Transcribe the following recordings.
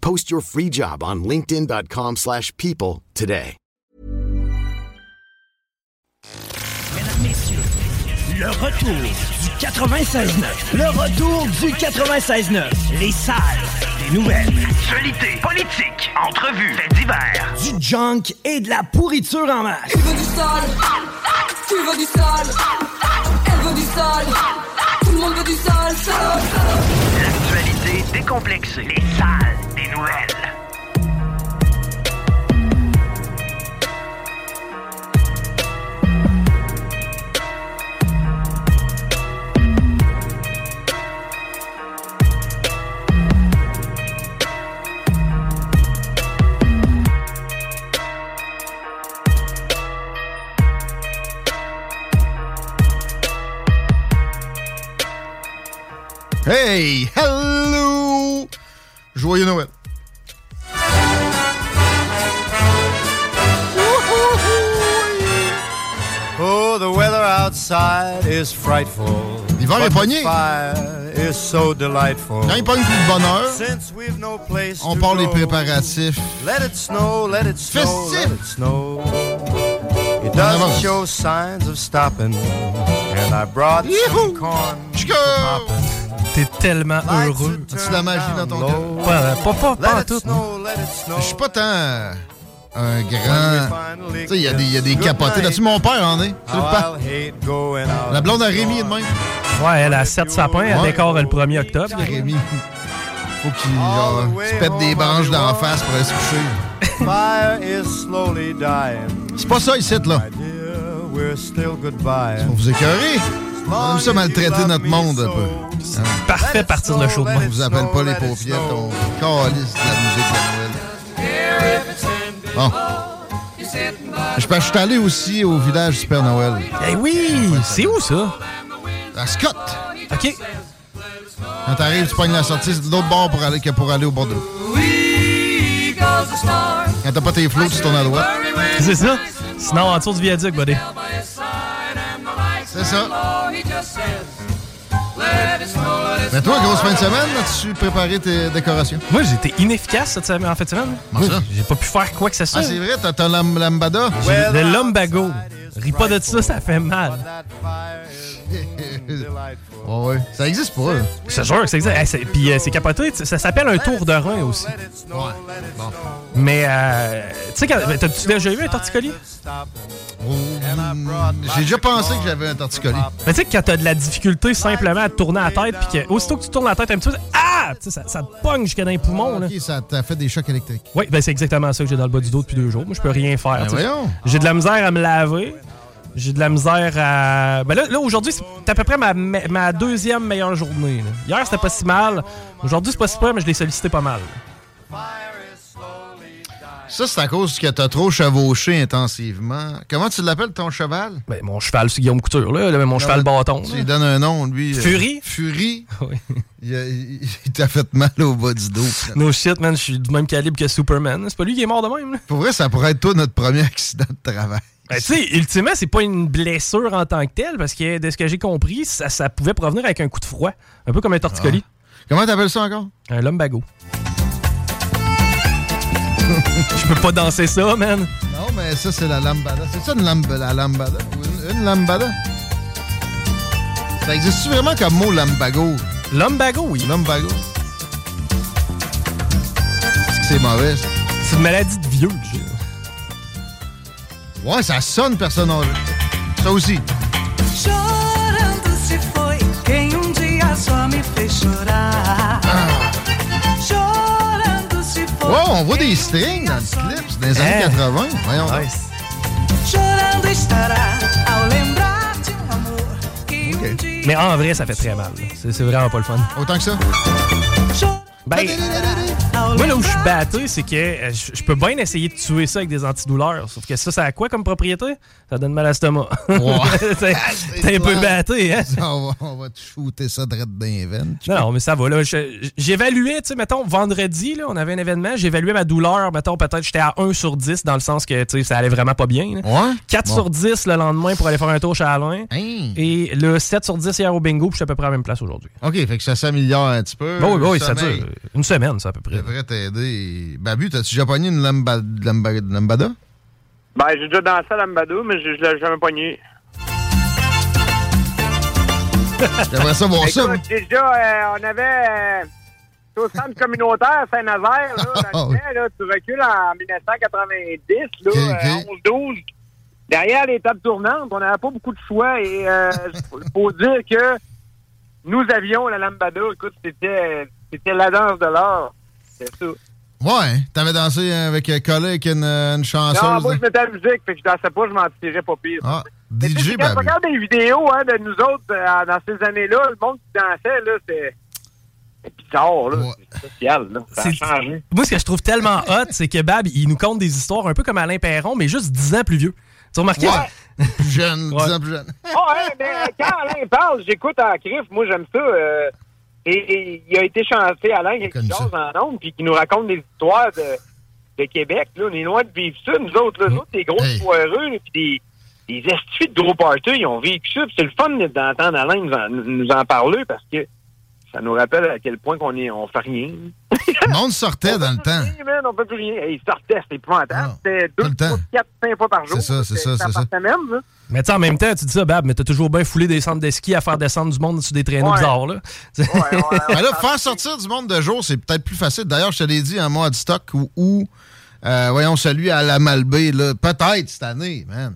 Post your free job on linkedin.com/people slash people today. Mesdames, Messieurs, le retour du 96.9. Le retour du 96.9. Les salles des nouvelles. Actualité, politique, entrevues, faits divers. Du junk et de la pourriture en masse. Tu veux du sale Tu veux du sale Elle veut du sale Tout le monde veut du sale, sale, sale. L'actualité décomplexée. Les salles Hey! Hello! Joyeux Noël! The weather outside is frightful. L'hiver est pogné. fire is so delightful. Quand il pogne plus de bonheur, Since we've no place on part les go, préparatifs. Let it snow, let it snow, Festif. let it snow. It doesn't show signs of stopping. And I brought some corn Chico! for popping. T'es tellement heureux. As-tu de la magie dans ton cœur? Pas, pas, tout. snow, let it snow. Je suis pas tant un grand. Tu sais, il y a des- il y, a des capotés là-dessus. Mon père en est. La blonde à Rémi est de même. Ouais, elle a 7 sapins, elle Ouais. décore le 1er octobre. Rémi. Faut qu'il genre, se pète des branches d'en face pour aller se coucher. Fire is slowly dying. C'est pas ça ici, là. My dear, we're still goodbye. On vous écœurez. On aime ça maltraiter notre monde un peu. Hein? Parfait partir le show de On vous appelle pas les paupières, on calisse de la musique de Noël. Bon. Je je suis allé aussi au village du Père Noël. Eh oui! C'est où ça? À Scott. OK. Quand t'arrives, tu pognes la sortie c'est de l'autre bord pour aller, que pour aller au bord de l'eau. Quand t'as pas tes flots, tu tournes à droite. C'est ça? Sinon, en dessous du viaduc, buddy. C'est ça. Mais toi, grosse fin de semaine, as-tu préparé tes décorations? Moi, j'étais inefficace cette semaine, en fait, semaine. Comment ça? J'ai pas pu faire quoi que ce soit. Ah, c'est vrai, t'as ton lam- lambada? J'ai le lumbago. Ris pas de ça, ça fait mal. Ouais, ouais. Ça existe pas, là. C'est sûr que ça existe. C'est- Puis euh, c'est capoté. Ça s'appelle un tour de rein aussi. Ouais. Bon. Mais, euh, tu sais, quand- t'as-tu déjà eu un torticolis? Oh, mm, J'ai déjà pensé que j'avais un torticolis. Mais tu sais, quand t'as de la difficulté simplement à te tourner la tête, puis que aussitôt que tu tournes la tête un petit peu, ah! Tu sais, ça, ça te pogne jusqu'à dans les poumons. Là. Ok, ça t'a fait des chocs électriques. Oui, ben c'est exactement ça que j'ai dans le bas du dos depuis deux jours. Moi, je peux rien faire. Ben tu sais. voyons. J'ai de la misère à me laver. J'ai de la misère à. Ben là, là aujourd'hui, c'est à peu près ma, ma deuxième meilleure journée. là. Hier, c'était pas si mal. Aujourd'hui, c'est pas si pire, mais je l'ai sollicité pas mal. Ça, c'est à cause que t'as trop chevauché intensivement. Comment tu l'appelles, ton cheval? Ben, mon cheval, c'est Guillaume Couture, là, là, mon cheval bâton. Tu lui donnes un nom, lui. euh, Fury? Fury? Oui. Il, a- il- il t'a fait mal au bas du dos. No shit, man, je suis du même calibre que Superman. C'est pas lui qui est mort de même. là. Pour vrai, ça pourrait être toi notre premier accident de travail. Ben, tu sais, ultimement, c'est pas une blessure en tant que telle, parce que de ce que j'ai compris, ça, ça pouvait provenir avec un coup de froid. Un peu comme un torticolis. Comment t'appelles ça encore? Un lumbago. Je peux pas danser ça, man. Non, mais ça, c'est la lambada. C'est ça une lamb- la lambada? Une, une lambada? Ça existe-tu vraiment comme mot lambago? Lumbago, oui. Lumbago. C'est mauvais? C'est une maladie de vieux j'ai. Ouais, ça sonne personne âgée. Ça aussi. Chorando se foi quem um dia só me fez chorar. Chorando se foi. Wow, on voit des strings dans le clip. Les années Hein? 80. Voyons. donc. Nice. Chorando estará ao lembrar de um amor que um dia. Mais en vrai, ça fait très mal. c'est vraiment pas le fun. Autant que ça. Ben, moi, là où je suis batté, c'est que euh, je peux bien essayer de tuer ça avec des antidouleurs. Sauf que ça, ça a quoi comme propriété? Ça donne mal à l'estomac. T'es t'es un peu batté, hein? on, va, on va te shooter ça direct dans les veines. Non, non, mais ça va. là. J'évaluais, tu sais, mettons, vendredi, là, on avait un événement, j'évaluais ma douleur, mettons, peut-être j'étais à 1 sur 10 dans le sens que, tu sais, ça allait vraiment pas bien. là. Ouais? 4 Bon. sur 10 le lendemain pour aller faire un tour chez Alain. Hein? Et le 7 sur 10 hier au bingo, puis je suis à peu près à la même place aujourd'hui. OK, fait que ça s'améliore un petit peu. Bon, oui, oui, ça dure une semaine, ça, à peu près. devrait t'aider. Babu, t'as-tu déjà pogné une lamba- lamba- lambada? Ben, j'ai déjà dansé à l'ambada, mais je, je l'ai jamais pogné. J'aimerais ça voir ça. Écoute, déjà, euh, on avait... Euh, au centre communautaire Saint-Nazaire, là, dans Ah le temps, là, tu recules en 1990, là, Ok, euh, 11-12. Derrière les tables tournantes, on n'avait pas beaucoup de choix et euh, faut dire que nous avions la lambada. Écoute, c'était c'était la danse de l'art. C'est ça. Ouais, t'avais dansé avec euh, collé avec une, une chanceuse. Non, moi, là. je mettais la musique, fait que je dansais pas, je m'en tirais pas pire. Ah, Mais quand regardes des vidéos hein, de nous autres euh, dans ces années-là, le monde qui dansait, là, c'est c'est bizarre, là. C'est spécial, là. Ça a C'est- changé. Moi, ce que je trouve tellement hot, c'est que Bab, il nous conte des histoires un peu comme Alain Perron, mais juste 10 ans plus vieux. Tu as remarqué? Ouais. Plus jeune, Ouais. 10 ans plus jeune. Ouais, mais quand Alain parle, j'écoute en crif, moi j'aime ça. euh, et, et il a été chanté Alain quelque chose en ondes, puis qui nous raconte des histoires de, de Québec. Là, on est loin de vivre ça, nous autres. Là, nous autres, des gros Hey. là, puis des, des de gros parties, ils ont vécu ça. c'est le fun d'entendre Alain nous en, nous en parler parce que ça nous rappelle à quel point qu'on est, on fait rien. Le monde sortait dans le temps. Hey, man, on fait plus rien. Hey, il sortait, c'était épouvantable. C'était tout deux, trois, quatre, cinq fois par jour. C'est ça, c'est ça, c'est ça. par semaine, là. Mais tu sais, en même temps, tu dis ça, Bab, mais t'as toujours bien foulé des centres de ski à faire descendre du monde sur des traîneaux Ouais. bizarres, là. Ouais, ouais, ouais. Ben là, faire sortir du monde de jour, c'est peut-être plus facile. D'ailleurs, je te l'ai dit en mois de stock où, où, euh, voyons, celui à la Malbaie, là, peut-être cette année, man.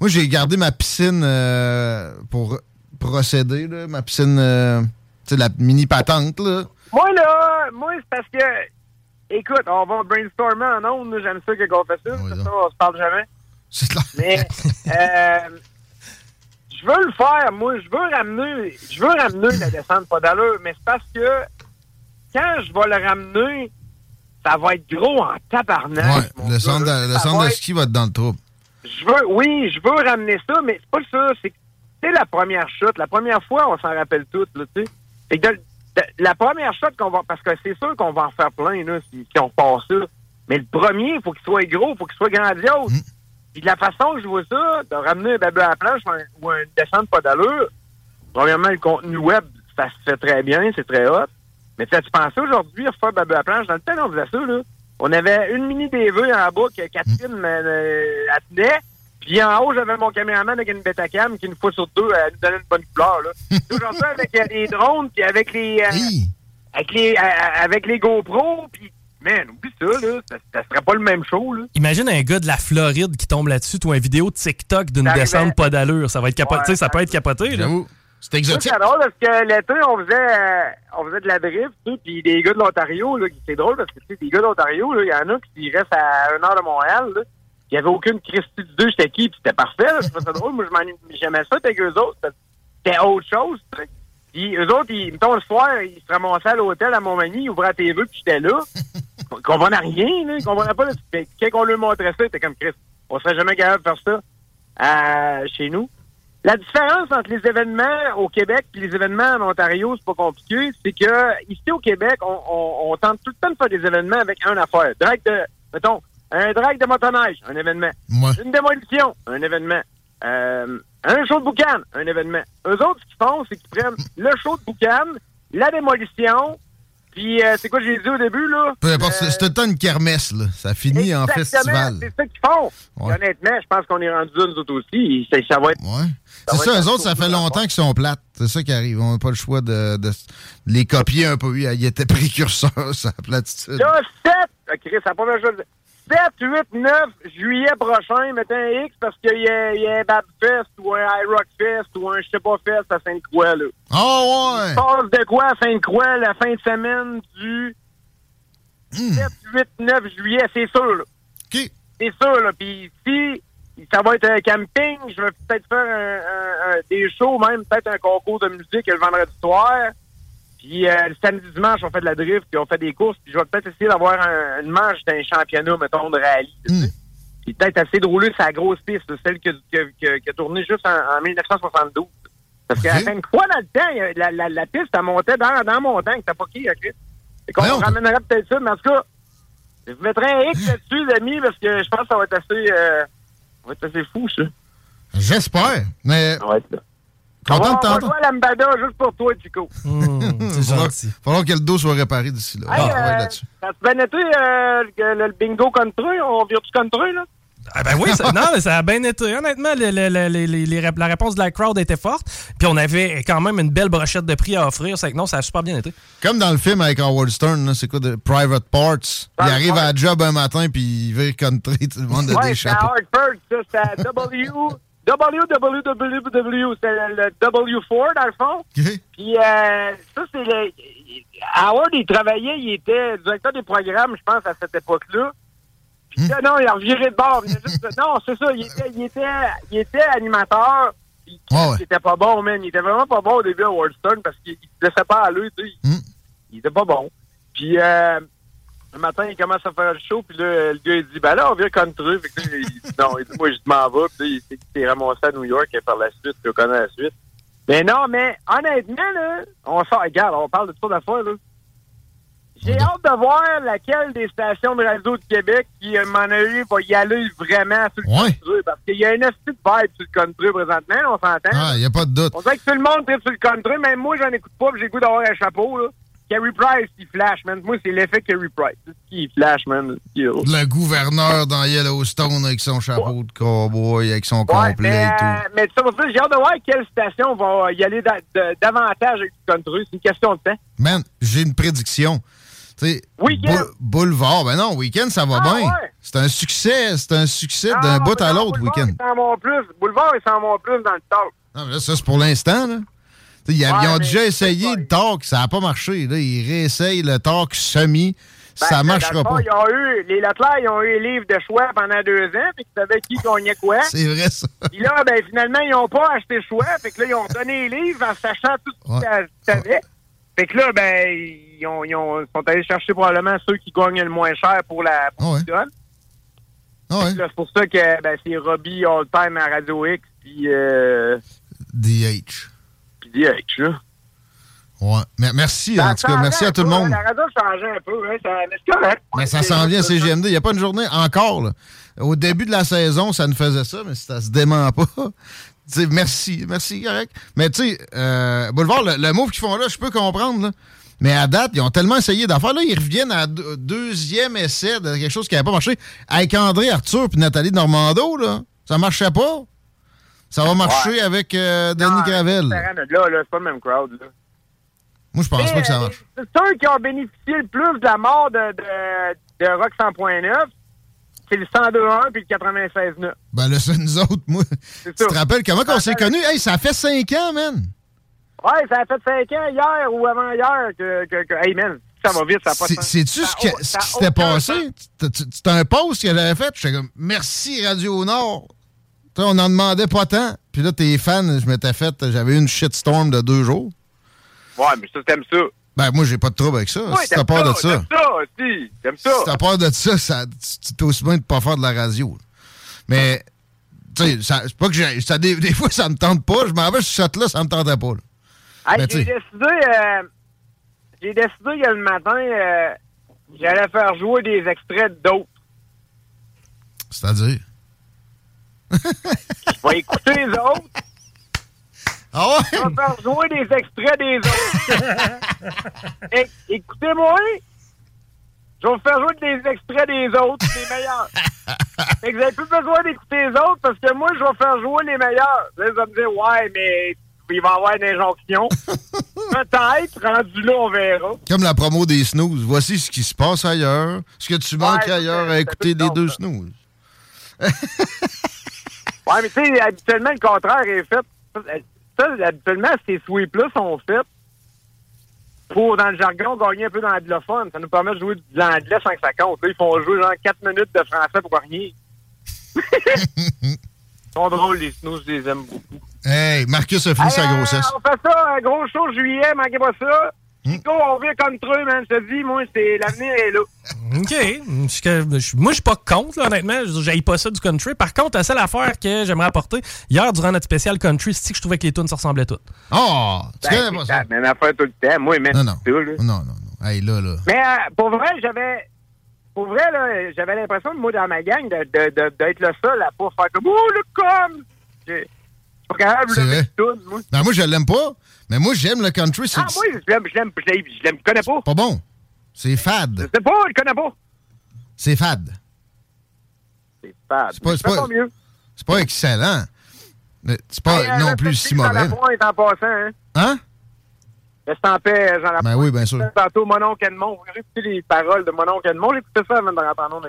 Moi, j'ai gardé ma piscine euh, pour procéder, là, ma piscine, euh, sais, la mini patente, là. Moi, là, moi, c'est parce que, écoute, on va brainstormer en ondes, j'aime ça qu'on fait ça, Oui, c'est donc. ça, on se parle jamais. C'est clair. Mais, euh, je veux le faire, moi, je veux ramener, je veux ramener la descente pas d'allure, mais c'est parce que, quand je vais le ramener, ça va être gros en tabarnak. Ouais, le centre, de, le centre de ski va être dans le trouble. je veux, oui, je veux ramener ça, mais c'est pas ça. C'est la première chute, la première fois, on s'en rappelle toutes, là, tu sais. C'est que de- de- la première chute qu'on va, parce que c'est sûr qu'on va en faire plein, là, si, si on passe ça. Mais le premier, il faut qu'il soit gros, il faut qu'il soit grandiose. Puis de la façon que je vois ça, de ramener un bébé à la planche ou un, descente pas d'allure, premièrement, le contenu web, ça se fait très bien, c'est très hot. Mais tu sais, tu pensais aujourd'hui refaire bébé à la planche, dans le temps, on faisait ça, là. On avait une mini DV en bas que Catherine euh, elle tenait. Puis en haut, j'avais mon caméraman avec une Betacam qui, une fois sur deux, elle nous donnait une bonne couleur. Là. Aujourd'hui, avec euh, les drones, puis avec les, euh, Hi! avec les euh, avec les GoPro, puis man, oublie ça, là. Ça, ça serait pas le même show, là. Imagine un gars de la Floride qui tombe là-dessus, ou une vidéo TikTok d'une Ça descente pas d'allure. Ça va être capoté. Ouais, ça peut être capoté, là. C'est Ça, exotique. C'est drôle parce que l'été, on faisait, euh, on faisait de la drift, tu sais, puis des gars de l'Ontario, là, c'est drôle parce que, tu sais, des gars de l'Ontario, là, il y en a qui restent à une heure de Montréal, là. Il n'y avait aucune Christie du deux, j'étais qui, puis c'était parfait, là. Je trouvais ça drôle. Moi, j'aimais ça avec eux autres. C'était autre chose, tu sais. Puis eux autres, ils, mettons, le soir, ils se ramassaient à l'hôtel à Montmagny, ils ouvraient la TV, puis j'étais là. Ils comprenaient rien, là. Ils comprenaient pas, là. Quand on leur montrait ça, c'était comme Chris. On serait jamais capable de faire ça euh, chez nous. La différence entre les événements au Québec et les événements en Ontario, c'est pas compliqué, c'est que ici au Québec, on, on- on tente tout le temps de faire des événements avec un affaire. Drag de, mettons, un drag de motoneige, un événement. Ouais. Une démolition, un événement. Euh, un show de boucan, un événement. Eux autres, ce qu'ils font, c'est qu'ils prennent le show de boucan, la démolition, puis euh, c'est quoi j'ai dit au début, là? Peu importe, Euh, c'est- une kermesse, là. Ça finit en festival. C'est ça qu'ils font. Ouais. Honnêtement, je pense qu'on est rendu là, nous autres aussi. Ça, ça va être. Ouais. C'est ça, eux autres, ça fait longtemps qu'ils sont plates. C'est ça qui arrive. On n'a pas le choix de, de les copier un peu. Ils étaient précurseurs, ça, platitude. Là, 7, Chris, ça n'a pas mal chose. 7, 8, 9 juillet prochain, mettez un X parce qu'il y a, y a un Bad Fest ou un iRock Fest ou un je sais pas Fest à Sainte-Croix. là. Oh, ouais! Il se passe de quoi à Sainte-Croix la fin de semaine du 7, 8, 9 juillet, c'est sûr. Là. OK. C'est sûr. Là. Puis si ça va être un camping, je vais peut-être faire un- un- un- des shows, même peut-être un concours de musique le vendredi soir. Puis euh, le samedi dimanche, on fait de la drift, puis on fait des courses. Puis je vais peut-être essayer d'avoir un- une manche d'un championnat, mettons, de rallye. sais. Puis peut-être essayer de rouler sa grosse piste, celle qui a, tourné juste en, en 1972. Parce qu'à la fois dans le temps, la, la, la piste, elle montait dans, dans la montagne. C'était pas qui, Chris? Et qu'on ramènerait peut-être ça, mais en tout cas, je vous mettrai un X là-dessus, les amis, parce que je pense que ça va être assez, euh, ça va être assez fou, ça. J'espère. Mais. Content de on on t'entendre. à Lambada juste pour toi, Chico. Il falloir, falloir que le dos soit réparé d'ici là. Hey, Ah, euh, là-dessus. ça se bien été, euh, le, le bingo country? On vire du country, là? Ah ben oui, ça, non, mais ça a bien été. Honnêtement, le- le- le- les- les- les rép- la réponse de la crowd était forte. Puis on avait quand même une belle brochette de prix à offrir. C'est que non, ça a super bien été. Comme dans le film avec Howard Stern, c'est quoi de Private Parts? Il arrive à la job un matin puis il vire country, tout le monde a Ouais, des c'est ça, c'est W... WWW, c'est le, le W4, dans le fond. Puis euh, ça, c'est le... Howard, il travaillait, il était directeur des programmes, je pense, à cette époque-là. Puis là, non, il a reviré de bord. il venait juste- non, c'est ça, il était, il était, il était animateur. Puis Il était pas bon, man. Il était vraiment pas bon au début à Wardstone parce qu'il il se laissait pas aller, tu sais. Il était pas bon. Puis euh, le matin, il commence à faire le show, puis là, le gars, il dit, ben là, on vient country. Fait que il dit, non, il dit, moi, je m'en vais. Puis là, il s'est- ramassé à New York et par la suite, je connais la suite. Mais non, mais honnêtement, là, on sort, regarde, on parle de toutes sortes d'affaires, là. J'ai hâte de voir laquelle des stations de radio de Québec qui, un moment donné, va y aller vraiment sur le country. Parce qu'il y a une petite vibe sur le country présentement, on s'entend. Ah, il n'y a pas de doute. On dirait que tout le monde tripe sur le country, même moi, j'en écoute pas, puis j'ai goût d'avoir un chapeau, là. Carey Price, il flash, man. Moi, c'est l'effet Carey Price. C'est ce qui flash, man. Le gouverneur dans Yellowstone avec son chapeau de cowboy, avec son Ouais, complet mais, et tout. mais ça, j'ai hâte de voir quelle station va y aller davantage avec country. C'est une question de temps. Man, j'ai une prédiction. Tu sais, Bou- Boulevard, ben non, Week-end, ça va Ah, bien. ouais. C'est un succès, c'est un succès Ah, d'un bout à l'autre, Week-end. Boulevard, ils s'en vont plus dans le talk. Non, mais là, ça, c'est pour l'instant, là. Ils, a- Ouais, ils ont déjà essayé le talk, ça n'a pas marché. Là, ils réessayent le talk semi, Ben, ça dans marchera pas. Ils ont eu, les Leclerc, ils ont eu les livres de choix pendant deux ans, puis ils savaient qui gagnait quoi. C'est vrai, ça. Puis là, ben, finalement, ils n'ont pas acheté le choix. Fait que là, ils ont donné les livres en sachant tout ce qu'ils savaient. Fait que là, ben, ils, ont, ils ont- sont allés chercher probablement ceux qui gagnent le moins cher pour la là, C'est pour ça que ben, c'est Robbie All Time à Radio X, puis euh, DH. DH, là. Ouais. Merci, Ça en tout cas. Merci à tout le monde. La radio changeait un peu, hein, ça, mais c'est correct. Mais ça s'en vient à CGMD. Il n'y a pas une journée encore. là. Au début de la saison, ça nous faisait ça, mais ça se dément pas. Merci, merci, correct. Mais tu sais, euh, Boulevard, le, le move qu'ils font là, je peux comprendre. là. Mais à date, ils ont tellement essayé d'en faire. Là, ils reviennent à deux- deuxième essai de quelque chose qui n'avait pas marché. Avec André Arthur et Nathalie Normando, là, ça marchait pas. Ça va marcher avec euh, Denis Gravel. Là, là, c'est pas le même crowd. Là. Moi, je pense Mais, pas que ça marche. C'est ceux qui ont bénéficié le plus de la mort de, de, de Rock 100.9, c'est le 102.1 puis le 96.9. Ben là, c'est nous autres, moi. Tu te rappelles comment on s'est connus? Hey, ça fait cinq ans, man. Ouais, ça a fait 5 ans hier ou avant-hier que, que, que- Hey, man, ça va vite, ça a pas de C'est- sens. Sais-tu Ça ce qui s'était passé? c'était un post qu'elle avait fait. J'étais comme, merci Radio Nord. On n'en demandait pas tant. Puis là, tes fans, je m'étais fait, j'avais eu une shitstorm de deux jours. Ouais, mais ça, t'aimes ça. Ben, moi, j'ai pas de trouble avec ça. Ouais, si t'as peur de ça. T'aimes ça, si. T'aimes ça. si t'as peur de ça, ça tu t'es aussi bien de pas faire de la radio. Mais, tu sais, c'est pas que j'ai. Des, des fois, ça me tente pas. Je m'en vais, ce shot-là, ça me tentait pas. là. Hey, j'ai décidé, euh, j'ai décidé que le matin, euh, j'allais faire jouer des extraits d'autres. C'est-à-dire? Je vais écouter les autres. Ah ouais? Je vais faire jouer des extraits des autres. Écoutez-moi. Je vais vous faire jouer des extraits des autres, les meilleurs. Fait que vous n'avez plus besoin d'écouter les autres parce que moi, je vais faire jouer les meilleurs. Là, vous allez me dire, ouais, mais il va y avoir une injonction. Peut-être, rendu là, on verra. Comme la promo des snooze. Voici ce qui se passe ailleurs. Ce que tu manques Ouais, ailleurs à écouter tout deux snooze. Ouais, mais tu sais, habituellement, le contraire est fait. Ça, habituellement, ces sweeps-là sont faits pour, dans le jargon, gagner un peu d'anglophone. Ça nous permet de jouer de l'anglais sans que ça compte. Là, ils font jouer genre 4 minutes de français pour rien. Ils sont drôles, les snooze, je les aime beaucoup. Hey, Marcus a fini sa Hey, euh, grossesse. On fait ça, un gros show juillet, manquez pas ça. On vient comme truc, man. Je te dis, moi, c'est l'avenir est là. OK. Je- que- je- Moi, je suis pas contre, là, honnêtement. Je pas ça du country. Par contre, la seule affaire que j'aimerais apporter, hier, durant notre spécial country, c'est que je trouvais que les tunes se ressemblaient toutes? Oh! Tu Ben, connais ça? la même affaire tout le temps. Moi, même Non, non. là. Non, non, non. Hey, là, là. Mais euh, pour vrai, j'avais. Pour vrai, là, j'avais l'impression, moi, dans ma gang, de- de- de- d'être le seul à pas faire comme Oh, le com! Je suis pas capable de mettre tout, moi. Ben, moi, je l'aime pas, mais moi, j'aime le country. C'est Ah, moi, je l'aime, je l'aime, je l'aime, je l'aime, je connais pas. pas bon. C'est Je fade. sais pas, je connais pas. C'est fade. C'est pas, C'est pas- mieux. C'est pas excellent. Mais c'est pas Hey, non plus si mauvais. Lapointe en passant, hein. Hein? Reste en paix, Jean Lapointe. Ben oui, bien sûr. Tantôt, Mon oncle Edmond. Vous écouté les paroles de Mon oncle Edmond? J'écoutais ça avant de rentrer en.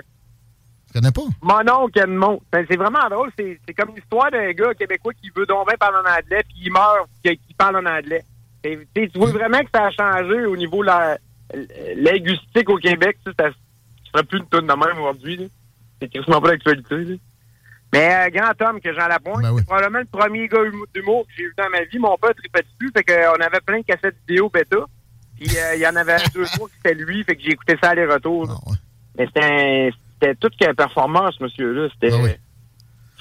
Tu connais pas? Mon oncle Edmond. Ben, c'est vraiment drôle. C'est c'est comme l'histoire d'un gars québécois qui veut donc bien parler en anglais, puis il meurt, puis qui parle en anglais. Et, tu vois vraiment que ça a changé au niveau de la linguistique au Québec. Ça ne ferait plus une tonne de même aujourd'hui. C'est quasiment pas d'actualité. là. Mais euh, grand homme que Jean Lapointe, Ben oui. c'est probablement le premier gars humo- d'humour que j'ai vu dans ma vie. Mon père tripait dessus, fait qu'on avait plein de cassettes vidéo bêta. Puis euh, il y en avait deux, trois qui c'était lui, fait que j'ai écouté ça aller-retour. Ah, ouais. Mais c'était un- c'était toute qu'une performance, monsieur-là. C'était. Ah oui.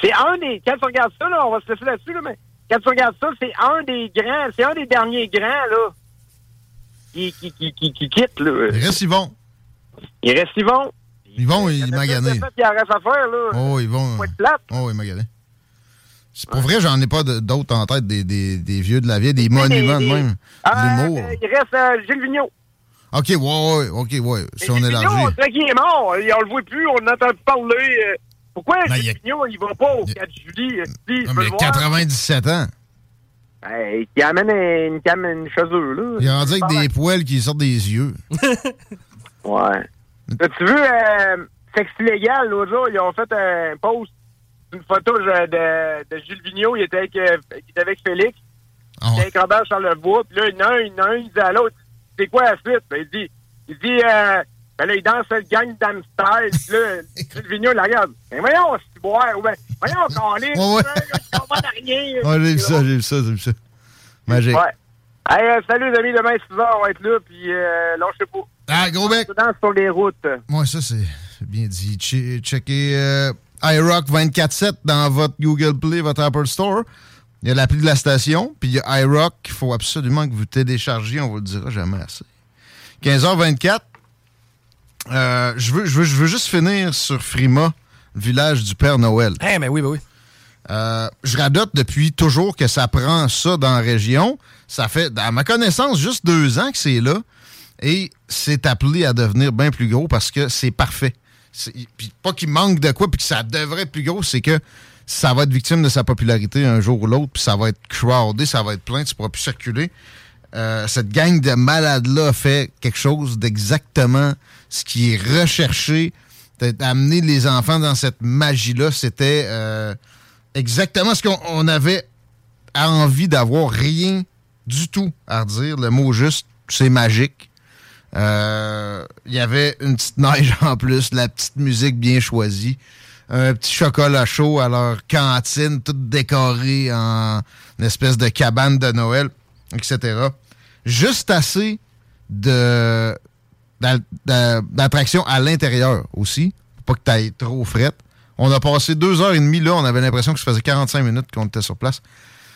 C'est un des. Quand tu regardes ça, là, on va se laisser là-dessus, là, mais quand tu regardes ça, c'est un des grands, c'est un des derniers grands, là, qui, qui, qui, qui, qui quitte, là. Il reste Yvon. Il reste Yvon. Yvon, Il il m'a gagné. en reste à faire, là. Oh, Yvon. Être plate. Oh, il m'a gagné. C'est pour vrai, j'en ai pas d'autres en tête, des, des, des vieux de la vieille, des monuments des- même. De Ah, l'humour. euh, il reste euh, Gilles Vigneault. OK, ouais, ouais, OK, ouais. Si on Gilles Vigneault, on élargit. dirait qu'il est mort. On le voit plus, on n'entend plus parler. euh. Pourquoi Ben, il a- il va pas au 4 juillet? Le voir? 97 ans. Hey, il amène une, une, une chaussure, là. Il est rendu avec des poils qui sortent des yeux. Ouais. As-tu vu, euh, Sexe Légal, l'autre jour, ils ont fait un post, une photo je- de, de Gilles Vigneault, il était avec, euh, il était avec Félix, Ah il était avec Robert Charlevoix, puis là, il y en a un, il y en a un, il dit à l'autre, c'est quoi la suite? Ben, il dit, il dit, euh, ben là, il danse le gang d'Am Style, puis là, Vigneault, il la regarde. Ben voyons, c'est boire, ben, voyons, Colin, Ouais, ouais. on rien. Ouais, j'ai vu ça, j'ai vu ça, j'ai vu ça. Magique. Ouais. Hey, euh, salut les amis, demain 6 h on va être là, puis euh, lâchez pas. Ah, gros bec. On danse sur les routes. Moi, ça, c'est c'est bien dit. Che- checkez euh, iRock 24-7 dans votre Google Play, votre Apple Store. Il y a l'appli de la station, puis il y a iRock qu'il faut absolument que vous téléchargiez. On vous le dira jamais assez. 15h24. Euh, je, veux, je, veux, je veux juste finir sur Frima, le village du Père Noël. Eh, mais oui, ben oui. Euh, je radote depuis toujours que ça prend ça dans la région. Ça fait, à ma connaissance, juste deux ans que c'est là. Et c'est appelé à devenir bien plus gros parce que c'est parfait. Puis pas qu'il manque de quoi, puis que ça devrait être plus gros, c'est que ça va être victime de sa popularité un jour ou l'autre, puis ça va être crowdé, ça va être plein, tu pourras plus circuler. Euh, cette gang de malades-là fait quelque chose d'exactement ce qui est recherché. D'amener les enfants dans cette magie-là, c'était euh, exactement ce qu'on on avait envie d'avoir. Rien du tout à redire. Le mot juste, c'est magique. Euh, Il y avait une petite neige en plus, la petite musique bien choisie, un petit chocolat chaud à leur cantine, toute décorée en une espèce de cabane de Noël, etc. Juste assez de d'attraction à l'intérieur aussi, pour pas que tu ailles trop frette. On a passé deux heures et demie là, on avait l'impression que ça faisait 45 minutes qu'on était sur place.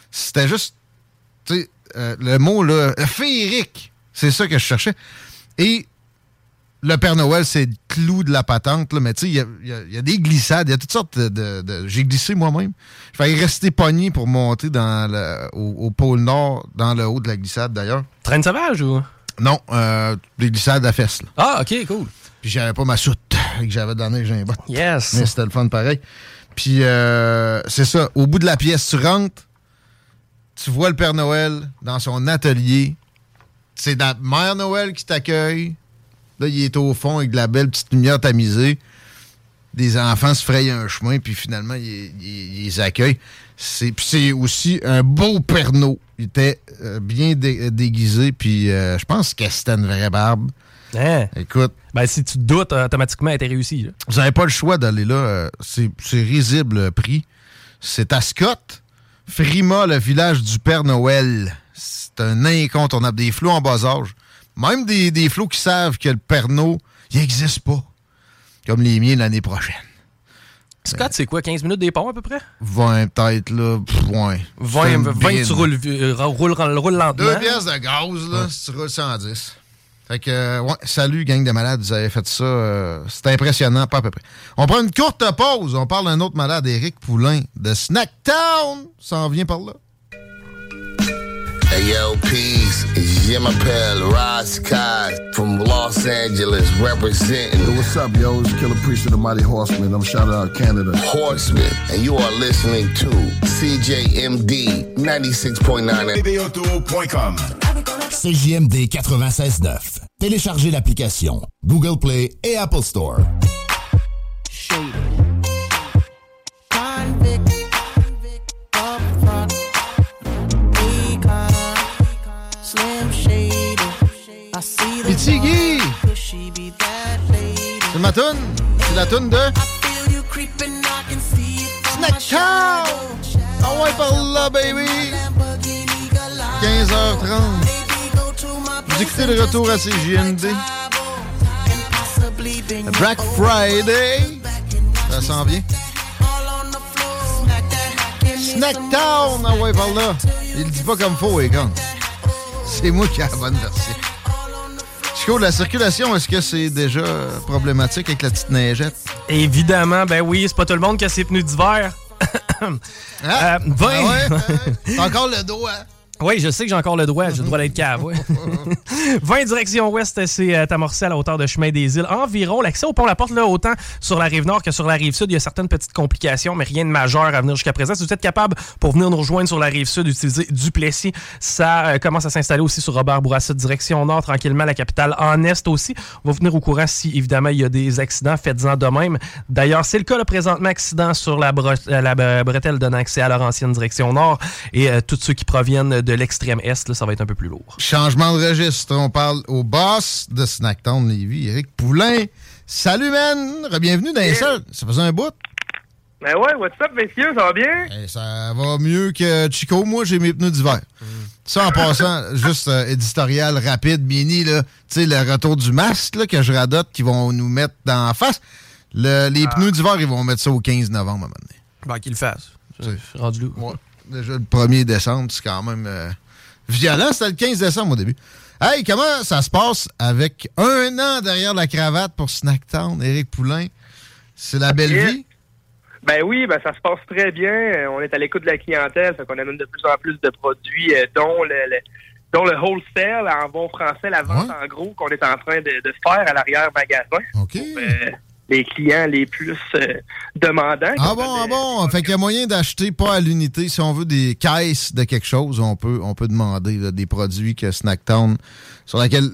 C'était juste, tu sais, euh, le mot là, féerique, c'est ça que je cherchais. Et le Père Noël, c'est le clou de la patente, là, mais tu sais, il y a, il y a- il y a des glissades, il y a toutes sortes de... de- de- J'ai glissé moi-même. Je failli rester pogné pour monter dans le, au, au pôle Nord, dans le haut de la glissade d'ailleurs. Traîne sauvage ou? Non, euh, des glissades à fesses. là. Ah, ok, cool. Puis j'avais pas ma soute, que j'avais donné j'ai un bot. Yes. Mais c'était le fun pareil. Puis euh, c'est ça, au bout de la pièce, tu rentres, tu vois le Père Noël dans son atelier, c'est la Mère Noël qui t'accueille. Là, il est au fond avec de la belle petite lumière tamisée. Des enfants se frayent un chemin, puis finalement, ils il, les accueillent. C'est puis c'est aussi un beau perno. Il était euh, bien dé- déguisé, puis euh, je pense que c'était une vraie barbe. Hein? Écoute. Ben, si tu te doutes, automatiquement, elle était réussie. là. Vous n'avez pas le choix d'aller là. euh, c'est c'est risible le prix. C'est à Scott, Frima, le village du Père Noël. C'est un incontournable. Des flots en bas âge. Même des, des flots qui savent que le Père Noël, il n'existe pas. Comme les miens l'année prochaine. Scott, c'est quoi, 15 minutes des ponts à peu près? 20 peut-être, là. Pff, ouais. 20, C'est une 20 tu roules, euh, roules, roules lentement. Deux pièces de gaz, là, si tu roules 110. Fait que, euh, ouais, salut, gang de malades, vous avez fait ça. euh, c'est impressionnant, pas à peu près. On prend une courte pause. On parle d'un autre malade, Éric Poulain, de Snacktown. Ça en vient par là. Hey yo, peace. It's Jim Appel, Rod Scott from Los Angeles representing. Yo, what's up, yo? It's Killer Priest of the Mighty Horseman. I'm shouting out Canada. Horseman, and you are listening to CJMD 96.9 Vidéotour.com CJMD 96.9. Téléchargez l'application Google Play et Apple Store. C'est ma toune. C'est la toune de Snacktown! Ah ouais, par là, baby! 15h30. Vous écoutez le retour à CJND. Black Friday. Ça s'en vient. Snacktown! Ah ouais, par là. Il dit pas comme faux, Egon. C'est moi qui ai la bonne version. Chico, la circulation, est-ce que c'est déjà problématique avec la petite neigette? Évidemment, ben oui, c'est pas tout le monde qui a ses pneus d'hiver. Ah, Euh, 20. ah ouais? T'as encore le dos, hein? Oui, je sais que j'ai encore le droit. J'ai le droit d'être cave. ouais. 20 direction ouest, c'est euh, amorcé à la hauteur de Chemin des Îles. Environ, l'accès au pont La Porte, là, autant sur la rive nord que sur la rive sud, il y a certaines petites complications, mais rien de majeur à venir jusqu'à présent. Si vous êtes capable, pour venir nous rejoindre sur la rive sud, d'utiliser Duplessis, ça euh, commence à s'installer aussi sur Robert Bourassa, direction nord, tranquillement, la capitale en est aussi. On va venir au courant si, évidemment, il y a des accidents. Faites-en de même. D'ailleurs, c'est le cas, là, présentement, accident sur la, euh, la bre- bretelle donnant accès à leur ancienne direction nord et euh, tous ceux qui proviennent de l'extrême est, là, ça va être un peu plus lourd. Changement de registre. On parle au boss de Snacktown Lévis, Éric Poulain. Salut, man! Bienvenue dans les salles. Ça faisait un bout. Ben ouais, what's up, messieurs, ça va bien? Eh, ça va mieux que Chico. Moi, j'ai mes pneus d'hiver. Ça, en passant, juste euh, éditorial rapide, mini, là, tu sais, le retour du masque là, que je radote, qu'ils vont nous mettre dans la face. Le- les pneus d'hiver, ils vont mettre ça au 15 novembre à un moment donné. Ben, qu'il le fasse. Rendu là. Ouais. Déjà, le 1er décembre, c'est quand même euh, violent. C'était le 15 décembre au début. Hey, comment ça se passe avec un an derrière la cravate pour Snacktown, Éric Poulain? C'est la belle Yeah. vie? Ben oui, ben ça se passe très bien. Euh, On est à l'écoute de la clientèle, fait qu'on amène de plus en plus de produits, euh, dont le, le- dont le wholesale, en bon français, la vente en gros qu'on est en train de, de faire à l'arrière-magasin. OK. Pour, euh, les clients les plus euh, demandants. Ah bon, ah bon? Fait qu'il y a moyen d'acheter pas à l'unité. Si on veut des caisses de quelque chose, on peut, on peut demander là, des produits que Snacktown, sur laquelle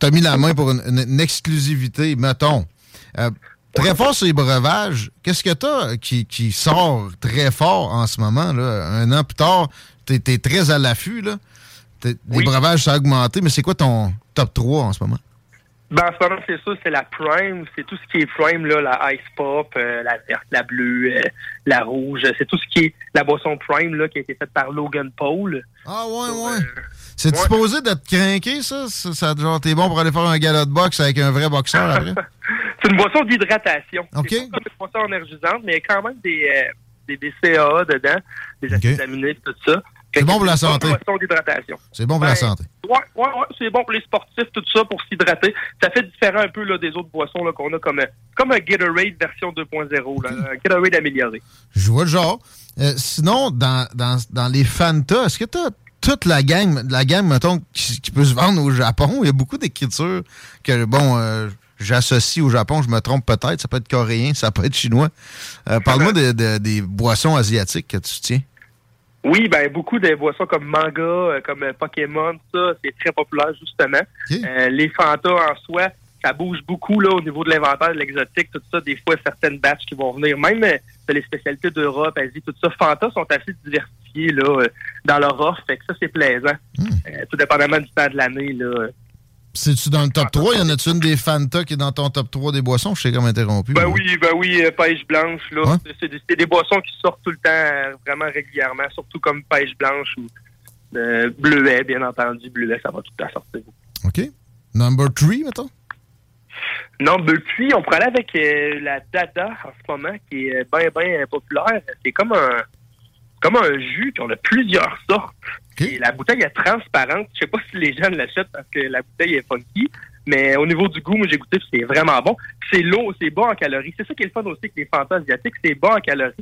tu as mis la main pour une, une- une exclusivité, mettons. Euh, très fort sur les breuvages. Qu'est-ce que tu as qui, qui sort très fort en ce moment? Là? Un an plus tard, tu es, très à l'affût. là. Les breuvages, ça a augmenté, mais c'est quoi ton top 3 en ce moment? Ben, en ce moment, c'est ça, c'est la Prime. C'est tout ce qui est Prime, là, la Ice Pop, euh, la verte, la bleue, euh, la rouge. C'est tout ce qui est la boisson Prime, là, qui a été faite par Logan Paul. Ah ouais, ouais. C'est supposé d'être craqué, ça? ça, ça genre, t'es bon pour aller faire un galop de boxe avec un vrai boxeur après? C'est une boisson d'hydratation. OK. C'est pas une boisson énergisante, mais il y a quand même des, euh, des, des CAA dedans, des acides aminés, tout ça. C'est bon pour la santé. C'est bon pour la Ben, santé. Ouais, ouais, ouais, c'est bon pour les sportifs, tout ça, pour s'hydrater. Ça fait différent un peu là, des autres boissons qu'on a comme, comme un Gatorade version 2.0, là, un Gatorade amélioré. Je vois le genre. Euh, sinon, dans, dans, dans les Fanta, est-ce que t'as toute la gang, la gamme, mettons, qui, qui peut se vendre au Japon? Il y a beaucoup d'écritures que, bon, euh, j'associe au Japon, je me trompe peut-être. Ça peut être coréen, ça peut être chinois. Euh, Parle-moi de- de- des boissons asiatiques que tu tiens. Oui, ben beaucoup de boissons comme manga, euh, comme euh, Pokémon, ça, c'est très populaire justement. Euh, les Fanta en soi, ça bouge beaucoup là au niveau de l'inventaire, de l'exotique, tout ça. Des fois, certaines batches qui vont venir, même euh, les spécialités d'Europe, Asie, tout ça. Fanta sont assez diversifiés là euh, dans leur offre, fait que ça c'est plaisant. Euh, tout dépendamment du temps de l'année là. C'est-tu dans le top 3? Y en a-tu une des Fanta qui est dans ton top 3 des boissons? Je sais comme interrompu. Ben oui, ben oui, euh, pêche blanche là. C'est- des, boissons qui sortent tout le temps, euh, vraiment régulièrement, surtout comme pêche blanche ou euh, bleuet, bien entendu, bleuet, ça va tout le temps sortir. OK. Number 3, mettons? Non, depuis, on pourrait aller avec la Dada en ce moment, qui est bien, bien populaire. C'est comme un comme un jus, puis on a plusieurs sortes. Et la bouteille est transparente. Je sais pas si les gens l'achètent parce que la bouteille est funky, mais au niveau du goût, moi j'ai goûté, c'est vraiment bon. C'est lourd, c'est bas en calories. C'est ça qui est le fun aussi avec les fantas asiatiques, c'est bas en calories.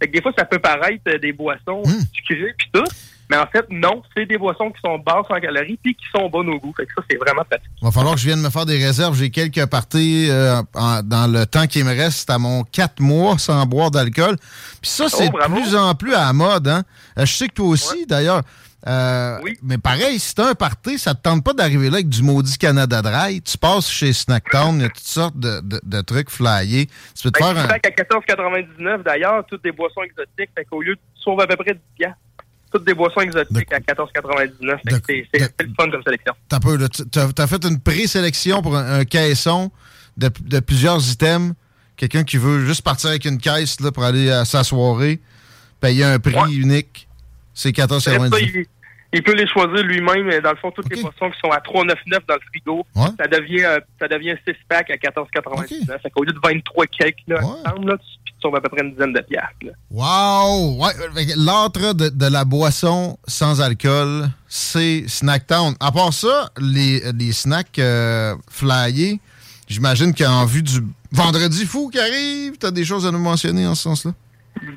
Fait que des fois, ça peut paraître euh, des boissons sucrées puis tout, mais en fait, non, c'est des boissons qui sont basses en calories puis qui sont bonnes au goût. Fait que ça, c'est vraiment pratique. Il va falloir que je vienne me faire des réserves. J'ai quelques parties euh, en- dans le temps qui me reste à mon 4 mois sans boire d'alcool. Puis ça, c'est de plus en plus à la mode. Hein? Euh, Je sais que toi aussi, d'ailleurs. Euh, Mais pareil, si t'as un party, ça te tente pas d'arriver là avec du maudit Canada Dry. Tu passes chez Snacktown, il y a toutes sortes de, de- de trucs flyés. Tu peux te Fait faire un... à 14,99 d'ailleurs, toutes des boissons exotiques. Fait qu'au lieu de sauve à peu près 10 piastres, toutes des boissons exotiques à 14,99. Fait que c'est- le fun comme sélection. T'as peu. Tu- fait une présélection pour un, un caisson de, de plusieurs items. Quelqu'un qui veut juste partir avec une caisse là, pour aller à sa soirée, payer un prix unique, c'est Après ça, 14,99. il, peut les choisir lui-même. mais Dans le fond, toutes les boissons qui sont à 3,99 dans le frigo, ça devient euh, ça devient 6 packs à 14,99. Fait qu'au lieu de 23 cakes là, ensemble, là, tu, tu sauves à peu près une dizaine de piastres. là. Wow! Ouais, que L'âtre de, de la boisson sans alcool, c'est Snacktown. À part ça, les, les snacks euh, flyés, j'imagine qu'en vue du vendredi fou qui arrive, t'as des choses à nous mentionner en ce sens-là?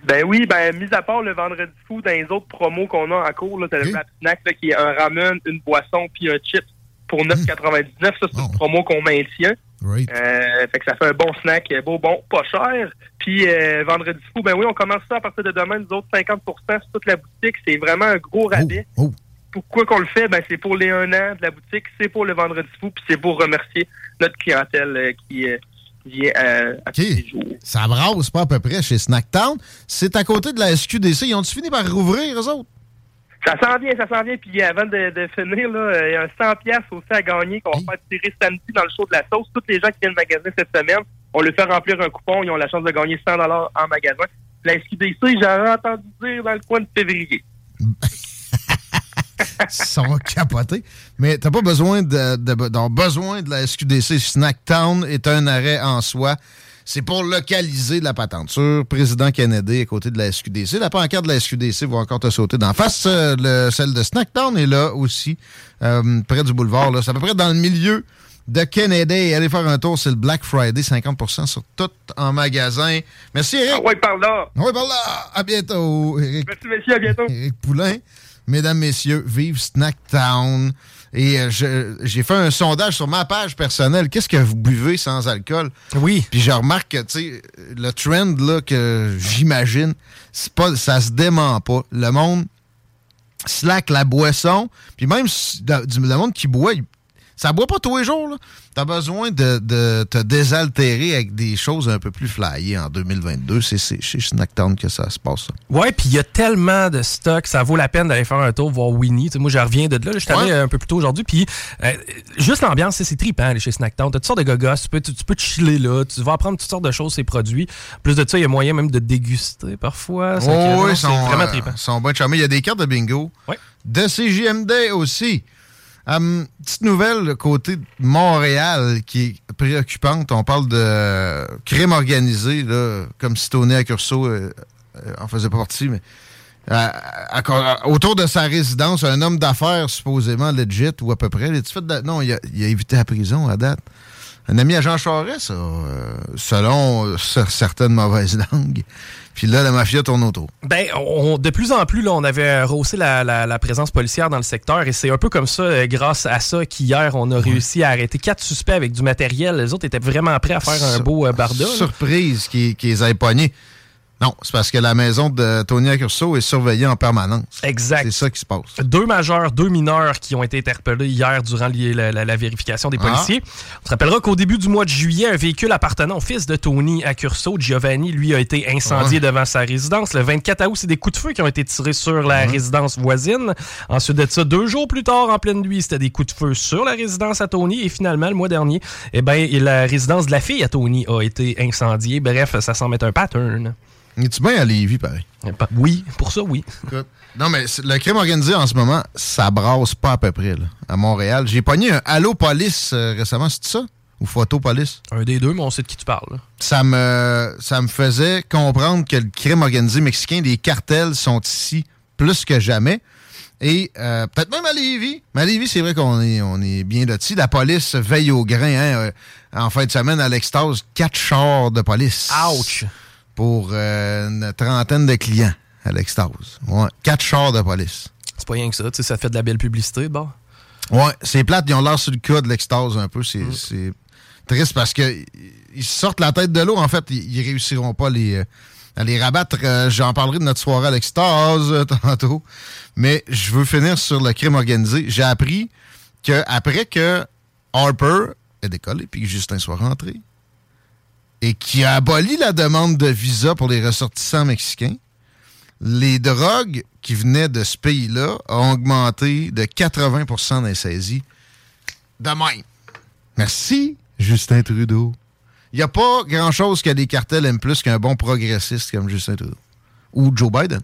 Ben oui, ben mis à part le vendredi fou, dans les autres promos qu'on a en cours, là, t'as le Rap Snack là, qui est un ramen, une boisson puis un chip pour 9,99. Ça, c'est une promo qu'on maintient. Euh, fait que ça fait un bon snack, euh, beau, bon, pas cher. Puis euh, vendredi fou, ben oui, on commence ça à partir de demain, nous autres 50 sur toute la boutique. C'est vraiment un gros rabais. Pourquoi qu'on le fait? Ben c'est pour les un an de la boutique, c'est pour le vendredi fou, puis c'est pour remercier notre clientèle euh, qui vient euh, à tous les jours. Ça brasse pas à peu près chez Snacktown. C'est à côté de la SQDC. Ils ont-tu fini par rouvrir, eux autres? Ça s'en vient, ça s'en vient. Puis avant de, de finir, là, euh, il y a un 100 pièces aussi à gagner qu'on va faire tirer samedi dans le show de la sauce. Tous les gens qui viennent magasiner cette semaine, on leur fait remplir un coupon. Ils ont la chance de gagner 100 en magasin. La SQDC, j'aurais entendu dire dans le coin de février. Sont capotés. Mais t'as pas besoin de, besoin de la SQDC. Snacktown est un arrêt en soi. C'est pour localiser la patente. Sur Président Kennedy à côté de la SQDC. La pancarte de la SQDC va encore te sauter d'en face. Euh, le- celle de Snacktown est là aussi, euh, près du boulevard. C'est à peu près dans le milieu de Kennedy. Allez faire un tour. C'est le Black Friday. 50% sur tout en magasin. Merci, Eric. Ah ouais, par là. Oui, par là. À bientôt, Eric. Merci, messieurs. À bientôt. Éric Poulain. Mesdames, messieurs, vive Snacktown. Et euh, j'ai fait un sondage sur ma page personnelle. Qu'est-ce que vous buvez sans alcool? Oui. Puis je remarque que, tu sais, le trend là, que j'imagine, c'est pas, ça se dément pas. Le monde slack la boisson. Puis même le monde qui boit, il- ça boit pas tous les jours. là. T'as besoin de, de te désaltérer avec des choses un peu plus flyées en 2022. C'est chez Snacktown que ça se passe. ça. Ouais, puis il y a tellement de stock, ça vaut la peine d'aller faire un tour, voir Winnie. Moi, je reviens de là. je suis allé un peu plus tôt aujourd'hui. Puis euh, juste l'ambiance, c'est- trippant aller chez Snacktown. T'as toutes sortes de gogos, tu peux, tu, tu peux te chiller là, tu vas apprendre toutes sortes de choses, ces produits. Plus de ça, il y a moyen même de déguster parfois. Oh, oui, c'est sont, vraiment euh, sont bien charmés. Il y a des cartes de bingo. De CJMD aussi. Hum, petite nouvelle côté de Montréal qui est préoccupante. On parle de crime organisé, là, comme si Tony Accurso euh, euh, en faisait partie, mais euh, autour de sa résidence, un homme d'affaires supposément legit ou à peu près. Fait de- non, il a, évité la prison à date. Un ami à Jean Charest, ça, euh, selon cer- certaines mauvaises langues. Puis là, la mafia tourne autour. Ben, on- de plus en plus, là, on avait rehaussé la, la- la présence policière dans le secteur et c'est un peu comme ça, euh, grâce à ça, qu'hier, on a réussi à arrêter quatre suspects avec du matériel. Les autres étaient vraiment prêts à faire un beau euh, barda. Surprise qu'ils qu'ils aient pogné. Non, c'est parce que la maison de Tony Accurso est surveillée en permanence. Exact. C'est ça qui se passe. Deux majeurs, deux mineurs qui ont été interpellés hier durant la, la- la vérification des Ah. policiers. On se rappellera qu'au début du mois de juillet, un véhicule appartenant au fils de Tony Accurso, Giovanni, lui, a été incendié Ouais. devant sa résidence. Le 24 août, c'est des coups de feu qui ont été tirés sur la résidence voisine. Ensuite de ça, deux jours plus tard, en pleine nuit, c'était des coups de feu sur la résidence à Tony. Et finalement, le mois dernier, eh ben, la résidence de la fille à Tony a été incendiée. Bref, ça semble être un pattern. Es-tu bien à Lévis, pareil? Oui, pour ça, oui. Non, mais le crime organisé en ce moment, ça brasse pas à peu près, là, à Montréal. J'ai pogné un Allo Police euh, récemment, c'est ça? Ou Photo Police? Un des deux, mais on sait de qui tu parles. là. Ça me, ça me faisait comprendre que le crime organisé mexicain, les cartels sont ici plus que jamais. Et euh, peut-être même à Lévis. Mais à Lévis, c'est vrai qu'on est, on est bien lotis. La police veille au grain. Hein, euh, en fin de semaine, à l'extase, quatre chars de police. Ouch! Pour euh, une trentaine de clients à l'extase. Ouais, quatre chars de police. C'est pas rien que ça, tu sais, ça fait de la belle publicité, bon. Ouais, c'est plate, ils ont l'air sur le cas de l'extase un peu. C'est c'est triste parce que ils sortent la tête de l'eau, en fait. Ils, ils réussiront pas à les, euh, à les rabattre. Euh, J'en parlerai de notre soirée à l'extase euh, tantôt. Mais je veux finir sur le crime organisé. J'ai appris que après que Harper est décollé puis que Justin soit rentré et qui a aboli la demande de visa pour les ressortissants mexicains, les drogues qui venaient de ce pays-là ont augmenté de 80 dans les saisies. De. Merci, Justin Trudeau. Il n'y a pas grand-chose que les cartels aiment plus qu'un bon progressiste comme Justin Trudeau. Ou Joe Biden.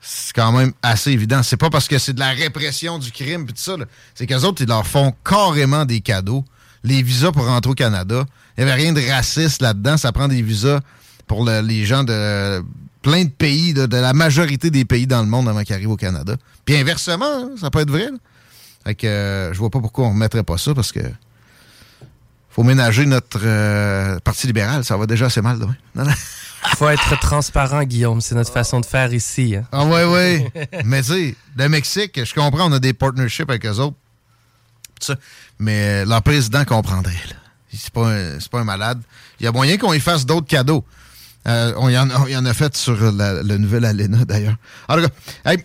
C'est quand même assez évident. C'est pas parce que c'est de la répression du crime et tout ça. C'est qu'eux autres, ils leur font carrément des cadeaux. Les visas pour rentrer au Canada. Il n'y avait rien de raciste là-dedans. Ça prend des visas pour le- les gens de plein de pays, de, de la majorité des pays dans le monde avant qu'ils arrivent au Canada. Puis inversement, hein, ça peut être vrai. là. Fait que euh, je vois pas pourquoi on remettrait pas ça parce que faut ménager notre euh, Parti libéral. Ça va déjà assez mal demain. Non, non. Faut être transparent, Guillaume. C'est notre façon de faire ici. hein. Ah ouais, ouais. Mais tu sais, le Mexique, je comprends, on a des partnerships avec eux autres. Ça. Mais euh, leur président comprendrait. là. C'est pas, un- c'est pas un malade. Il y a moyen qu'on y fasse d'autres cadeaux. Euh, on, y en, a- on y en a fait sur la- le nouvel Alena, d'ailleurs. En tout cas, hey,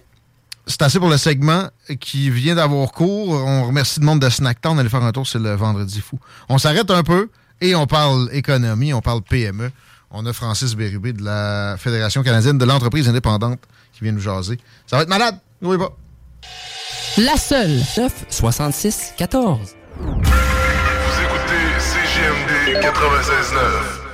c'est assez pour le segment qui vient d'avoir cours. On remercie le monde de Snacktown d'aller faire un tour, c'est le vendredi fou. On s'arrête un peu et on parle économie, on parle PME. On a Francis Bérubé de la Fédération canadienne de l'entreprise indépendante qui vient nous jaser. Ça va être malade, n'oubliez pas. La seule. 9 66 14. 96.9.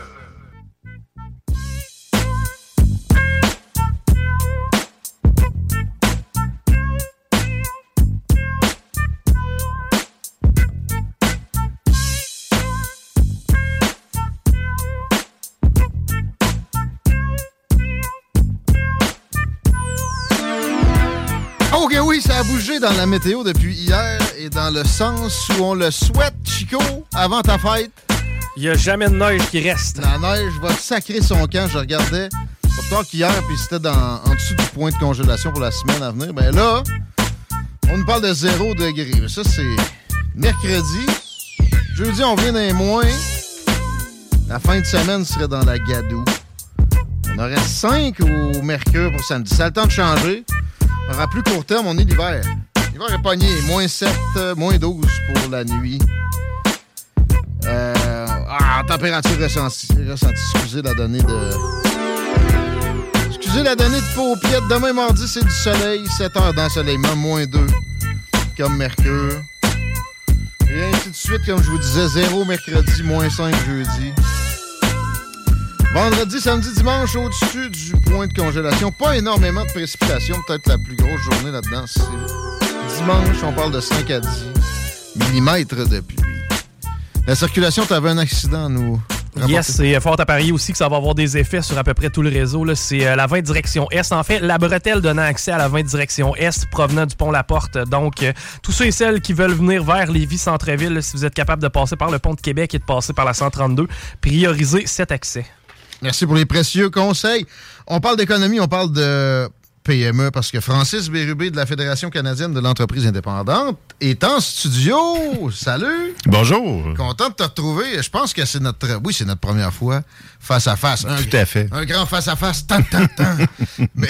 Ok, oui, ça a bougé dans la météo depuis hier et dans le sens où on le souhaite, Chico, avant ta fête. Il n'y a jamais de neige qui reste. La neige va sacrer son camp. Je regardais pas tard qu'hier, puis c'était en dessous du point de congélation pour la semaine à venir. Ben là, on nous parle de 0 degré. Ça, c'est mercredi. Jeudi, on vient d'un moins. La fin de semaine serait dans la gadoue. On aurait 5 au mercure pour samedi. Ça a le temps de changer. On aura plus court terme, on est l'hiver. L'hiver est pogné. Moins 7, euh, moins 12 pour la nuit. Euh, ah, température ressentie. Excusez la donnée de. Excusez la donnée de paupiètes. Demain mardi, c'est du soleil. 7 heures d'ensoleillement, moins 2. Comme Mercure. Et ainsi de suite, comme je vous disais, 0 mercredi, moins 5 jeudi. Vendredi, samedi, dimanche, au-dessus du point de congélation. Pas énormément de précipitations. Peut-être la plus grosse journée là-dedans, c'est dimanche. On parle de 5 à 10 millimètres de pluie. La circulation, t'avais un accident, à nous. Yes, c'est fort à parier aussi que ça va avoir des effets sur à peu près tout le réseau. C'est euh, la 20 direction Est. En fait, la bretelle donnant accès à la 20 direction Est provenant du pont La Porte. Donc, euh, tous ceux et celles qui veulent venir vers Lévis-Centreville, si vous êtes capable de passer par le pont de Québec et de passer par la 132, priorisez cet accès. Merci pour les précieux conseils. On parle d'économie, on parle de PME parce que Francis Bérubé de la Fédération canadienne de l'entreprise indépendante est en studio. Salut! Bonjour! Content de te retrouver. Je pense que c'est notre, oui, c'est notre première fois face à face. Un- Tout à fait. Un grand face à face. Tant, tant, tant. Mais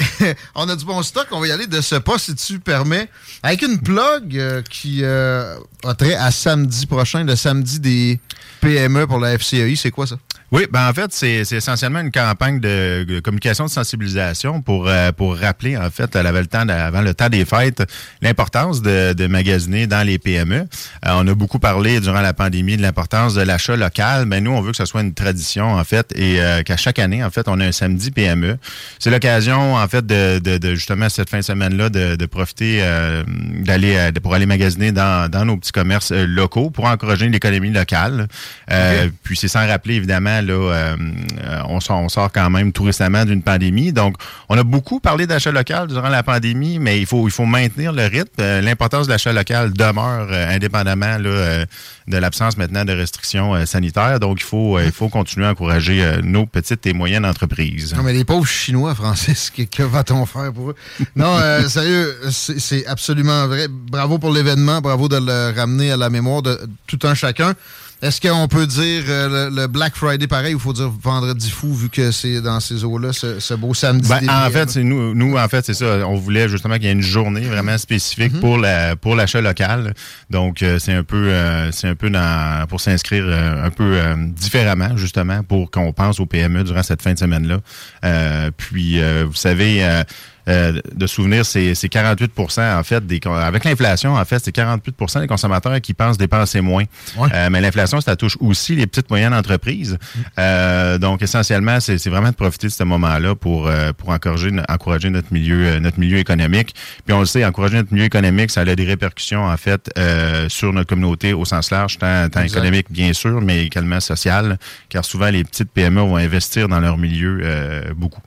on a du bon stock. On va y aller de ce pas, si tu permets, avec une plug euh, qui euh, a trait à samedi prochain, le samedi des PME pour la FCEI. C'est quoi ça? Oui, ben en fait, c'est essentiellement une campagne de, de communication de sensibilisation pour euh, pour rappeler en fait à le temps de- avant le temps des fêtes l'importance de, de magasiner dans les PME. Euh, on a beaucoup parlé durant la pandémie de l'importance de l'achat local, mais nous on veut que ce soit une tradition en fait et euh, qu'à chaque année en fait on a un samedi PME. C'est l'occasion en fait de, de, de, justement cette fin de semaine là de, de profiter euh, d'aller euh, de- pour aller magasiner dans, dans nos petits commerces euh, locaux pour encourager l'économie locale. Euh, Puis c'est sans rappeler évidemment là, euh, euh, on, sort, on sort quand même tout récemment d'une pandémie. Donc, on a beaucoup parlé d'achat local durant la pandémie, mais il faut, il faut maintenir le rythme. Euh, L'importance de l'achat local demeure indépendamment là, de l'absence maintenant de restrictions sanitaires. Donc, il faut, il faut continuer à encourager nos petites et moyennes entreprises. Non, mais les pauvres Chinois, Francis, que, que va-t-on faire pour eux? Non, euh, sérieux, c'est absolument vrai. Bravo pour l'événement, bravo de le ramener à la mémoire de tout un chacun. Est-ce qu'on peut dire euh, le, le Black Friday pareil ou faut dire vendredi fou vu que c'est dans ces eaux-là, ce, ce beau samedi? Ben, en fait, c'est nous, nous, en fait, c'est ça. On voulait justement qu'il y ait une journée vraiment spécifique pour la pour l'achat local. Donc, euh, c'est un peu, euh, c'est un peu dans pour s'inscrire euh, un peu euh, différemment, justement, pour qu'on pense aux PME durant cette fin de semaine-là. Euh, puis, euh, vous savez. Euh, de souvenir, c'est c'est 48% en fait des avec l'inflation en fait c'est 48% des consommateurs qui pensent dépenser moins. Euh, mais l'inflation ça touche aussi les petites moyennes entreprises. Euh, donc essentiellement c'est c'est vraiment de profiter de ce moment-là pour pour encourager encourager notre milieu notre milieu économique. Puis on le sait encourager notre milieu économique ça a des répercussions en fait euh, sur notre communauté au sens large tant, tant économique bien sûr mais également social car souvent les petites PME vont investir dans leur milieu euh, beaucoup.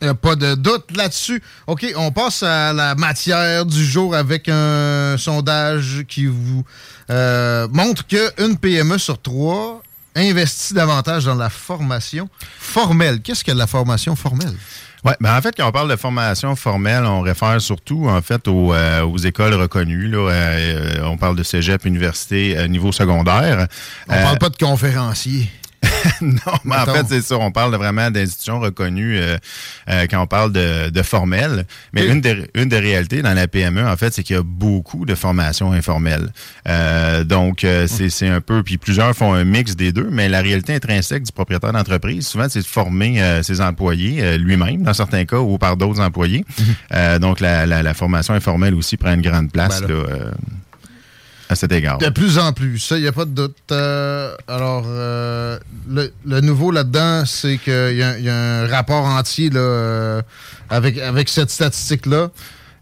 Il n'y a pas de doute là-dessus. OK, on passe à la matière du jour avec un sondage qui vous euh, montre qu'une PME sur trois investit davantage dans la formation formelle. Qu'est-ce que la formation formelle? Ouais, ben en fait, quand on parle de formation formelle, on réfère surtout en fait aux, euh, aux écoles reconnues. Là, Euh, on parle de cégep, université, euh, niveau secondaire. On parle pas de conférencier. non, mais en fait, c'est ça. On parle vraiment d'institutions reconnues euh, euh, quand on parle de, de formel. Mais une, des, une des réalités dans la PME, en fait, c'est qu'il y a beaucoup de formations informelles. Euh, donc, euh, c'est un peu... Puis plusieurs font un mix des deux, mais la réalité intrinsèque du propriétaire d'entreprise, souvent, c'est de former euh, ses employés euh, lui-même, dans certains cas, ou par d'autres employés. Euh, donc, la, la, la formation informelle aussi prend une grande place Ben là. là, à cet égard. De plus en plus, ça, il n'y a pas de doute. Euh, alors, euh, le, le nouveau là-dedans, c'est qu'il y, a- il y a un rapport entier là, euh, avec, avec cette statistique-là.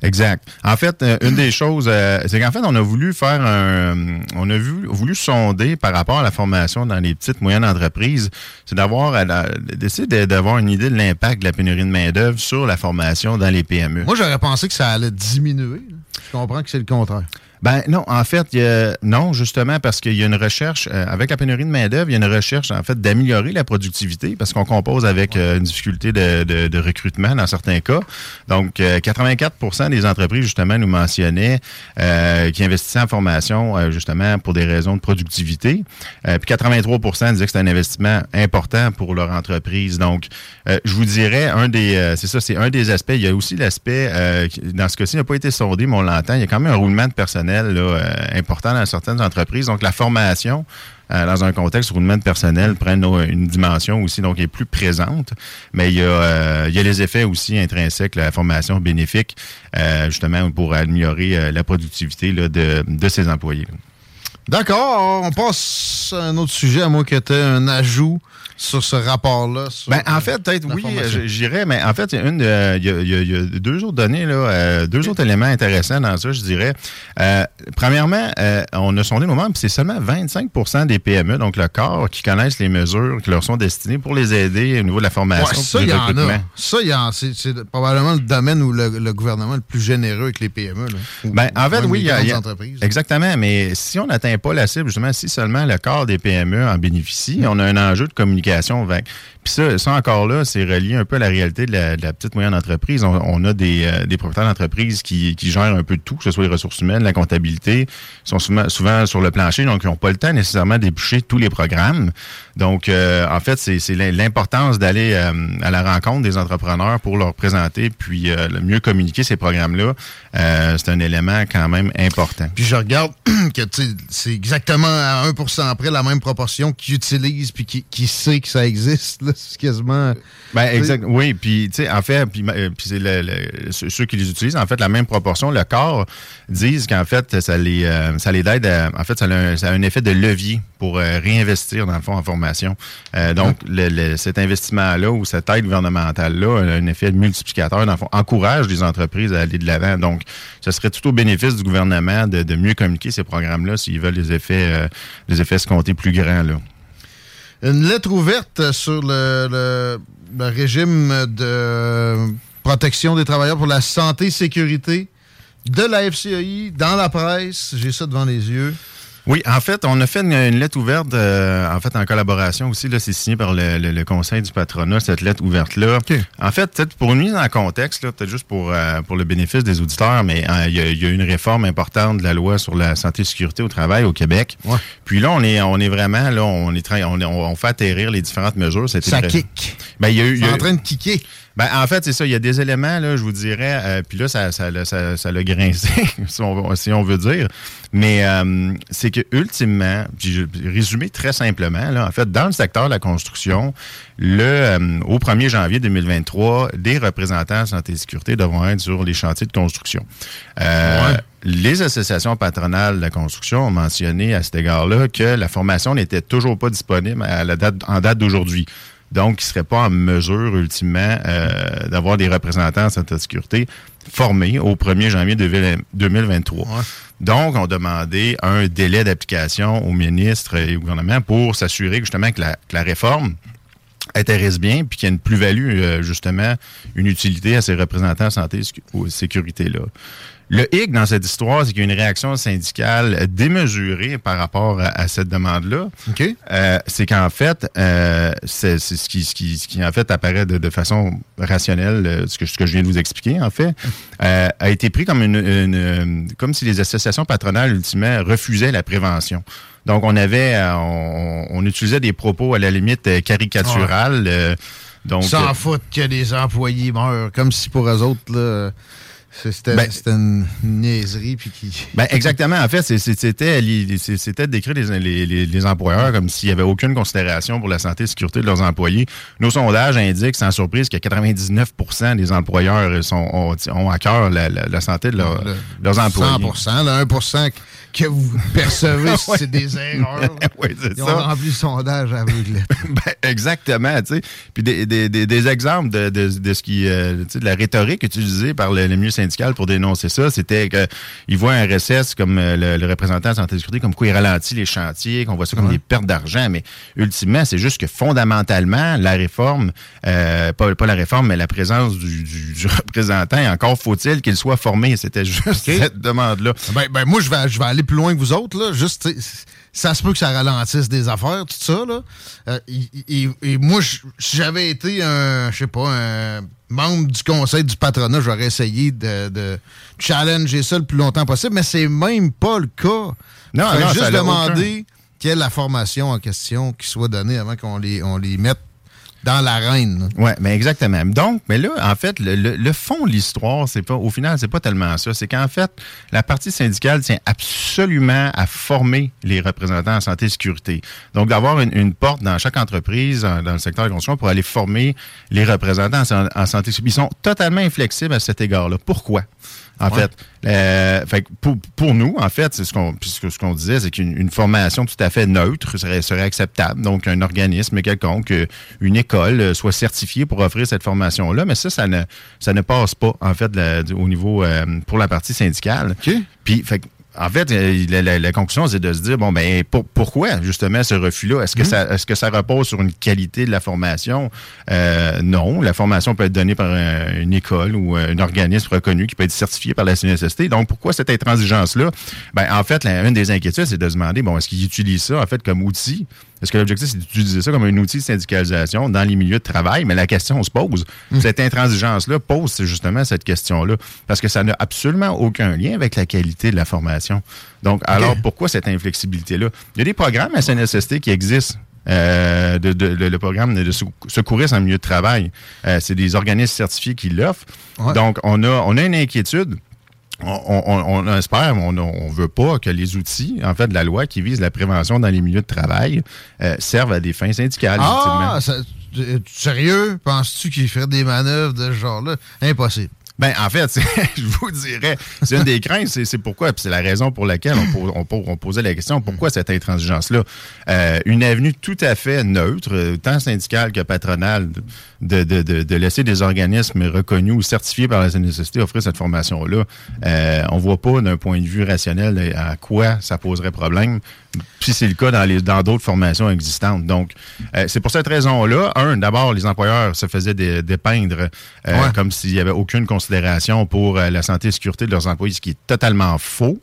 Exact. En fait, une des choses, c'est qu'en fait, on a voulu faire un, on a vu, voulu sonder par rapport à la formation dans les petites moyennes entreprises, c'est d'avoir, d'essayer de- d'avoir une idée de l'impact de la pénurie de main d'œuvre sur la formation dans les PME. Moi, j'aurais pensé que ça allait diminuer. Je comprends que c'est le contraire. Ben non, en fait, non, justement, parce qu'il y a une recherche, euh, avec la pénurie de main-d'œuvre, il y a une recherche, en fait, d'améliorer la productivité, parce qu'on compose avec euh, une difficulté de, de- de recrutement dans certains cas. Donc, euh, 84% des entreprises, justement, nous mentionnaient euh, qui investissaient en formation, euh, justement, pour des raisons de productivité. Euh, puis 83% disaient que c'était un investissement important pour leur entreprise. Donc, euh, je vous dirais, un des, euh, c'est ça, c'est un des aspects. Il y a aussi l'aspect, euh, dans ce cas-ci, n'a pas été sondé, mais on l'entend. Il y a quand même un roulement de personnel euh, important dans certaines entreprises. Donc, la formation euh, dans un contexte roulement de personnel prend une, une dimension aussi, donc est plus présente. Mais il y a, euh, les effets aussi intrinsèques, la formation bénéfique, euh, justement, pour améliorer euh, la productivité de, de ses employés. D'accord, on passe à un autre sujet, à moins que tu un ajout sur ce rapport-là. Ben, en fait, peut-être oui, j'irais, mais en fait, il y a, y y deux autres données, là, euh, deux autres éléments intéressants dans ça, je dirais. Euh, premièrement, euh, on a sondé nos membres, puis c'est seulement 25% des PME, donc le corps, qui connaissent les mesures qui leur sont destinées pour les aider au niveau de la formation. Ouais, ça, il y en a. Ça, c'est, probablement le domaine où le, le gouvernement est le plus généreux avec les PME. Là. Ben, en fait, oui, il y a, y exactement. Mais si on n'atteint pas la cible, justement, si seulement le quart des PME en bénéficie, on a un enjeu de communication. Avec- Puis ça, ça, encore là, c'est relié un peu à la réalité de la, petite moyenne entreprise. On, on a des, euh, des propriétaires d'entreprise qui, qui gèrent un peu de tout, que ce soit les ressources humaines, la comptabilité. Sont souvent, souvent sur le plancher, donc ils n'ont pas le temps nécessairement d'éplucher tous les programmes. Donc, euh, en fait, c'est l'importance d'aller euh, à la rencontre des entrepreneurs pour leur présenter, puis euh, le mieux communiquer ces programmes-là. Euh, c'est un élément quand même important. Puis je regarde que c'est exactement à 1% près la même proportion qu'ils utilisent puis qui, qui sait que ça existe. là. C'est quasiment. Ben, exact. Oui, puis tu sais, en fait, puis, euh, le- le- ceux qui les utilisent, en fait, la même proportion, le corps disent qu'en fait, ça les, euh, ça les aide. à- en fait, ça a, un, ça a un effet de levier pour euh, réinvestir dans le fond en formation. Euh, donc, le- le- cet investissement-là ou cette aide gouvernementale-là a un effet multiplicateur. Dans le fond, encourage les entreprises à aller de l'avant. Donc, ce serait tout au bénéfice du gouvernement de, de mieux communiquer ces programmes-là s'ils veulent les effets, euh, les effets se compter plus grands. Là. Une lettre ouverte sur le, régime de protection des travailleurs pour la santé et sécurité de la FCI dans la presse. J'ai ça devant les yeux. Oui, en fait, on a fait une, une lettre ouverte, euh, en fait, en collaboration aussi. Là, c'est signé par le, le- le Conseil du patronat, cette lettre ouverte-là. En fait, peut-être pour une mise en contexte, là, peut-être juste pour, euh, pour le bénéfice des auditeurs, mais euh, il y, y a une réforme importante de la loi sur la santé et sécurité au travail au Québec. Puis là, on est, on est vraiment, là, on est on, on, fait atterrir les différentes mesures. Ça très- kick. Ben, il y a y a- en train de kicker. Ben, en fait, c'est ça. Il y a des éléments, là, je vous dirais, euh, puis là, ça, ça, l'a- ça, ça l'a grincé, si on, si on veut dire. Mais euh, c'est que ultimement, puis je- résumé très simplement, là, en fait, dans le secteur de la construction, le euh, au 1er janvier 2023, des représentants santé et sécurité devront être sur les chantiers de construction. Euh, Les associations patronales de la construction ont mentionné à cet égard-là que la formation n'était toujours pas disponible à la date, en date d'aujourd'hui. Donc, ils ne seraient pas en mesure, ultimement, euh, d'avoir des représentants en santé et sécurité formés au 1er janvier 2023. Donc, on demandait un délai d'application au ministre et au gouvernement pour s'assurer justement que la, que la réforme intéresse bien, puis qu'il y a une plus-value, euh, justement, une utilité à ces représentants en santé et sécurité-là. Le hic dans cette histoire, c'est qu'il y a une réaction syndicale démesurée par rapport à, à cette demande-là. Euh, c'est qu'en fait, euh, c'est ce qui, ce, qui, ce qui en fait apparaît de, de façon rationnelle, euh, ce que, ce que je viens de vous expliquer, en fait, euh, a été pris comme une, une, comme si les associations patronales ultimement refusaient la prévention. Donc on avait, on, on utilisait des propos à la limite caricaturales. euh, donc S'en foutent que des employés meurent, comme si pour eux autres, là, c'était Ben- c'était une niaiserie. Puis qui... Ben exactement. En fait, c'était décrire les, les- les- les employeurs comme s'il n'y avait aucune considération pour la santé et la sécurité de leurs employés. Nos sondages indiquent, sans surprise, que 99% des employeurs sont, ont, ont à cœur la, la- la santé de leur- Le- leurs employés. 100 le 1 que vous percevez, Ouais. c'est des erreurs. Oui, c'est ça. rempli le sondage aveugle. Ben, exactement, tu sais. Puis des, des- des- des exemples de, de- de ce qui, euh, de la rhétorique utilisée par le, le milieu syndical pour dénoncer ça, c'était qu'ils voient un RSS comme euh, le, le représentant de santé et sécurité, comme quoi il ralentit les chantiers, qu'on voit ça comme Ouais. des pertes d'argent. Mais ultimement, c'est juste que fondamentalement, la réforme, euh, pas, pas la réforme, mais la présence du, du- du représentant, encore faut-il qu'il soit formé. C'était juste cette demande-là. Ben, ben, moi, je vais, je vais aller plus loin que vous autres. Là. Juste, ça se peut que ça ralentisse des affaires, tout ça. Là. Euh, et, et- et moi, si j'avais été un, je sais pas, un membre du conseil du patronat, j'aurais essayé de, de challenger ça le plus longtemps possible, mais c'est même pas le cas. Non, juste demander quelle est la formation en question qui soit donnée avant qu'on les, on les mette dans l'arène. Oui, mais exactement. Donc, mais là, en fait, le, fond de l'histoire, c'est pas, au final, c'est pas tellement ça. C'est qu'en fait, la partie syndicale tient absolument à former les représentants en santé et sécurité. Donc, d'avoir une, porte dans chaque entreprise, en- dans le secteur de construction, pour aller former les représentants en, en santé et sécurité. Ils sont totalement inflexibles à cet égard-là. Pourquoi? En Ouais. fait, Euh, fait pour, pour nous, en fait, c'est ce qu'on ce qu'on disait, c'est qu'une une formation tout à fait neutre serait, serait acceptable. Donc, un organisme quelconque, euh, une école, euh, soit certifiée pour offrir cette formation-là. Mais ça, ça ne, ça ne passe pas, en fait, la- au niveau euh, pour la partie syndicale. Puis, fait que, en fait, euh, la, la- la conclusion, c'est de se dire, bon, ben, pour- pourquoi, justement, ce refus-là? Est-ce que, ça, est-ce que ça repose sur une qualité de la formation? Euh, non. La formation peut être donnée par un- une école ou euh, un organisme reconnu qui peut être certifié par la CNSST. Donc, pourquoi cette intransigeance-là? Ben, en fait, la- une des inquiétudes, c'est de se demander, bon, est-ce qu'ils utilisent ça, en fait, comme outil Est-ce que l'objectif, c'est d'utiliser ça comme un outil de syndicalisation dans les milieux de travail? Mais la question se pose. Cette intransigeance-là pose justement cette question-là. Parce que ça n'a absolument aucun lien avec la qualité de la formation. Donc, alors, pourquoi cette inflexibilité-là? Il y a des programmes à SNSST qui existent. Euh, de, de- le, le programme de secou- secourisme en milieu de travail. Euh, c'est des organismes certifiés qui l'offrent. Donc, on a, on a une inquiétude. On, on- on espère, mais on ne veut pas que les outils, en fait, de la loi qui visent la prévention dans les milieux de travail euh, servent à des fins syndicales. Ah, ça- sérieux? Penses-tu qu'il ferait des manœuvres de ce genre-là? Impossible. Ben, en fait, je vous dirais, c'est une des craintes, c'est pourquoi, puis c'est la raison pour laquelle on, on on posait la question, pourquoi cette intransigeance-là? Euh, une avenue tout à fait neutre, euh, tant syndicale que patronale, de, de, de, laisser des organismes reconnus ou certifiés par la CNSST offrir cette formation-là, euh, on voit pas d'un point de vue rationnel à quoi ça poserait problème. Puis c'est le cas dans les dans d'autres formations existantes. Donc, euh, c'est pour cette raison-là, un, d'abord, les employeurs se faisaient dé- dépeindre euh, Ouais. comme s'il n'y avait aucune considération pour euh, la santé et sécurité de leurs employés, ce qui est totalement faux.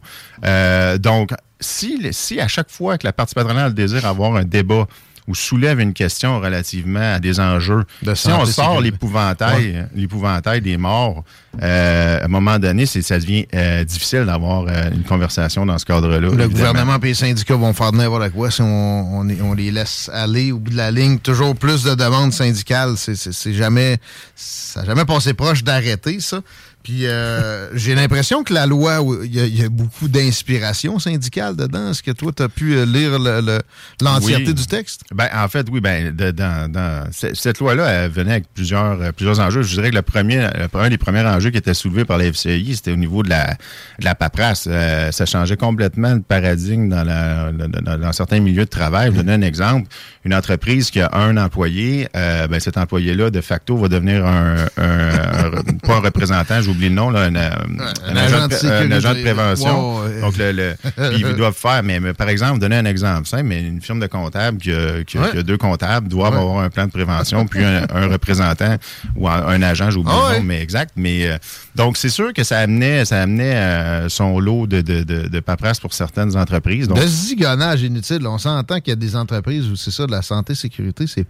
Euh, donc, si, si à chaque fois que la partie patronale désire avoir un débat ou soulève une question relativement à des enjeux, si on sort l'épouvantail, l'épouvantail des morts, euh, à un moment donné, ça devient euh, difficile d'avoir euh, une conversation dans ce cadre-là. Le évidemment. gouvernement et les syndicats vont faire n'importe quoi si on, on, on les laisse aller au bout de la ligne. Toujours plus de demandes syndicales. C'est jamais. Ça n'a jamais passé proche d'arrêter, ça. Puis euh, j'ai l'impression que la loi, il y, a- il y a beaucoup d'inspiration syndicale dedans. Est-ce que toi, tu as pu euh, lire le- le- l'entièreté Oui. du texte? Ben, en fait, oui, ben, de- dans, dans- ce- cette loi-là, elle venait avec plusieurs, euh, plusieurs enjeux. Je dirais que le premier, le- un des premiers enjeux qui était soulevé par la FCI, c'était au niveau de la, de la paperasse. Euh, ça changeait complètement le paradigme dans, la, dans, certains milieux de travail. Je vais donner un exemple. Une entreprise qui a un employé, euh, ben, cet employé-là, de facto, va devenir un, un- un- pas un représentant, oublié le nom, là, un, un agent, de, pré- un agent de prévention. Donc, le, le- puis ils doivent faire, mais, mais par exemple, donner un exemple simple, mais une firme de comptable qui a, qui a- Ouais. qui a deux comptables doivent Ouais. avoir un plan de prévention, puis un, représentant ou un, agent, j'ai oublié Ah le ouais. nom, mais exact. Mais euh, donc, c'est sûr que ça amenait, ça amenait euh, son lot de, de, de, paperasse pour certaines entreprises. Donc, De zigonnage inutile. On s'entend qu'il y a des entreprises où c'est ça, de la santé-sécurité, c'est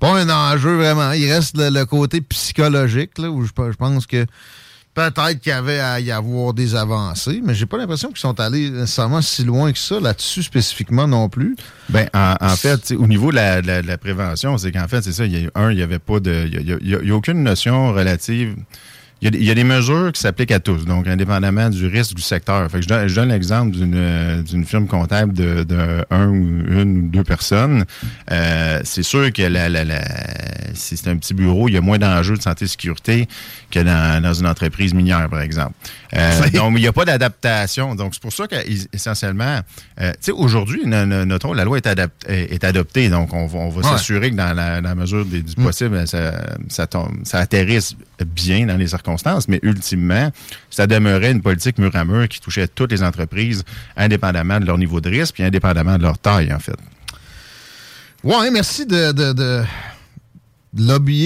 pas un enjeu vraiment. Il reste le, le côté psychologique, là, où je, je pense que peut-être qu'il y avait à y avoir des avancées, mais j'ai pas l'impression qu'ils sont allés nécessairement si loin que ça, là-dessus spécifiquement non plus. Ben, en, en fait, au niveau de la, la- prévention, c'est qu'en fait, c'est ça, il y a, un, il n'y avait pas de. Il y y y a aucune notion relative. Il y, a, des- il y a des mesures qui s'appliquent à tous, donc indépendamment du risque du secteur. Fait que je donne, je donne l'exemple d'une d'une firme comptable de, de un ou une ou deux personnes. Euh, c'est sûr que la, la, la, si c'est un petit bureau, il y a moins d'enjeux de santé et sécurité que dans, dans une entreprise minière, par exemple. Euh, donc, il n'y a pas d'adaptation. Donc, c'est pour ça qu'essentiellement, euh, tu sais, aujourd'hui, no- no- notons, la loi est, est adoptée. Donc, on va, on va Ouais. s'assurer que dans la, dans mesure du possible, ça, ça, tombe- ça atterrisse bien dans les circonstances. Mais ultimement, ça demeurait une politique mur à mur qui touchait toutes les entreprises, indépendamment de leur niveau de risque, puis indépendamment de leur taille, en fait. Ouais, merci de, de,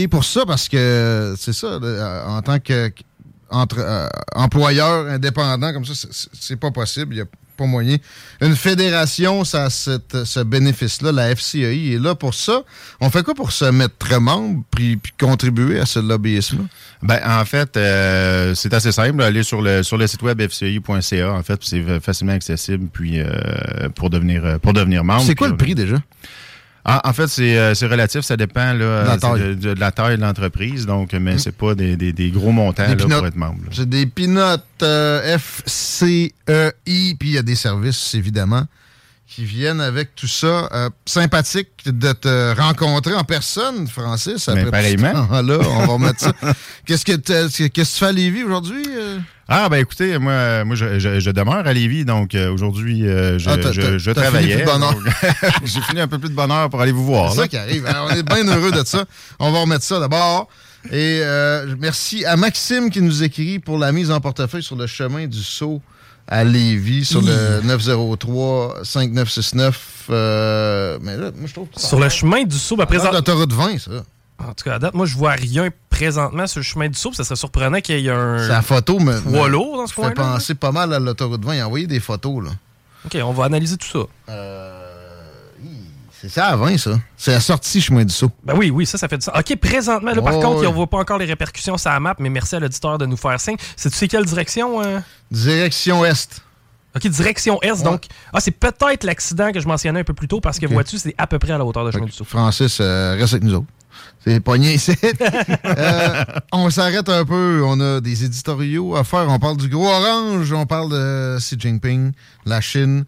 pour ça parce que c'est ça, de- en tant que euh, indépendant comme ça, c'est- pas possible. Il n'y a pas moyen. Une fédération, ça a cette- ce bénéfice-là. La FCI est là pour ça. On fait quoi pour se mettre membre puis, puis contribuer à ce lobbyisme-là? Ben, en fait, euh, c'est assez simple. Aller sur le sur le site web fci.ca, en fait, c'est facilement accessible puis euh, pour devenir euh, pour devenir membre. C'est quoi Puis, le prix déjà? Ah, en fait, c'est euh, c'est relatif, ça dépend là, De la taille. de, de la taille de l'entreprise, donc mais c'est pas des, des, des gros montants Des là, pour être membre. là. C'est des peanuts euh, FCEI, puis il y a des services, évidemment, qui viennent avec tout ça. Euh, sympathique de te rencontrer en personne, Francis. Mais après pareillement. tout ce temps-là, on va remettre ça. Qu'est-ce que qu'est-ce que tu fais à Lévis aujourd'hui? Ah ben écoutez, moi, moi je, je- je demeure à Lévis, donc euh, aujourd'hui euh, je, Ah, je, je travaillais. plus de bonne heure. donc, J'ai fini un peu plus de bonheur pour aller vous voir. C'est ça qui arrive. hein. On est bien heureux de ça. On va remettre ça d'abord. Et euh, merci à Maxime qui nous écrit pour la mise en portefeuille sur le chemin du saut à Lévis sur le 903-5969. Euh, mais là, moi, je trouve que ça Sur le chemin du saut, ben, présent... présent... l'autoroute 20, ça. En tout cas, à date, moi, je vois rien présentement sur le chemin du puis Ça serait surprenant qu'il y ait un. Sa photo me, poids lourd dans ce fait coin-là. penser pas mal à l'autoroute 20. Il a envoyé des photos, là. Ok, on va analyser tout ça. Euh, C'est ça à 20, ça. C'est la sortie chemin du saut. Ben oui, oui, ça, ça fait du sens. OK, présentement, là, par Oh, contre, ouais. on voit pas encore les répercussions sur la map, mais merci à l'auditeur de nous faire signe. C'est tu sais quelle direction? euh? Direction Est. OK, direction Est. Donc, ah, c'est peut-être l'accident que je mentionnais un peu plus tôt parce que Ok. vois-tu, c'est à peu près à la hauteur de chemin du saut. Francis, euh, reste avec nous autres. C'est pogné ici. Euh, on s'arrête un peu. On a des éditoriaux à faire. On parle du gros orange. On parle de Xi Jinping, la Chine.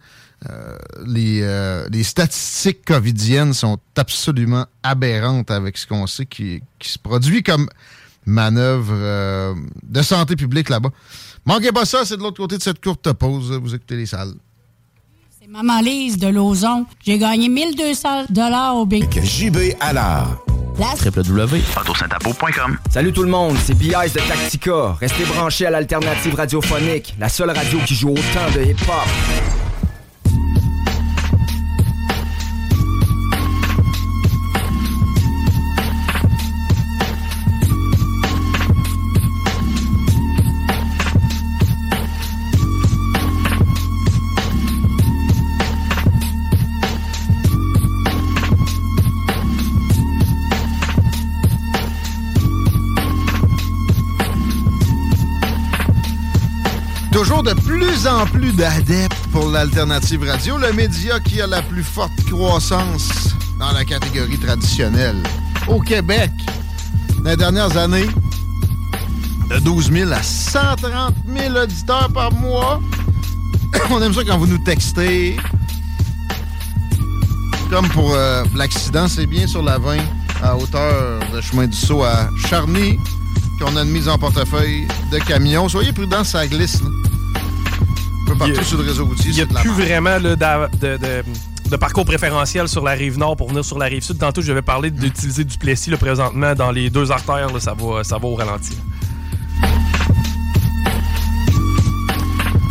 Euh, les, euh, les statistiques covidiennes sont absolument aberrantes avec ce qu'on sait qui, qui se produit comme manœuvre euh, de santé publique là-bas. Manquez pas ça, c'est de l'autre côté de cette courte pause. Vous écoutez les salles. C'est Maman Lise de Lauson. J'ai gagné 1200 dollars au Big. JB Allard. www.autosaintapo.com Salut tout le monde, c'est B.I.S. de Tactica. Restez branchés à l'alternative radiophonique, la seule radio qui joue autant de hip-hop. Toujours de plus en plus d'adeptes pour l'alternative radio, le média qui a la plus forte croissance dans la catégorie traditionnelle. Au Québec, les dernières années, de 12 000 à 130 000 auditeurs par mois. On aime ça quand vous nous textez. Comme pour euh, l'accident, c'est bien sur la 20 à hauteur de chemin du Saut à Charny qu'on a une mise en portefeuille de camion. Soyez prudents, ça glisse. là. Un peu partout a- sur le réseau routier. Il n'y a de la plus vraiment là, de, de- de parcours préférentiel sur la rive nord pour venir sur la rive sud. Tantôt, je vais parler d'utiliser du Plessis là, présentement dans les deux artères. là, ça, va, ça va au ralenti.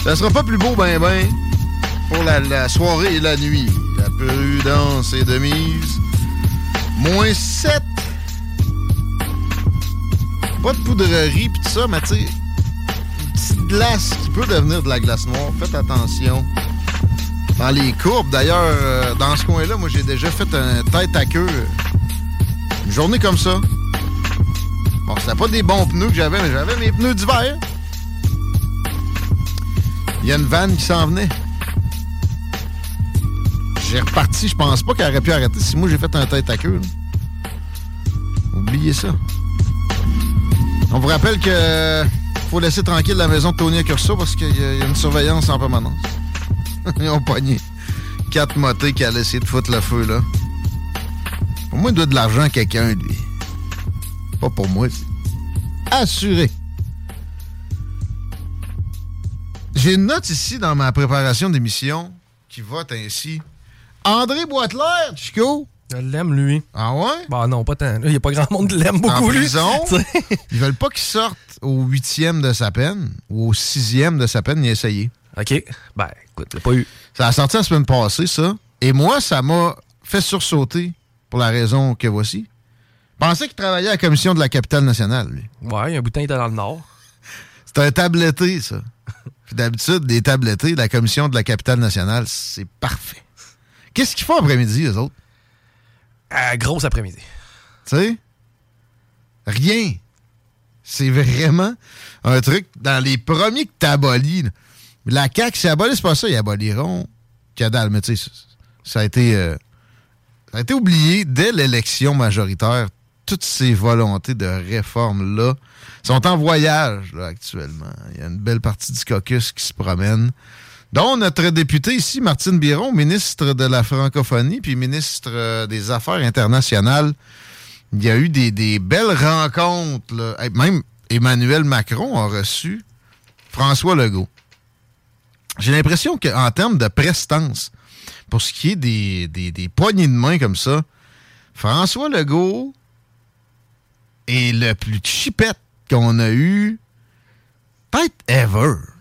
Ça sera pas plus beau, ben ben, pour la, la soirée et la nuit. La prudence est de mise. Moins 7. Pas de poudrerie pis tout ça, mais tu sais, une petite glace qui peut devenir de la glace noire. Faites attention. Dans les courbes, d'ailleurs, euh, dans ce coin-là, moi, j'ai déjà fait un tête à queue. euh, Une journée comme ça. Bon, c'était pas des bons pneus que j'avais, mais j'avais mes pneus d'hiver. Il y a une vanne qui s'en venait. J'ai reparti. Je pense pas qu'elle aurait pu arrêter si moi j'ai fait un tête à queue. Oubliez ça. On vous rappelle que faut laisser tranquille la maison de Tony parce qu'il y, a a une surveillance en permanence. Ils ont pogné quatre motés qui allaient essayer de foutre le feu là. Pour moi, il doit de l'argent à quelqu'un, lui. Pas pour moi. c'est Assuré. J'ai une note ici dans ma préparation d'émission qui vote ainsi. André Boitelaire, Chico. Je l'aime, lui. Ah ouais? Bah non, pas tant. Il n'y a pas grand monde qui l'aime En beaucoup, lui. prison? Sais. Ils veulent pas qu'il sorte au huitième de sa peine ou au sixième de sa peine, il a essayé. OK. Ben, écoute, il pas eu. Ça a sorti la semaine passée, ça. Et moi, ça m'a fait sursauter pour la raison que voici. Je pensais qu'il travaillait à la commission de la capitale nationale, lui. Ouais, il y a un boutin qui était dans le nord. C'est un tabletté, ça. Puis d'habitude, des tablettés de la commission de la capitale nationale, c'est parfait. Qu'est-ce qu'ils font après-midi, eux autres? À grosse après-midi. Tu sais? Rien. C'est vraiment un truc dans les premiers que t'abolis. La CAQ, si elle abolit, c'est pas ça, ils aboliront. Cadal, mais tu sais, ça a été. euh, ça a été oublié dès l'élection majoritaire. Toutes ces volontés de réforme-là sont en voyage actuellement. Il y a une belle partie du caucus qui se promène. Dont notre député ici, Martine Biron, ministre de la francophonie, puis ministre euh, des Affaires internationales. Il y a eu des, belles rencontres. Même Emmanuel Macron a reçu François Legault. J'ai l'impression qu'en termes de prestance, pour ce qui est des, des, des poignées de main comme ça, François Legault est le plus chipette qu'on a eu, peut-être ever.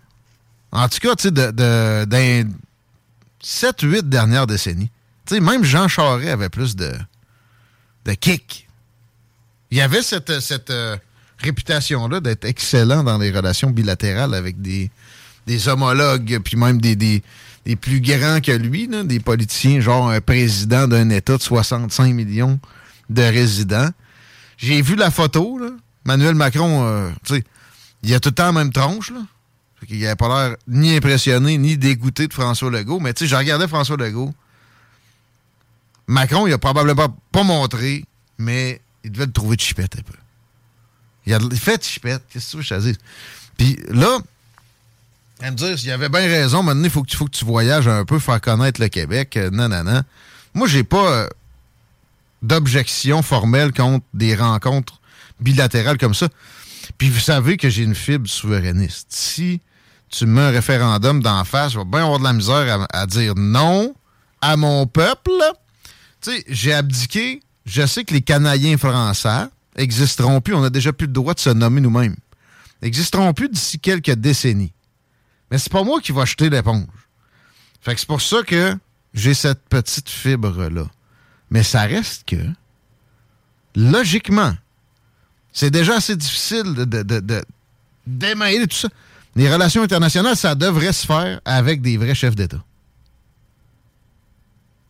En tout cas, tu sais, de, dans 7-8 dernières décennies. Tu sais, même Jean Charest avait plus de, de kick. Il y avait cette, cette euh, réputation-là d'être excellent dans les relations bilatérales avec des, des homologues, puis même des, des, plus grands que lui, des politiciens, genre un président d'un État de 65 millions de résidents. J'ai vu la photo, là. Manuel Macron, euh, tu sais, il a tout le temps la même tronche, là. Qu'il n'avait pas l'air ni impressionné, ni dégoûté de François Legault. Mais tu sais, je regardais François Legault. Macron, il a probablement pas montré, mais il devait le trouver de chipette un peu. Il il fait chipette. Qu'est-ce que tu veux que? Puis là, elle me dire, il avait bien raison, maintenant, il faut que, tu- faut que tu voyages un peu, faire connaître le Québec. euh, Non, non, non. Moi, j'ai pas euh, d'objection formelle contre des rencontres bilatérales comme ça. Puis vous savez que j'ai une fibre souverainiste. Si tu me mets un référendum d'en face, je vais bien avoir de la misère à, dire non à mon peuple. Tu sais, j'ai abdiqué. Je sais que les Canadiens français existeront plus. On n'a déjà plus le droit de se nommer nous-mêmes. Existeront plus d'ici quelques décennies. Mais c'est pas moi qui va jeter l'éponge. Fait c'est pour ça que j'ai cette petite fibre-là. Mais ça reste que, logiquement, c'est déjà assez difficile de, tout ça. Les relations internationales, ça devrait se faire avec des vrais chefs d'État.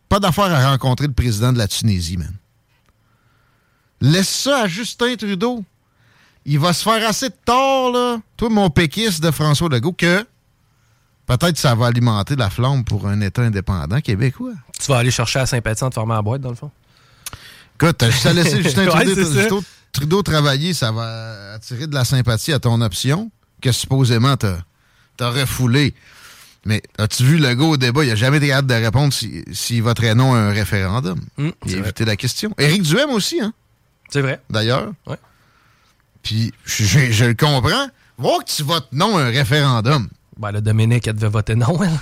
Pas d'affaire à rencontrer le président de la Tunisie, man. Laisse ça à Justin Trudeau. Il va se faire assez de tort, là, toi, mon péquiste de François Legault, que peut-être ça va alimenter la flamme pour un État indépendant québécois. Tu vas aller chercher la sympathie en te formant à boîte, dans le fond? Écoute, t'as juste à laisser Justin ça. Trudeau travailler, ça va attirer de la sympathie à ton option, que supposément t'as as refoulé. Mais as-tu vu le gars au débat? Il n'a jamais été capable de répondre si- s'il voterait non à un référendum. il Hum, c'est a évité la question. Éric Duhem aussi, hein? C'est vrai. D'ailleurs. Ouais. Puis je, le comprends. Voir que tu votes non à un référendum. Ben, le Dominique, elle devait voter non, elle.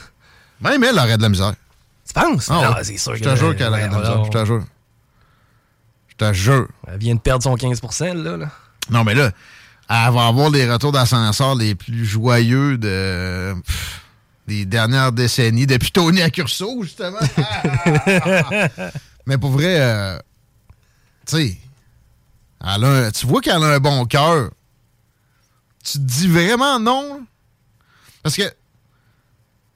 Même elle aurait de la misère. Tu penses? Ah Non, ouais. c'est sûr Je te jure qu'elle aurait de la misère. Je te jure. Je te jure. Elle vient de perdre son 15 là. là. Non, mais là, elle va avoir les retours d'ascenseur les plus joyeux de, pff, des dernières décennies, depuis Tony à Curso, justement. mais pour vrai, euh, tu sais, elle a un- tu vois qu'elle a un bon cœur. Tu te dis vraiment non? Parce que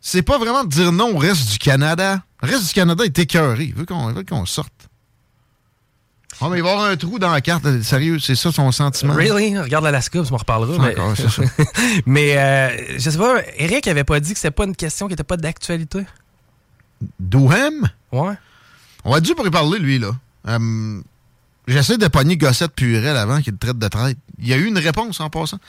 c'est pas vraiment de dire non au reste du Canada. Le reste du Canada est écœuré. Il veut qu'on il veut qu'on sorte. Oh, mais il va y avoir un trou dans la carte. Sérieux, c'est ça son sentiment? Really? Regarde l'Alaska, on en reparlera. Mais, Encore, c'est ça. mais euh, je sais pas, Eric avait pas dit que c'était pas une question qui était pas d'actualité. Douhem? Ouais. On va dû pour y parler, lui, là. Euh, J'essaie de pogner Gossette Purel avant qu'il traite de traite. Il y a eu une réponse en passant.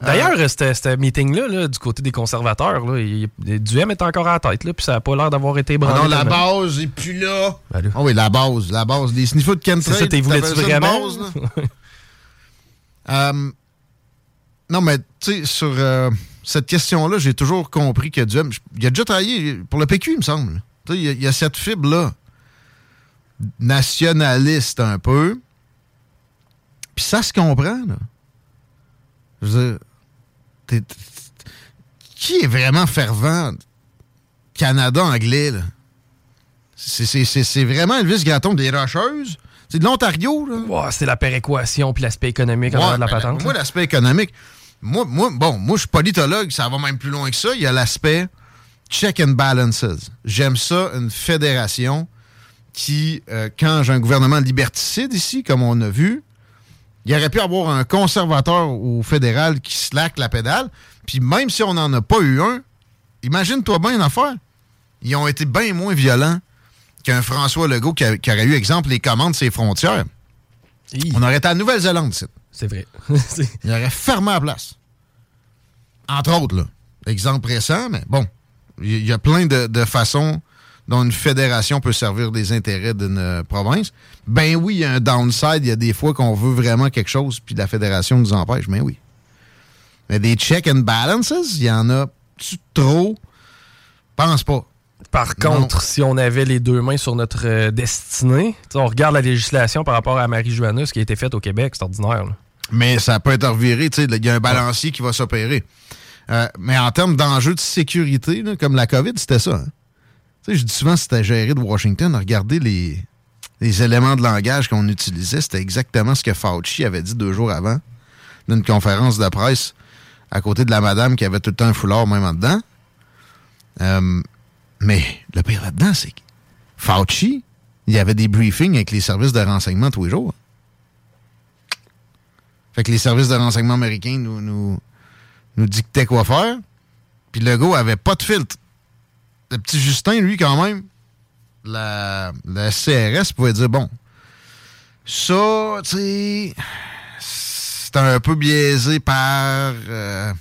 D'ailleurs, euh, c'était- ce meeting-là, là, du côté des conservateurs, là, il, Duhem est encore à la tête, là, puis ça a pas l'air d'avoir été Ah branlé. non, la base est plus là. Ben. Ah oui, la base, la base. Les sniffers de C'est chemtrail. ça, t'es voulais-tu vraiment? base? Euh, non, mais tu sais, sur euh, cette question-là, j'ai toujours compris que Duhem, il a déjà travaillé pour le PQ, il me semble. Tu sais, Il y, a- a cette fibre-là, nationaliste un peu. Puis ça se comprend, là. Je veux dire, qui est vraiment fervent? Canada anglais, là? C'est- vraiment Elvis Gratton des Rocheuses. C'est de l'Ontario, là. C'est la péréquation puis l'aspect économique en Ouais, de la patente. Moi, là. l'aspect économique, moi, moi, bon, moi, je suis politologue, ça va même plus loin que ça. Il y a l'aspect check and balances. J'aime ça, une fédération qui, euh, quand j'ai un gouvernement liberticide ici, comme on a vu, il aurait pu avoir un conservateur au fédéral qui slack la pédale. Puis même si on n'en a pas eu un, imagine-toi bien une affaire. Ils ont été bien moins violents qu'un François Legault qui, a- qui aurait eu, exemple, les commandes de ses frontières. On aurait été à Nouvelle-Zélande, c'est. C'est vrai. Il aurait fermé la place. Entre autres, là. Exemple récent, mais bon. Il y a plein de, de façons dont une fédération peut servir des intérêts d'une euh, province. Ben oui, il y a un downside. Il y a des fois qu'on veut vraiment quelque chose, puis la fédération nous empêche. Mais oui. Mais des check and balances, il y en a trop? Pense pas. Par contre, si on avait les deux mains sur notre euh, destinée, on regarde la législation par rapport à Marie-Joanna, ce qui a été fait au Québec, c'est ordinaire. là. Mais ça peut être reviré, il y a un balancier qui va s'opérer. Euh, mais en termes d'enjeux de sécurité, là, comme la COVID, c'était ça. hein? Tu sais, je dis souvent c'était géré de Washington. Regardez les, les éléments de langage qu'on utilisait. C'était exactement ce que Fauci avait dit deux jours avant d'une conférence de presse à côté de la madame qui avait tout le temps un foulard même en dedans. Euh, Mais le pire là-dedans, c'est que Fauci, il y avait des briefings avec les services de renseignement tous les jours. Fait que les services de renseignement américains nous, nous, dictaient quoi faire. Puis le gars avait pas de filtre. Le petit Justin, lui, quand même, la, la CRS pouvait dire bon, ça, tu sais, c'est un peu biaisé par euh,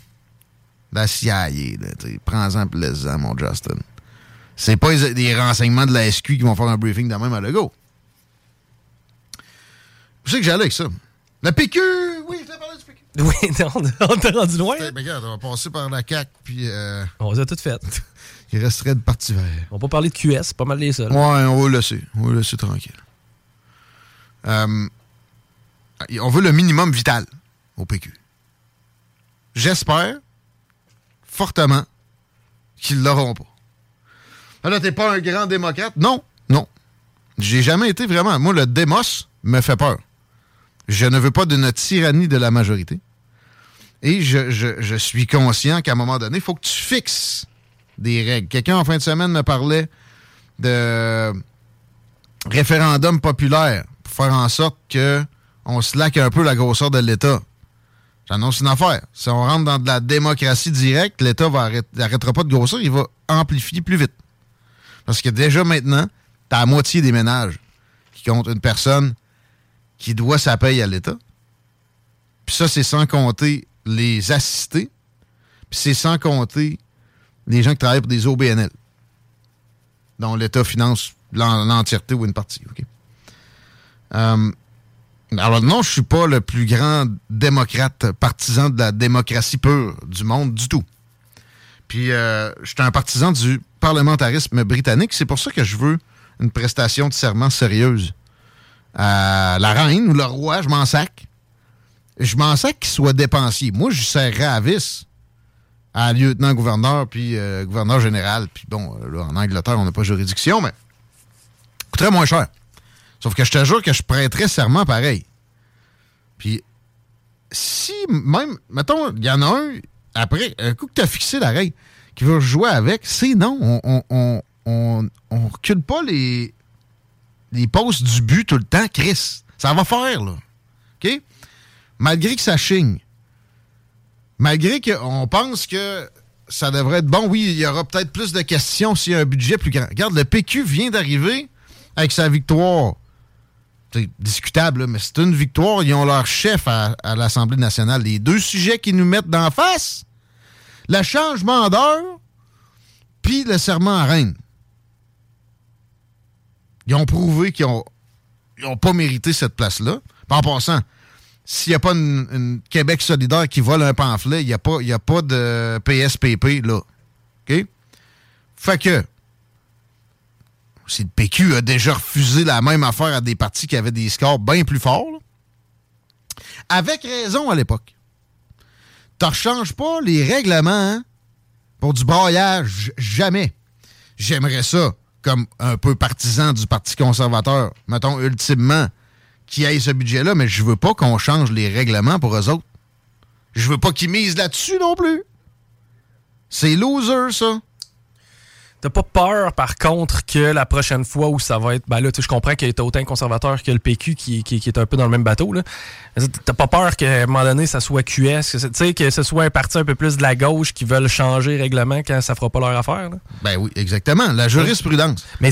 la CIA. Prends-en plaisant, mon Justin. C'est pas des renseignements de la SQ qui vont faire un briefing de même à Lego. Je sais que j'allais avec ça? La PQ, oui, je t'ai parlé du PQ. Oui, on, t'a rendu loin. Ben, regarde, on va passer par la CAQ, puis... euh, On les a toutes faites. Il resterait de parti vert. On va pas parler de QS, c'est pas mal les seuls. Ouais, on va le laisser. On va le laisser tranquille. Euh, on veut le minimum vital au PQ. J'espère fortement qu'ils l'auront pas. Ah Là, t'es pas un grand démocrate? Non, non. J'ai jamais été vraiment. Moi, le démos me fait peur. Je ne veux pas d'une tyrannie de la majorité. Et je, je- je suis conscient qu'à un moment donné, il faut que tu fixes des règles. Quelqu'un en fin de semaine me parlait de référendum populaire pour faire en sorte que on slack un peu la grosseur de l'État. J'annonce une affaire. Si on rentre dans de la démocratie directe, l'État n'arrêtera pas de grossir, il va amplifier plus vite. Parce que déjà maintenant, t'as la moitié des ménages qui comptent une personne qui doit sa paye à l'État. Puis ça, c'est sans compter les assistés. Puis c'est sans compter les gens qui travaillent pour des OBNL, dont l'État finance l'en- l'entièreté ou une partie. Euh, alors non, je suis pas le plus grand démocrate partisan de la démocratie pure du monde du tout. Puis euh, je suis un partisan du parlementarisme britannique. C'est pour ça que je veux une prestation de serment sérieuse à la reine ou le roi. Je m'en sac. Je m'en sac qu'il soit dépensier. Moi, je serrerais à vis à lieutenant-gouverneur puis euh, gouverneur général. Puis bon, euh, là, en Angleterre, on n'a pas juridiction, mais coûterait moins cher. Sauf que je te jure que je prêterais serment pareil. Puis, si même, mettons, il y en a un, après, un coup que tu as fixé la règle, qui veut jouer avec, c'est non. On, on, on, on, on recule pas les, les postes du but tout le temps, Chris. Ça va faire, là. OK? Malgré que ça chigne. Malgré qu'on pense que ça devrait être bon, oui, il y aura peut-être plus de questions s'il y a un budget plus grand. Regarde, le PQ vient d'arriver avec sa victoire. C'est discutable, mais c'est une victoire. Ils ont leur chef à, l'Assemblée nationale. Les deux sujets qu'ils nous mettent d'en face, le changement d'heure, puis le serment à reine. Ils ont prouvé qu'ils n'ont ont pas mérité cette place-là. En passant, s'il n'y a pas une, Québec solidaire qui vole un pamphlet, il n'y a, pas- de PSPP, là. OK? Fait que, si le PQ a déjà refusé la même affaire à des partis qui avaient des scores bien plus forts, avec raison à l'époque. Tu rechanges pas les règlements hein, pour du broyage, jamais. J'aimerais ça, comme un peu partisan du Parti conservateur, mettons, ultimement, qui aille ce budget-là, mais je veux pas qu'on change les règlements pour eux autres. Je veux pas qu'ils misent là-dessus non plus. C'est loser, ça. T'as pas peur, par contre, que la prochaine fois où ça va être. Ben là, je comprends qu'il y a autant conservateur que le PQ qui, qui- qui est un peu dans le même bateau. là. T'as pas peur qu'à un moment donné, ça soit QS, que, c'est- tu sais, que ce soit un parti un peu plus de la gauche qui veulent changer le règlement quand ça fera pas leur affaire. là? Ben oui, exactement. La jurisprudence. Mais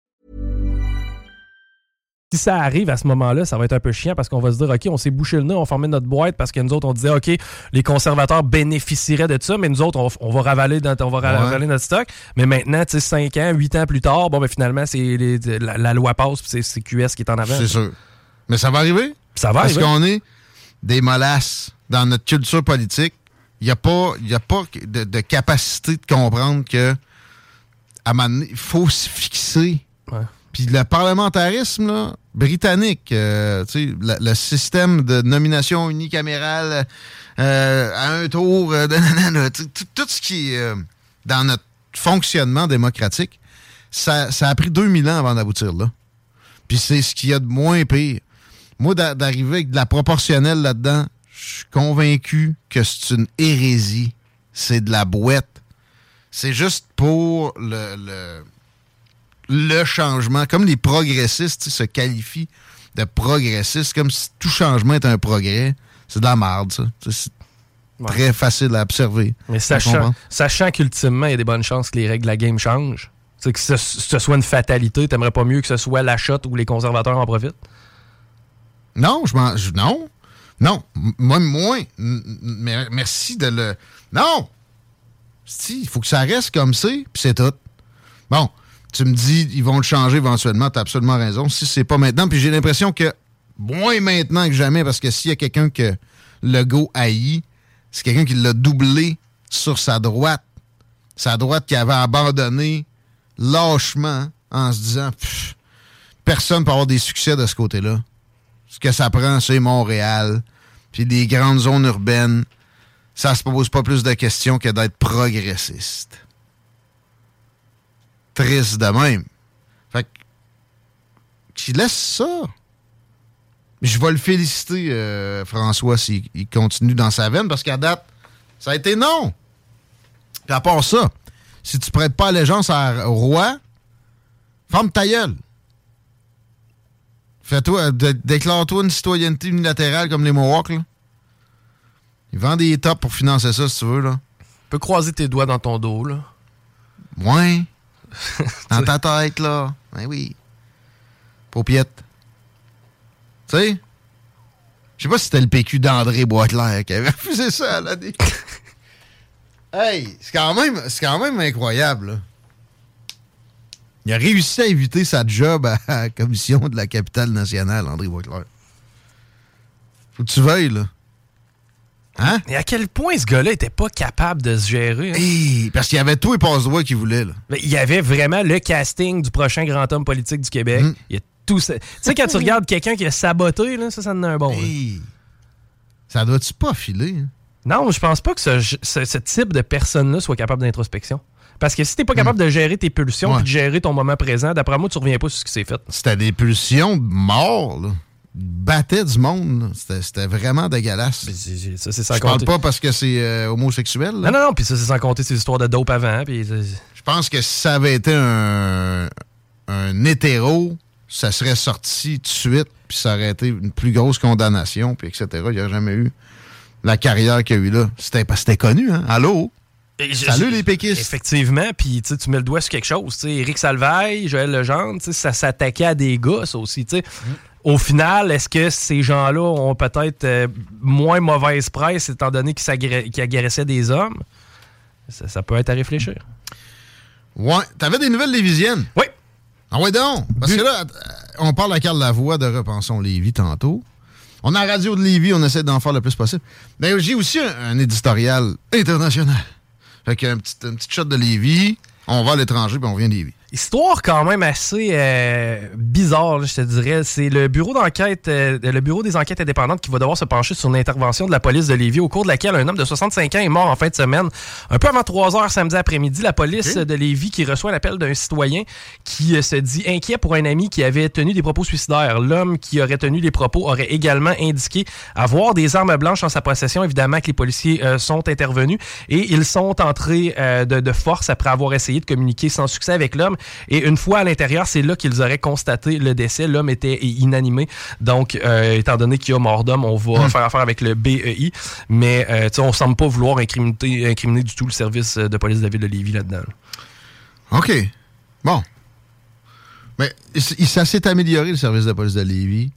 Si ça arrive à ce moment-là, ça va être un peu chiant parce qu'on va se dire, OK, on s'est bouché le nez, on formait notre boîte parce que nous autres, on disait, OK, les conservateurs bénéficieraient de ça, mais nous autres, on, on va, ravaler notre, on va ravaler notre stock. Mais maintenant, tu sais, 5 ans, 8 ans plus tard, bon, ben finalement, c'est la, la loi passe, puis c'est- QS qui est en avant. C'est sûr. Mais ça va arriver. Ça va Parce arriver. qu'on est des molasses dans notre culture politique. Il n'y a pas, y a pas de, de capacité de comprendre que à il faut se fixer. Puis le parlementarisme là, britannique, euh, le, système de nomination unicamérale euh, à un tour, euh, tout, ce qui est euh, dans notre fonctionnement démocratique, ça, ça a pris 2000 ans avant d'aboutir là. Puis c'est ce qu'il y a de moins pire. Moi, d'a- d'arriver avec de la proportionnelle là-dedans, je suis convaincu que c'est une hérésie. C'est de la boîte. C'est juste pour le, le, le changement. Comme les progressistes se qualifient de progressistes, comme si tout changement est un progrès. C'est de la merde, ça. C'est très facile à observer. Mais sachant, sachant qu'ultimement, il y a des bonnes chances que les règles de la game changent. Que ce, ce soit une fatalité, t'aimerais pas mieux que ce soit la shot ou les conservateurs en profitent? Non, je m'en. je- Non. Non. Moi, moins. Merci de le. Non! Si, il faut que ça reste comme c'est, puis c'est tout. Bon, tu me dis, ils vont le changer éventuellement, t'as absolument raison. Si c'est pas maintenant, puis j'ai l'impression que moins maintenant que jamais, parce que s'il y a quelqu'un que le go haït, c'est quelqu'un qui l'a doublé sur sa droite. Sa droite qui avait abandonné lâchement en se disant, Pff, personne peut avoir des succès de ce côté-là. Ce que ça prend, c'est Montréal, puis des grandes zones urbaines. Ça se pose pas plus de questions que d'être progressiste. Triste de même. Fait que, qu'il laisse ça? Je vais le féliciter, euh, François, s'il il continue dans sa veine, parce qu'à date, ça a été non. Puis à part ça, si tu prêtes pas allégeance à- roi, ferme ta gueule. Fais-toi, dé- déclare-toi une citoyenneté unilatérale comme les Mohawks, là. Ils vendent des tops pour financer ça, si tu veux, là. Tu peux croiser tes doigts dans ton dos, là. Ouais. dans ta tête, là. Ben oui. Paupiette. Tu sais? Je sais pas si c'était le PQ d'André Boisclair qui avait refusé ça à l'année. hey, c'est quand même, c'est quand même incroyable, là. Il a réussi à éviter sa job à la commission de la capitale nationale, André Boisclair. Faut que tu veuilles, là. Hein? Et à quel point ce gars-là était pas capable de se gérer? hein? Hey, parce qu'il y avait tout et passe-droit qu'il voulait, là. Ben, il y avait vraiment le casting du prochain grand homme politique du Québec. Mm. Il y a tout ça. Tu sais, quand tu regardes quelqu'un qui a saboté, là, ça, ça en a un bon. là. Ça doit-tu pas filer? hein? Non, je pense pas que ce, ce- ce type de personne-là soit capable d'introspection. Parce que si t'es pas capable Mm. de gérer tes pulsions Ouais. puis de gérer ton moment présent, d'après moi, tu reviens pas sur ce qui s'est fait. C'était des pulsions de mort, là. Battait du monde. C'était- vraiment dégueulasse. Ça, c'est sans Je parle compter- pas parce que c'est euh, homosexuel, là. Non, non, non, puis ça, c'est sans compter ces histoires de dope avant. Puis Je pense que si ça avait été un, un hétéro, ça serait sorti tout de suite, puis ça aurait été une plus grosse condamnation, puis etc. Il n'y aurait jamais eu la carrière qu'il y a eu là. C'était parce que c'était connu, hein? Allô? Salut les péquistes! Effectivement, puis tu mets le doigt sur quelque chose. tu sais, Éric Salvaille, Joël Legendre, tu sais, ça s'attaquait à des gars, ça aussi. tu sais. Au final, est-ce que ces gens-là ont peut-être euh, moins mauvaise presse étant donné qu'ils agressaient des hommes? Ça, ça peut être à réfléchir. Ouais. T'avais des nouvelles lévisiennes? Oui. Ah ouais donc. Parce que là, euh, on parle à Carl Lavoie de Repensons Lévis tantôt. On a la radio de Lévis, on essaie d'en faire le plus possible. Mais j'ai aussi un, un éditorial international. Fait qu'un petit, une petite shot de Lévis, on va à l'étranger, puis on vient de Lévis. Histoire quand même assez euh, bizarre, là, je te dirais. C'est le bureau d'enquête, euh, le bureau des enquêtes indépendantes qui va devoir se pencher sur une intervention de la police de Lévis au cours de laquelle un homme de 65 ans est mort en fin de semaine. Un peu avant 3 heures samedi après-midi, la police de Lévis qui reçoit l'appel d'un citoyen qui euh, se dit inquiet pour un ami qui avait tenu des propos suicidaires. L'homme qui aurait tenu les propos aurait également indiqué avoir des armes blanches en sa possession. Évidemment que les policiers euh, sont intervenus et ils sont entrés euh, de, de force après avoir essayé de communiquer sans succès avec l'homme Et une fois à l'intérieur, c'est là qu'ils auraient constaté le décès. L'homme était inanimé. Donc, euh, étant donné qu'il y a mort d'homme, on va Hmm. faire affaire avec le BEI. Mais euh, on semble pas vouloir incriminer, incriminer du tout le service de police de la ville de Lévis là-dedans. OK. Bon. Mais ça s'est amélioré, le service de police de Lévis.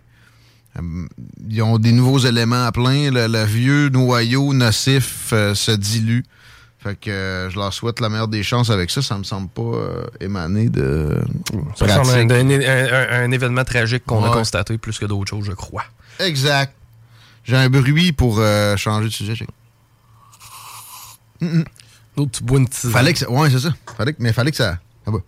Euh, Ils ont des nouveaux éléments à plein. Le, le vieux noyau nocif euh, se dilue. Fait que euh, je leur souhaite la meilleure des chances avec ça. Ça me semble pas euh, émaner de Ça semble pratique. un, un- un- un événement tragique qu'on a constaté plus que d'autres choses, je crois. Exact. J'ai un bruit pour euh, changer de sujet. Mm, mm. L'autre, tu bois une tisane. Fallait que ça. Ouais, c'est ça. Fallait que- mais fallait que ça. Ah bah.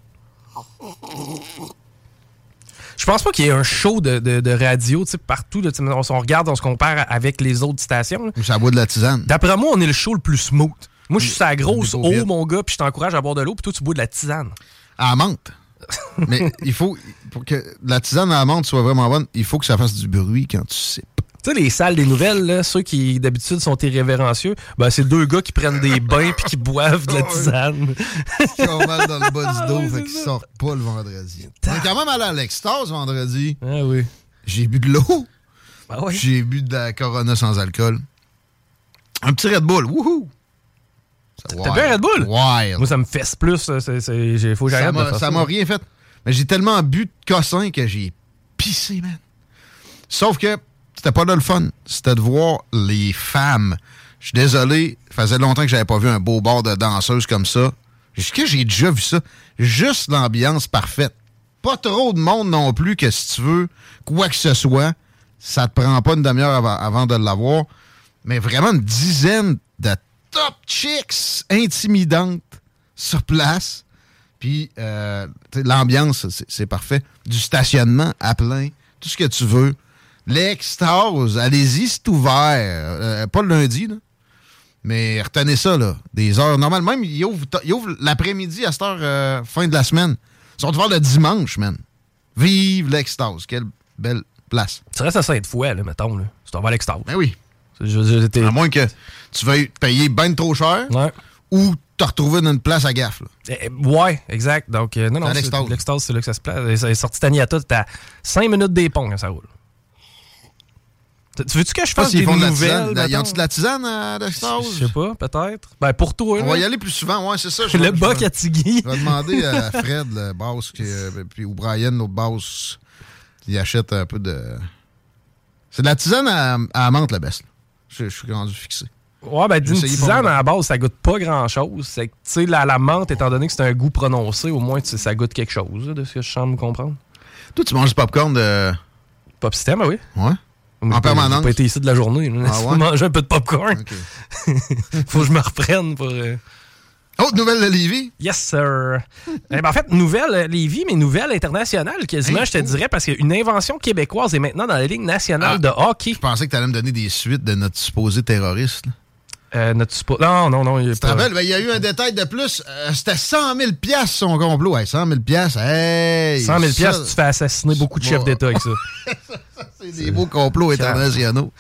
Je pense pas qu'il y ait un show de, de- de radio partout. là, on, on regarde, on se compare avec les autres stations. là. Ça boit de la tisane. D'après moi, on est le show le plus smooth. Moi, je suis sa grosse eau, vite. mon gars, puis je t'encourage à boire de l'eau, puis toi, tu bois de la tisane. À la menthe. Mais il faut, pour que la tisane à la menthe soit vraiment bonne, il faut que ça fasse du bruit quand tu sais. Tu sais, les salles des nouvelles, là, ceux qui d'habitude sont irrévérencieux, ben, c'est deux gars qui prennent des bains puis qui boivent de la tisane. Ils ont mal dans le bas du dos, fait qu'ils sortent pas le vendredi. On est quand même allé à l'extase vendredi. Ah oui. J'ai bu de l'eau. Ah oui. J'ai bu de la Corona sans alcool. Un petit Red Bull, wouhou! T'as bu un Red Bull? Wild. Moi, ça me fesse plus. j'ai- faut que j'arrête de faire ça m'a rien fait. Mais j'ai tellement bu de cossin que j'ai pissé, man. Sauf que c'était pas là le fun. C'était de voir les femmes. Je suis désolé, ça faisait longtemps que j'avais pas vu un beau bord de danseuse comme ça. Est-ce que j'ai déjà vu ça? Juste l'ambiance parfaite. Pas trop de monde non plus que si tu veux, quoi que ce soit, ça te prend pas une demi-heure avant, avant de l'avoir. Mais vraiment une dizaine de top chicks intimidantes sur place. Puis euh, l'ambiance, c'est- c'est parfait. Du stationnement à plein, tout ce que tu veux. L'extase, allez-y, c'est ouvert. Euh, pas le lundi, là. Mais retenez ça, là. Des heures normales. Même, ils ouvrent, l'après-midi à cette heure, euh, fin de la semaine. Ils sont ouverts le dimanche, man. Vive l'extase. Quelle belle place. Tu restes à Sainte-Foy, là, mettons. Là. Tu t'en vas à l'extase. Ben oui. Je, je- j'étais- À moins que tu veuilles payer bien trop cher ou te retrouver dans une place à gaffe. là. Eh, ouais, exact. Donc, euh, non, non, l'extase. c'est là que ça se place. Ça est sorti Taniata, t'es à 5 minutes des ponts quand ça roule. Tu tu veux-tu que je fasse des de nouvelles? Ils mettons? ont-tu de la tisane à l'extase? Je sais pas, peut-être. Ben, pour toi, On va y aller plus souvent, ouais, c'est ça. Le boc à Tigui. Je vais demander à Fred, le boss, qui, euh, puis, ou Brian, l'autre boss, qui achète un peu de. C'est de la tisane à, à la menthe, la baisse. Je, je suis rendu fixé. Ouais, ben, d'une tisane à la base, ça goûte pas grand chose. C'est que, tu sais, la, la menthe, étant donné que c'est un goût prononcé, au moins, ça goûte quelque chose, de ce que je semble me comprendre. Toi, tu manges du popcorn de. Pop système, oui. Ouais. En permanence? J'ai pas été ici de la journée. là. Ah ouais? manger un peu de popcorn. Faut que je me reprenne pour. euh, Autre nouvelle de Lévis? Yes, sir. Eh ben, en fait, nouvelle euh, Lévis, mais nouvelle internationale quasiment, je te dirais, parce qu'une invention québécoise est maintenant dans la Ligue nationale de hockey. Je pensais que tu allais me donner des suites de notre supposé terroriste. Euh, notre suppo- Non, non, non. il Tu te rappelles, ben, il y a eu un détail de plus. Euh, C'était 100 000 piastres, son complot. Hey, 100 000 piastres, hey! 100 000 ça, tu fais assassiner beaucoup de chefs d'État avec ça. C'est des beaux complots internationaux.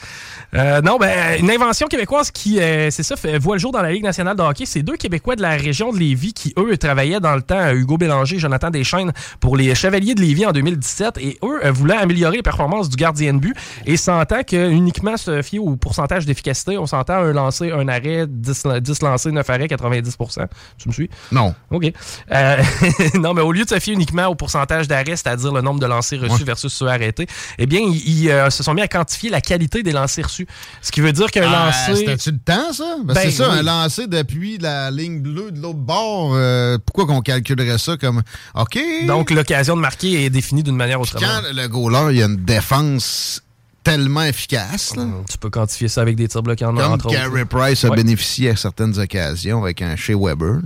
Euh, non, ben, une invention québécoise qui, euh, c'est ça, fait, voit le jour dans la Ligue nationale de hockey. C'est deux Québécois de la région de Lévis qui, eux, travaillaient dans le temps, euh, Hugo Bélanger, Jonathan Deschaines, pour les Chevaliers de Lévis en 2017. Et eux euh, voulaient améliorer les performances du gardien de but. Et s'entend que uniquement se fier au pourcentage d'efficacité, on s'entend un lancer, un arrêt, 10, la- 10 lancés, 9 arrêts, 90% Tu me suis? Non. OK. Euh, non, mais au lieu de se fier uniquement au pourcentage d'arrêt, c'est-à-dire le nombre de lancers reçus Ouais. versus ceux arrêtés, eh bien, ils, ils, euh, se sont mis à quantifier la qualité des lancers reçus. Ce qui veut dire qu'un Ah, lancer. C'était-tu le temps, ça? Ben, Ben c'est ça, oui. un lancer depuis la ligne bleue de l'autre bord. euh, pourquoi qu'on calculerait ça comme. OK. Donc, l'occasion de marquer est définie d'une manière autrement. quand le goaler, il y a une défense tellement efficace, là, Tu peux quantifier ça avec des tirs bloqués en comme entre. Carey Price a Ouais. bénéficié à certaines occasions avec un Shea Weber,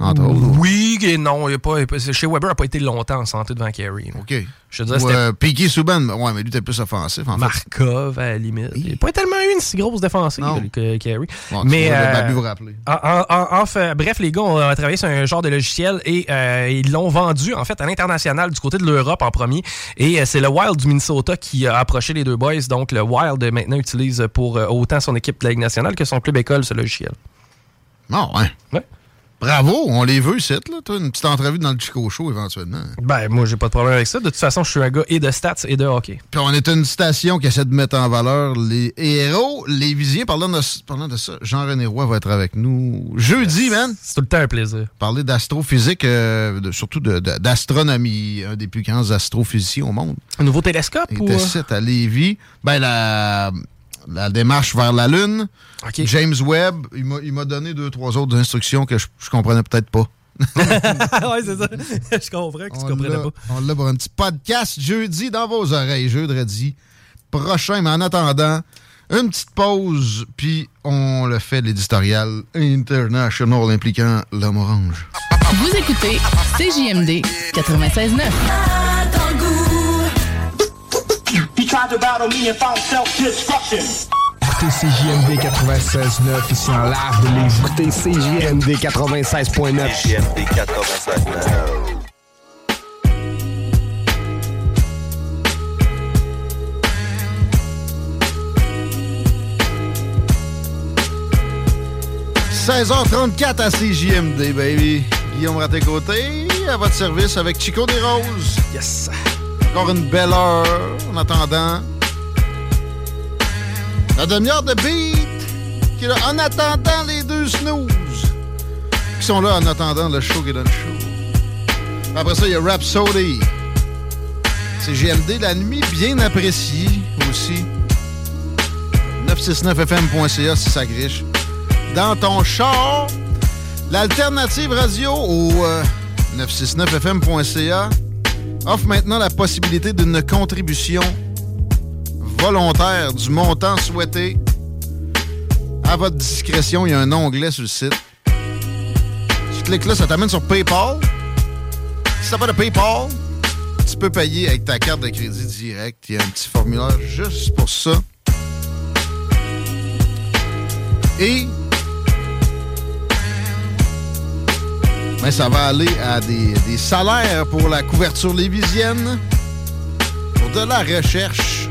entre autres. Oui et non. il a pas, chez Weber n'a pas été longtemps en santé devant Carey. OK. Je te dirais, Ou, c'était euh, Souban, ouais, mais lui, était plus offensif, en fait. Markov à la limite. Il n'a pas tellement eu une si grosse défensive que. Bon, tu mais euh, vous rappeler. en- en- en- en fait, bref, les gars ont euh, travaillé sur un genre de logiciel et euh, ils l'ont vendu en fait à l'international du côté de l'Europe en premier. Et euh, c'est le Wild du Minnesota qui a approché les deux boys. Donc le Wild maintenant utilise pour autant son équipe de la Ligue nationale que son club école ce logiciel. Non, ouais. Ouais. Bravo, on les veut, c'est là. Toi, une petite entrevue dans le Chico Show éventuellement. Ben, moi, j'ai pas de problème avec ça. De toute façon, je suis un gars et de stats et de hockey. Puis on est une station qui essaie de mettre en valeur les héros, les visiens. Parlant de, parlant de ça, Jean-René Roy va être avec nous jeudi, man. C'est tout le temps un plaisir. Parler d'astrophysique, euh, de- surtout de- de- d'astronomie, un des plus grands astrophysiciens au monde. Un nouveau télescope Il était site à Lévis. Ben, la, la démarche vers la Lune. James Webb, il m'a- il m'a donné deux, trois autres instructions que je, je comprenais peut-être pas. ouais, c'est ça. je comprends que tu On comprenais l'a- pas. On l'a pour un petit podcast jeudi dans vos oreilles, jeudi prochain. Mais en attendant, une petite pause, puis on le fait l'éditorial international impliquant l'homme orange. Vous écoutez CJMD 96.9. Tried to battle me and found self-destruction. CJMD 96.9 ici en live de Lévis. Écoutez CJMD 96.9. CJMD 96.9. 16h34 à CJMD, baby. Guillaume Raté-Côté, à votre service avec Chico des Roses. Yes. Encore une belle heure en attendant. La demi-heure de beat qui est là en attendant les deux snooze. Qui sont là en attendant le show qui donne show. Après ça, il y a Rhapsody. C'est GMD la nuit, bien apprécié aussi. 969fm.ca si ça griche. Dans ton char, l'alternative radio au euh, 969fm.ca offre maintenant la possibilité d'une contribution volontaire du montant souhaité. À votre discrétion, il y a un onglet sur le site. Tu cliques là, ça t'amène sur PayPal. Si t'as pas de PayPal, tu peux payer avec ta carte de crédit direct. Il y a un petit formulaire juste pour ça. Et ben, ça va aller à des, des salaires pour la couverture lévisienne, pour de la recherche.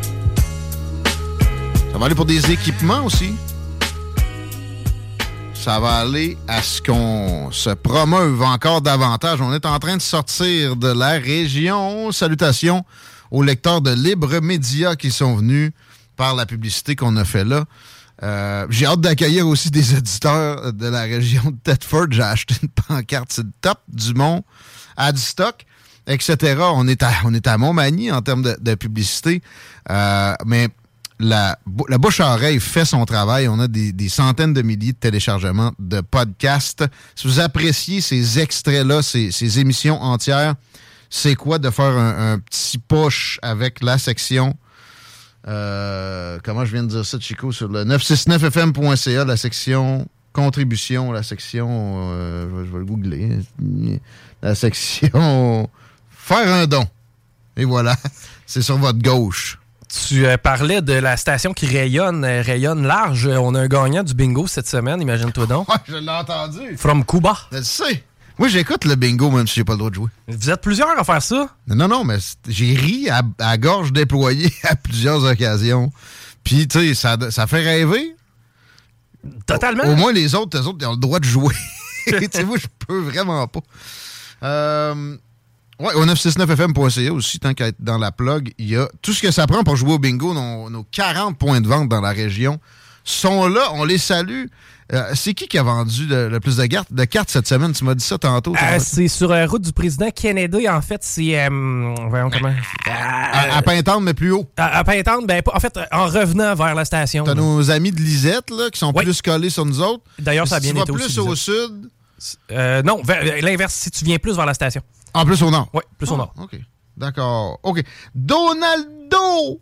Ça va aller pour des équipements aussi. Ça va aller à ce qu'on se promeuve encore davantage. On est en train de sortir de la région. Salutations aux lecteurs de Libre Média qui sont venus par la publicité qu'on a fait là. Euh, J'ai hâte d'accueillir aussi des auditeurs de la région de Thetford. J'ai acheté une pancarte, top du Mont, Adstock, etc. On est à, on est à Montmagny en termes de, de publicité. Euh, mais la, la bouche à oreille fait son travail. On a des, des centaines de milliers de téléchargements de podcasts. Si vous appréciez ces extraits-là, ces, ces émissions entières, c'est quoi de faire un, un petit push avec la section euh, comment je viens de dire ça, Chico, sur le 969fm.ca, la section contribution, la section, euh, je, vais, je vais le googler, la section faire un don. Et voilà, c'est sur votre gauche. Tu euh, parlais de la station qui rayonne, euh, rayonne large. On a un gagnant du bingo cette semaine, imagine-toi donc. Je l'ai entendu. From Cuba. Je le sais. Moi, j'écoute le bingo, même si j'ai pas le droit de jouer. Vous êtes plusieurs à faire ça? Non, non, mais j'ai ri à, à gorge déployée à plusieurs occasions. Puis, tu sais, ça, ça fait rêver. Totalement. Au, au moins, les autres, les autres, ils ont le droit de jouer. tu sais, moi, je peux vraiment pas. Euh, ouais, au 969fm.ca aussi, tant qu'à être dans la plug, il y a tout ce que ça prend pour jouer au bingo. Nos, nos 40 points de vente dans la région sont là. On les salue. Euh, c'est qui qui a vendu le, le plus de cartes, de cartes cette semaine? Tu m'as dit ça tantôt. Euh, c'est sur la route du président Kennedy, en fait. C'est. euh, voyons comment. à, à Pintendre, mais plus haut. À, à Pintendre, ben, en fait, en revenant vers la station. T'as nos amis de Lisette, là, qui sont plus collés sur nous autres. D'ailleurs, ça a Mais si bien tu vas été plus au sud. Euh, non, vers- l'inverse, si tu viens plus vers la station. En plus au nord. Oui, plus au Ah, nord. OK. D'accord. OK. Donaldo!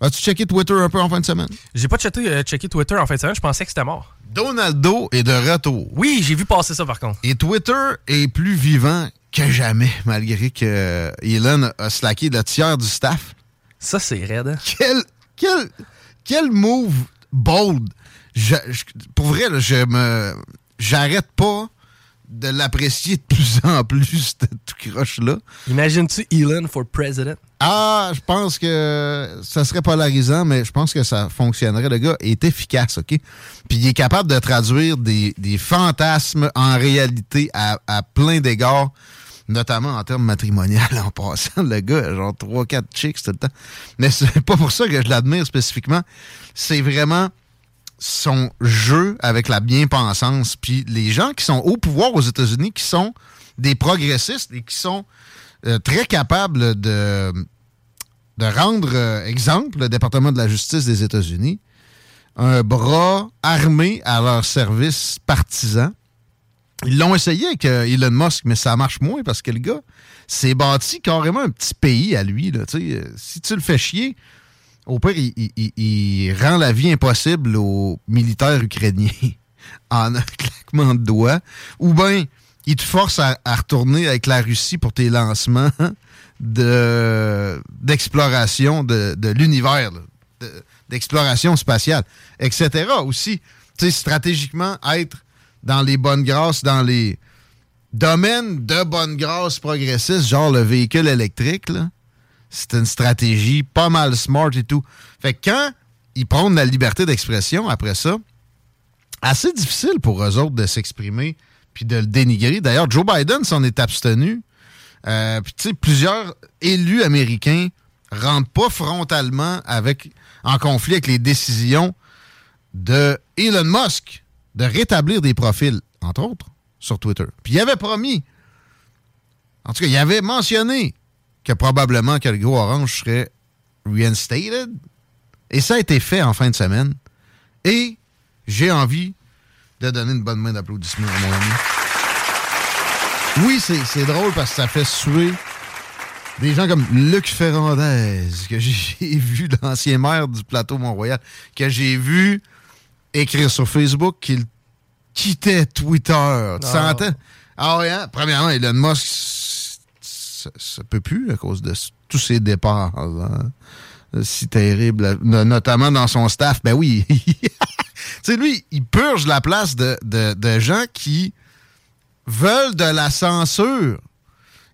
As-tu checké Twitter un peu en fin de semaine? J'ai pas checké, euh, checké Twitter en fin de semaine, je pensais que c'était mort. Donaldo est de retour. Oui, j'ai vu passer ça par contre. Et Twitter est plus vivant que jamais, malgré que euh, Elon a slacké le tiers du staff. Ça, c'est raide. hein? Quel, quel, quel move bold. Je- je- pour vrai, là, je me j'arrête pas de l'apprécier de plus en plus, ce tout croche-là. Imagines-tu Elon for president? Ah, je pense que ça serait polarisant, mais je pense que ça fonctionnerait. Le gars est efficace, OK? Puis il est capable de traduire des, des fantasmes en réalité à, à plein d'égards, notamment en termes matrimoniaux en passant. Le gars, genre 3-4 chicks tout le temps. Mais c'est pas pour ça que je l'admire spécifiquement. C'est vraiment son jeu avec la bien-pensance. Puis les gens qui sont au pouvoir aux États-Unis, qui sont des progressistes et qui sont euh, très capables de, rendre euh, exemple le département de la justice des États-Unis, un bras armé à leur service partisan. Ils l'ont essayé avec euh, Elon Musk, mais ça marche moins parce que le gars s'est bâti carrément un petit pays à lui. Là, si tu le fais chier, au pire, il, rend la vie impossible aux militaires ukrainiens en un claquement de doigts. Ou bien, il te force à, retourner avec la Russie pour tes lancements de d'exploration de, de l'univers, d'exploration spatiale, etc. Aussi, tu sais, stratégiquement, être dans les bonnes grâces, dans les domaines de bonne grâce progressistes, genre le véhicule électrique, là, c'est une stratégie pas mal smart et tout. Fait que quand ils prennent la liberté d'expression après ça, assez difficile pour eux autres de s'exprimer puis de le dénigrer. D'ailleurs, Joe Biden s'en est abstenu. Euh, puis, tu sais, plusieurs élus américains rentrent pas frontalement en conflit avec les décisions de Elon Musk de rétablir des profils, entre autres, sur Twitter. Puis il avait promis, en tout cas, il avait mentionné que probablement que le gros orange serait reinstated. Et ça a été fait en fin de semaine. Et j'ai envie de donner une bonne main d'applaudissement à mon ami. Oui, c'est drôle parce que ça fait suer des gens comme Luc Ferrandez, que j'ai vu, l'ancien maire du plateau Mont-Royal, que j'ai vu écrire sur Facebook qu'il quittait Twitter. Tu Ah. sentais? Ah ouais, hein? Premièrement, Elon Musk, ça, peut plus à cause de tous ses départs. hein. Si terrible, no- notamment dans son staff. Ben oui. tu lui, il purge la place de, de- gens qui veulent de la censure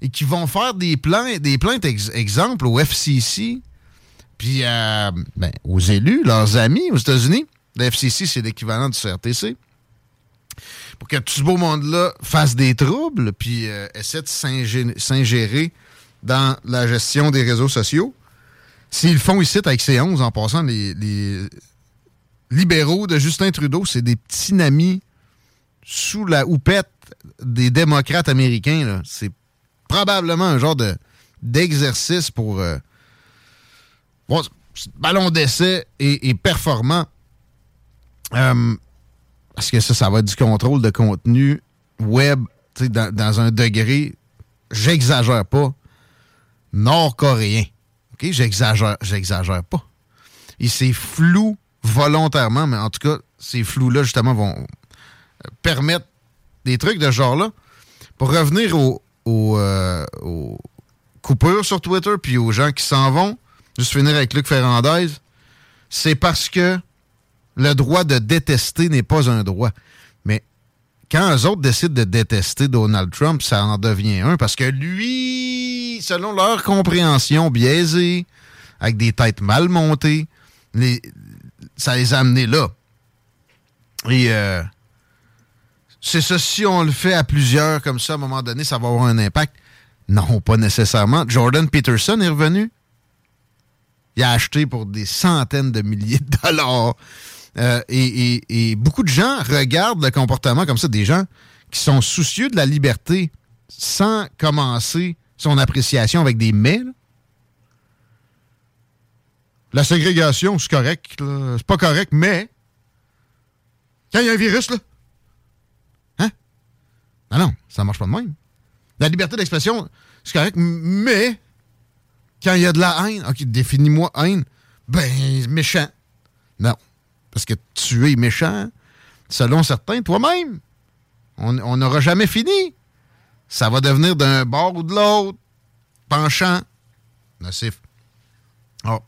et qui vont faire des plaintes, des plaintes ex- exemple, au FCC, puis euh, ben, aux élus, leurs amis aux États-Unis. Le FCC, c'est l'équivalent du CRTC. Pour que tout ce beau monde-là fasse des troubles, puis euh, essaie de s'ingé- s'ingérer dans la gestion des réseaux sociaux. S'ils font ici avec C11, en passant, les, libéraux de Justin Trudeau, c'est des petits amis sous la houppette des démocrates américains. C'est probablement un genre de d'exercice pour euh, ballon d'essai et, et performant. Euh, parce que ça, ça va être du contrôle de contenu web dans, dans un degré, j'exagère pas, nord-coréen. OK? J'exagère, j'exagère pas. Et c'est flou volontairement, mais en tout cas, ces flous-là, justement, vont euh, permettre des trucs de ce genre-là. Pour revenir au- au, euh, aux coupures sur Twitter puis aux gens qui s'en vont, juste finir avec Luc Ferrandez, c'est parce que le droit de détester n'est pas un droit. Mais quand eux autres décident de détester Donald Trump, ça en devient un parce que lui, selon leur compréhension biaisée, avec des têtes mal montées, ça les a amenés là. Et euh, c'est ça, si on le fait à plusieurs comme ça, à un moment donné, ça va avoir un impact. Non, pas nécessairement. Jordan Peterson est revenu. Il a acheté pour des centaines de milliers de dollars. Euh, et, beaucoup de gens regardent le comportement comme ça, des gens qui sont soucieux de la liberté sans commencer son appréciation avec des mais. La ségrégation, c'est correct. C'est pas correct, mais quand il y a un virus, là, hein? Ah non, ça marche pas de même. La liberté d'expression, c'est correct, mais quand il y a de la haine, ok, définis-moi haine, ben, méchant. Non. Parce que tu es méchant, selon certains, toi-même. On n'aura jamais fini. Ça va devenir d'un bord ou de l'autre, penchant, nocif. Oh.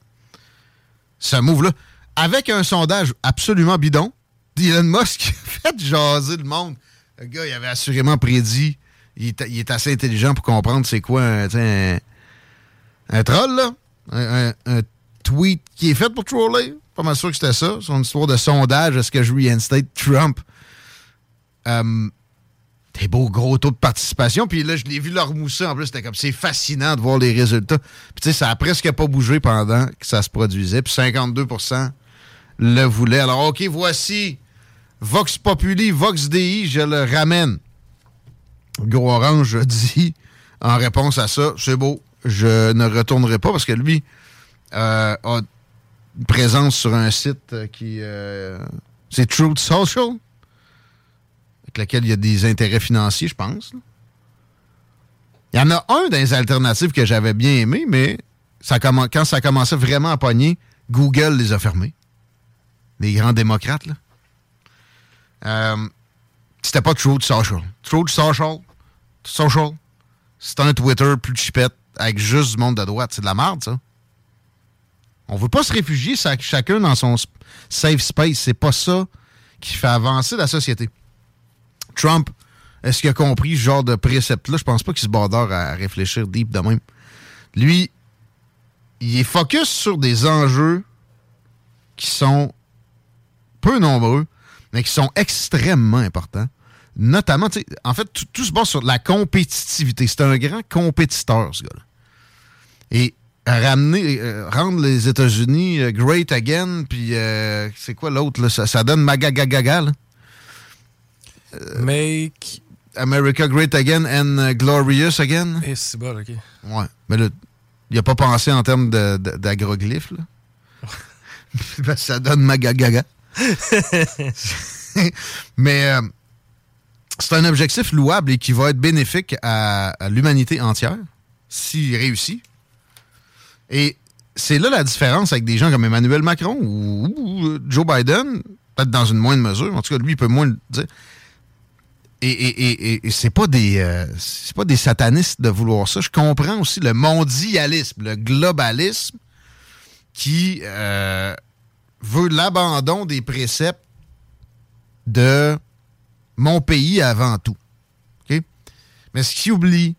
Ce move-là, avec un sondage absolument bidon, Elon Musk a fait jaser le monde Le gars, il avait assurément prédit. Il est, assez intelligent pour comprendre c'est quoi un, troll, là. Un- un tweet qui est fait pour troller. Pas mal sûr que c'était ça. Son histoire de sondage. Est-ce que je reinstate Trump? Euh, des beaux gros taux de participation. Puis là, je l'ai vu leur mousser en plus. C'était comme, c'est fascinant de voir les résultats. Puis tu sais, ça a presque pas bougé pendant que ça se produisait. Puis 52% le voulaient. Alors, OK, voici Vox Populi, Vox DI, je le ramène. Gros Orange dit en réponse à ça, c'est beau, je ne retournerai pas parce que lui euh, a une présence sur un site euh, qui... euh, c'est Truth Social, avec lequel il y a des intérêts financiers, je pense. Il y en a un les alternatives que j'avais bien aimé, mais ça quand ça commençait vraiment à pogner, Google les a fermés. Les grands démocrates, là. Euh, c'était pas Truth Social. Truth Social, Social, c'est un Twitter plus chipette avec juste du monde de droite. C'est de la merde, ça. On veut pas se réfugier chacun dans son safe space. C'est pas ça qui fait avancer la société. Trump, est-ce qu'il a compris ce genre de précepte-là? Je pense pas qu'il se bordeur à réfléchir deep de même. Lui, il est focus sur des enjeux qui sont peu nombreux, mais qui sont extrêmement importants. Notamment, en fait, tout, tout se base sur la compétitivité. C'est un grand compétiteur, ce gars-là. Et ramener, euh, rendre les États-Unis euh, great again, puis euh, c'est quoi l'autre, là? Ça, ça donne magagagaga, là. Make America great again and glorious again. Et c'est bon, ok. Ouais. Mais là, il a pas pensé en termes d'agroglyphes, là. Que ça donne magagaga. Mais c'est un objectif louable et qui va être bénéfique à, à l'humanité entière s'il réussit. Et c'est là la différence avec des gens comme Emmanuel Macron ou, ou Joe Biden, peut-être dans une moindre mesure. En tout cas, lui, il peut moins le dire. Et, et- et- et- c'est pas des euh, c'est pas des satanistes de vouloir ça. Je comprends aussi le mondialisme, le globalisme qui euh, veut l'abandon des préceptes de mon pays avant tout. Mais ce qui oublie,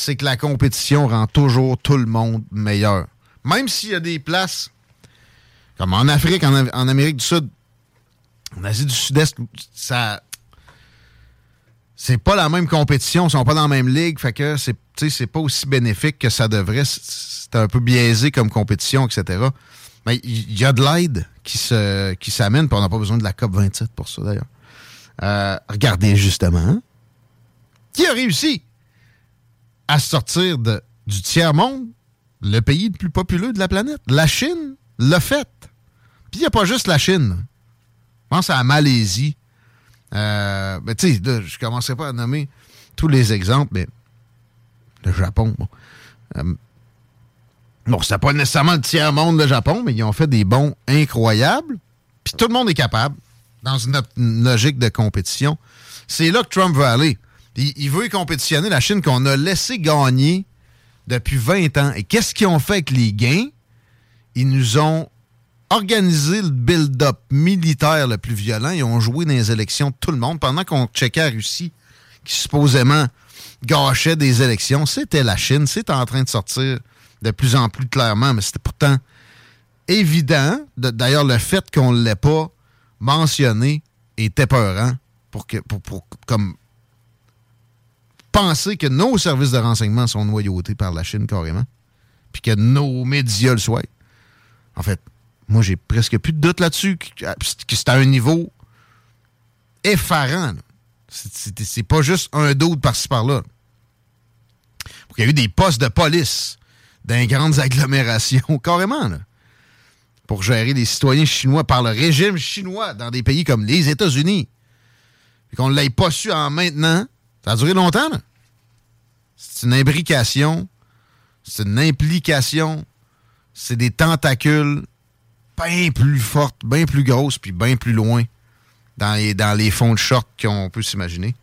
c'est que la compétition rend toujours tout le monde meilleur. Même s'il y a des places, comme en Afrique, en, Am- en Amérique du Sud, en Asie du Sud-Est, ça. C'est pas la même compétition, ils sont pas dans la même ligue, fait que c'est pas aussi bénéfique que ça devrait. C'est- un peu biaisé comme compétition, etc. Mais il y a de l'aide qui s'amène, puis on n'a pas besoin de la COP 27 pour ça d'ailleurs. Euh, regardez justement, hein, qui a réussi? À sortir de, du tiers-monde, le pays le plus populeux de la planète. La Chine l'a fait. Puis il n'y a pas juste la Chine. Je pense à la Malaisie. Euh, ben, tu sais, je ne commencerai pas à nommer tous les exemples, mais le Japon, bon. Euh, bon, pas nécessairement le tiers-monde, le Japon, mais ils ont fait des bons incroyables. Puis tout le monde est capable, dans une, une logique de compétition. C'est là que Trump veut aller. Il, il veut compétitionner la Chine qu'on a laissé gagner depuis 20 ans. Et qu'est-ce qu'ils ont fait avec les gains? Ils nous ont organisé le build-up militaire le plus violent. Ils ont joué dans les élections de tout le monde. Pendant qu'on checkait la Russie, qui supposément gâchait des élections, c'était la Chine. C'est en train de sortir de plus en plus clairement, mais c'était pourtant évident. De- D'ailleurs, le fait qu'on ne l'ait pas mentionné est épeurant pour, que, pour, pour comme penser que nos services de renseignement sont noyautés par la Chine carrément, puis que nos médias le soient. En fait, moi, j'ai presque plus de doute là-dessus, que, que c'est à un niveau effarant. C'est- pas juste un doute par-ci par-là. Il y a eu des postes de police dans les grandes agglomérations, carrément, pour gérer les citoyens chinois par le régime chinois dans des pays comme les États-Unis. Et qu'on ne l'ait pas su en maintenant, ça a duré longtemps. C'est une imbrication, c'est une implication, c'est des tentacules bien plus fortes, bien plus grosses, puis bien plus loin dans les, dans les fonds de short qu'on peut s'imaginer.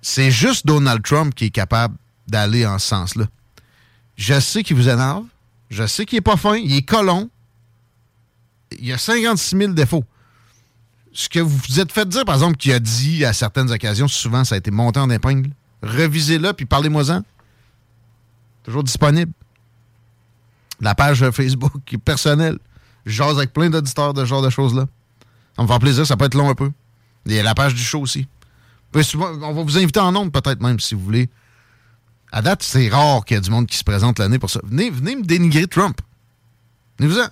C'est juste Donald Trump qui est capable d'aller en ce sens-là. Je sais qu'il vous énerve, je sais qu'il est pas fin, il est colon, il a 56 000 défauts. Ce que vous vous êtes fait dire, par exemple, qu'il a dit à certaines occasions, souvent ça a été monté en épingle, revisez-le puis parlez-moi-en. Toujours disponible. La page Facebook personnelle. Je jase avec plein d'auditeurs de ce genre de choses-là. Ça me fait plaisir, ça peut être long un peu. Il y a la page du show aussi. On va vous inviter en nombre peut-être même, si vous voulez. À date, c'est rare qu'il y ait du monde qui se présente l'année pour ça. Venez, venez me dénigrer Trump. Venez-vous-en.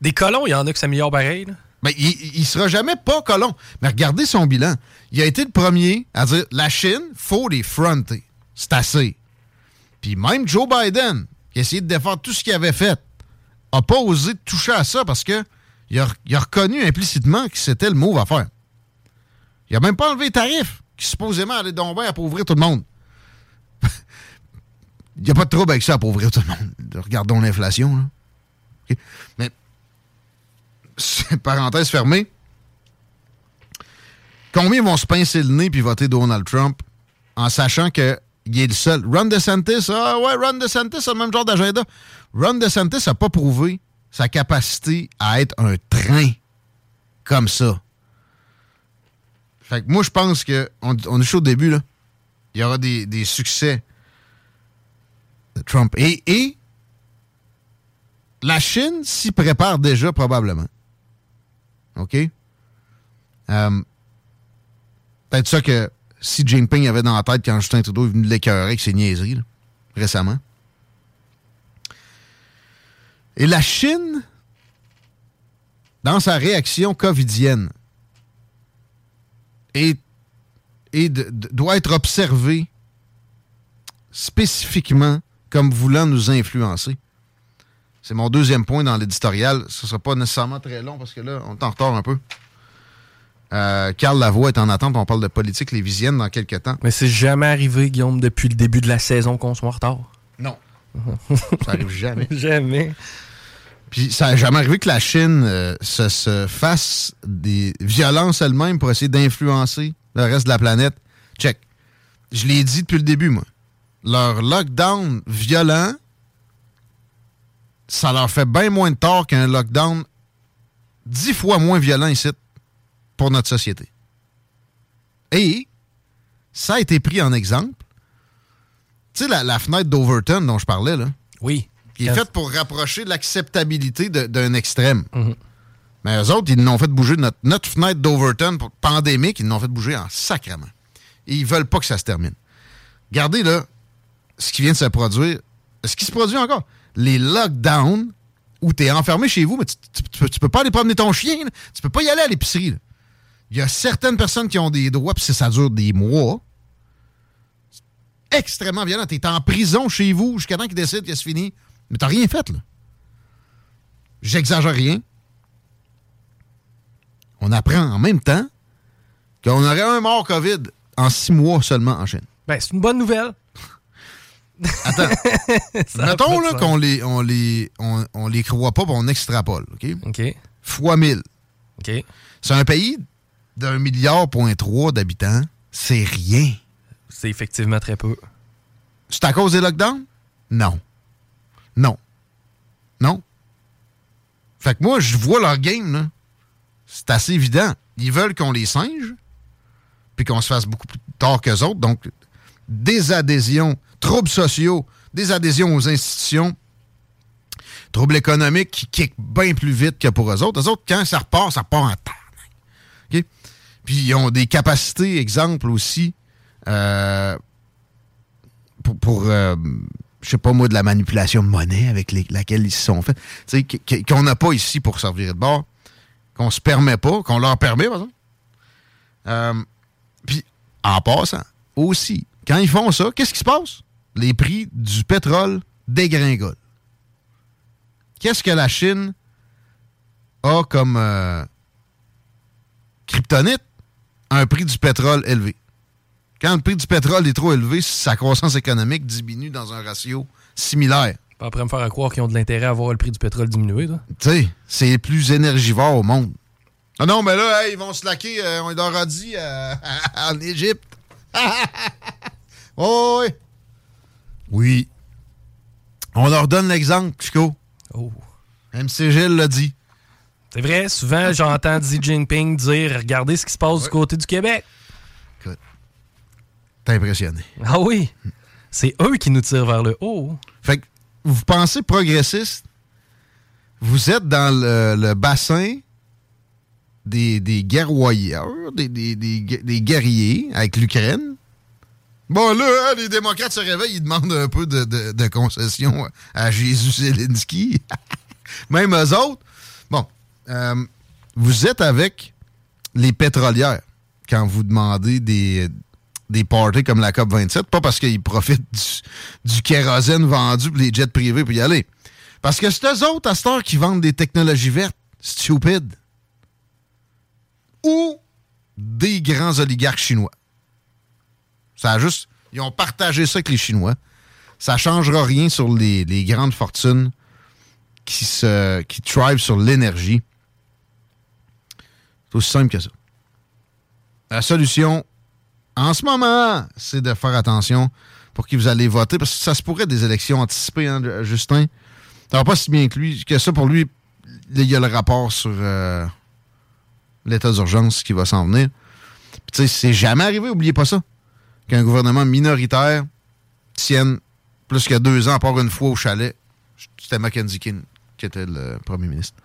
Des colons, il y en a qui s'améliorent pareil. là. Ben, il, il sera jamais pas colon. Mais regardez son bilan. Il a été le premier à dire la Chine, faut les fronter. C'est assez. Puis même Joe Biden, qui a essayé de défendre tout ce qu'il avait fait, a pas osé toucher à ça parce que il a, il a reconnu implicitement que c'était le move à faire. Il a même pas enlevé les tarifs, qui supposément allaient donc bien appauvrir tout le monde. Il n'y a pas de trouble avec ça, appauvrir tout le monde. Regardons l'inflation. Mais parenthèse fermée, combien vont se pincer le nez puis voter Donald Trump en sachant qu'il est le seul? Ron DeSantis, ah ouais, Ron DeSantis a le même genre d'agenda. Ron DeSantis n'a pas prouvé sa capacité à être un train comme ça. Fait que moi, je pense que on, on est chaud au début, là. Il y aura des, des succès de Trump. Et, et la Chine s'y prépare déjà probablement. OK? Euh, Peut-être ça que Xi Jinping avait dans la tête quand Justin Trudeau est venu l'écœurer avec ses niaiseries, là, récemment. Et la Chine, dans sa réaction covidienne, est, doit être observée spécifiquement comme voulant nous influencer. C'est mon deuxième point dans l'éditorial. Ce ne sera pas nécessairement très long parce que là, on est en retard un peu. Euh, Carl Lavoie est en attente. On parle de politique lévisienne dans quelques temps. Mais c'est jamais arrivé, Guillaume, depuis le début de la saison qu'on soit en retard. Non. Ça arrive jamais. jamais. Puis ça n'a jamais arrivé que la Chine euh, se, se fasse des violences elle-même pour essayer d'influencer le reste de la planète. Check. Je l'ai dit depuis le début, moi. Leur lockdown violent, ça leur fait bien moins de tort qu'un lockdown dix fois moins violent ici pour notre société. Et ça a été pris en exemple. Tu sais, la, la fenêtre d'Overton dont je parlais, là. Oui. Qui est faite pour rapprocher l'acceptabilité d'un extrême. Mais eux autres, ils nous ont fait bouger notre, notre fenêtre d'Overton pour- pandémique, ils nous ont fait bouger en sacrement. Et ils veulent pas que ça se termine. Regardez, là, ce qui vient de se produire. Ce qui se produit encore? Les lockdowns où tu es enfermé chez vous, mais tu, tu- tu peux, pas aller promener ton chien. là. Tu peux pas y aller à l'épicerie. Il y a certaines personnes qui ont des droits, puis ça, dure des mois. Extrêmement violent. Tu es en prison chez vous jusqu'à temps qu'ils décident que c'est fini. Mais t'as rien fait. J'exagère rien. On apprend en même temps qu'on aurait un mort COVID en six mois seulement en Chine. Ben, c'est une bonne nouvelle. Attends. Mettons là, qu'on les, on les, on, on les croit pas, on extrapole. OK? OK. Fois 1000. OK. C'est un pays d'un milliard point trois d'habitants. C'est rien. C'est effectivement très peu. C'est à cause des lockdowns? Non. Non. Non. Fait que moi, je vois leur game, là. C'est assez évident. Ils veulent qu'on les singe, puis qu'on se fasse beaucoup plus tard qu'eux autres. Donc, des adhésions, troubles sociaux, des adhésions aux institutions, troubles économiques qui kickent bien plus vite que pour eux autres. Eux autres, quand ça repart, ça repart en terre. Puis ils ont des capacités, exemple aussi, euh, pour, pour euh, je sais pas moi, de la manipulation de monnaie avec laquelle ils se sont faits. Qu'on n'a pas ici pour servir de bord, qu'on se permet pas, qu'on leur permet, par exemple. Euh, Puis, en passant, aussi, quand ils font ça, qu'est-ce qui se passe? Les prix du pétrole dégringolent. Qu'est-ce que la Chine a comme euh, kryptonite? Un prix du pétrole élevé. Quand le prix du pétrole est trop élevé, sa croissance économique diminue dans un ratio similaire. Pas après me faire croire qu'ils ont de l'intérêt à voir le prix du pétrole diminuer. Tu sais, c'est les plus énergivores au monde. Ah non, mais là, hey, ils vont se laquer, euh, on leur a dit, euh, en Égypte. oh, oui. Oui. On leur donne l'exemple, Chico. Oh. MC Gilles l'a dit. C'est vrai, souvent, j'entends Xi Jinping dire Regardez ce qui se passe du côté du Québec. T'es impressionné. Ah oui. C'est eux qui nous tirent vers le haut. Fait que vous pensez progressiste, vous êtes dans le, le bassin des, des guerroyeurs, des, des- des gue- des guerriers avec l'Ukraine? Bon, là, hein, les démocrates se réveillent, ils demandent un peu de, de, concession à Jésus Zelensky. Même eux autres. Bon, euh, vous êtes avec les pétrolières quand vous demandez des, des parties comme la COP27, pas parce qu'ils profitent du, kérosène vendu pour les jets privés pour y aller. Parce que c'est eux autres, à cette heure, qui vendent des technologies vertes. Stupide. Ou des grands oligarques chinois. Ça a juste. Ils ont partagé ça avec les Chinois. Ça changera rien sur les, les grandes fortunes qui se qui thrive sur l'énergie. C'est aussi simple que ça. La solution, en ce moment, c'est de faire attention pour qui vous allez voter, parce que ça se pourrait des élections anticipées, hein, Justin. Va pas si bien que lui, ça pour lui. Il y a le rapport sur euh, l'état d'urgence qui va s'en venir. Puis, tu sais, c'est jamais arrivé, oubliez pas ça, qu'un gouvernement minoritaire tienne plus que deux ans, à part une fois au chalet. C'était Mackenzie King qui était le premier ministre.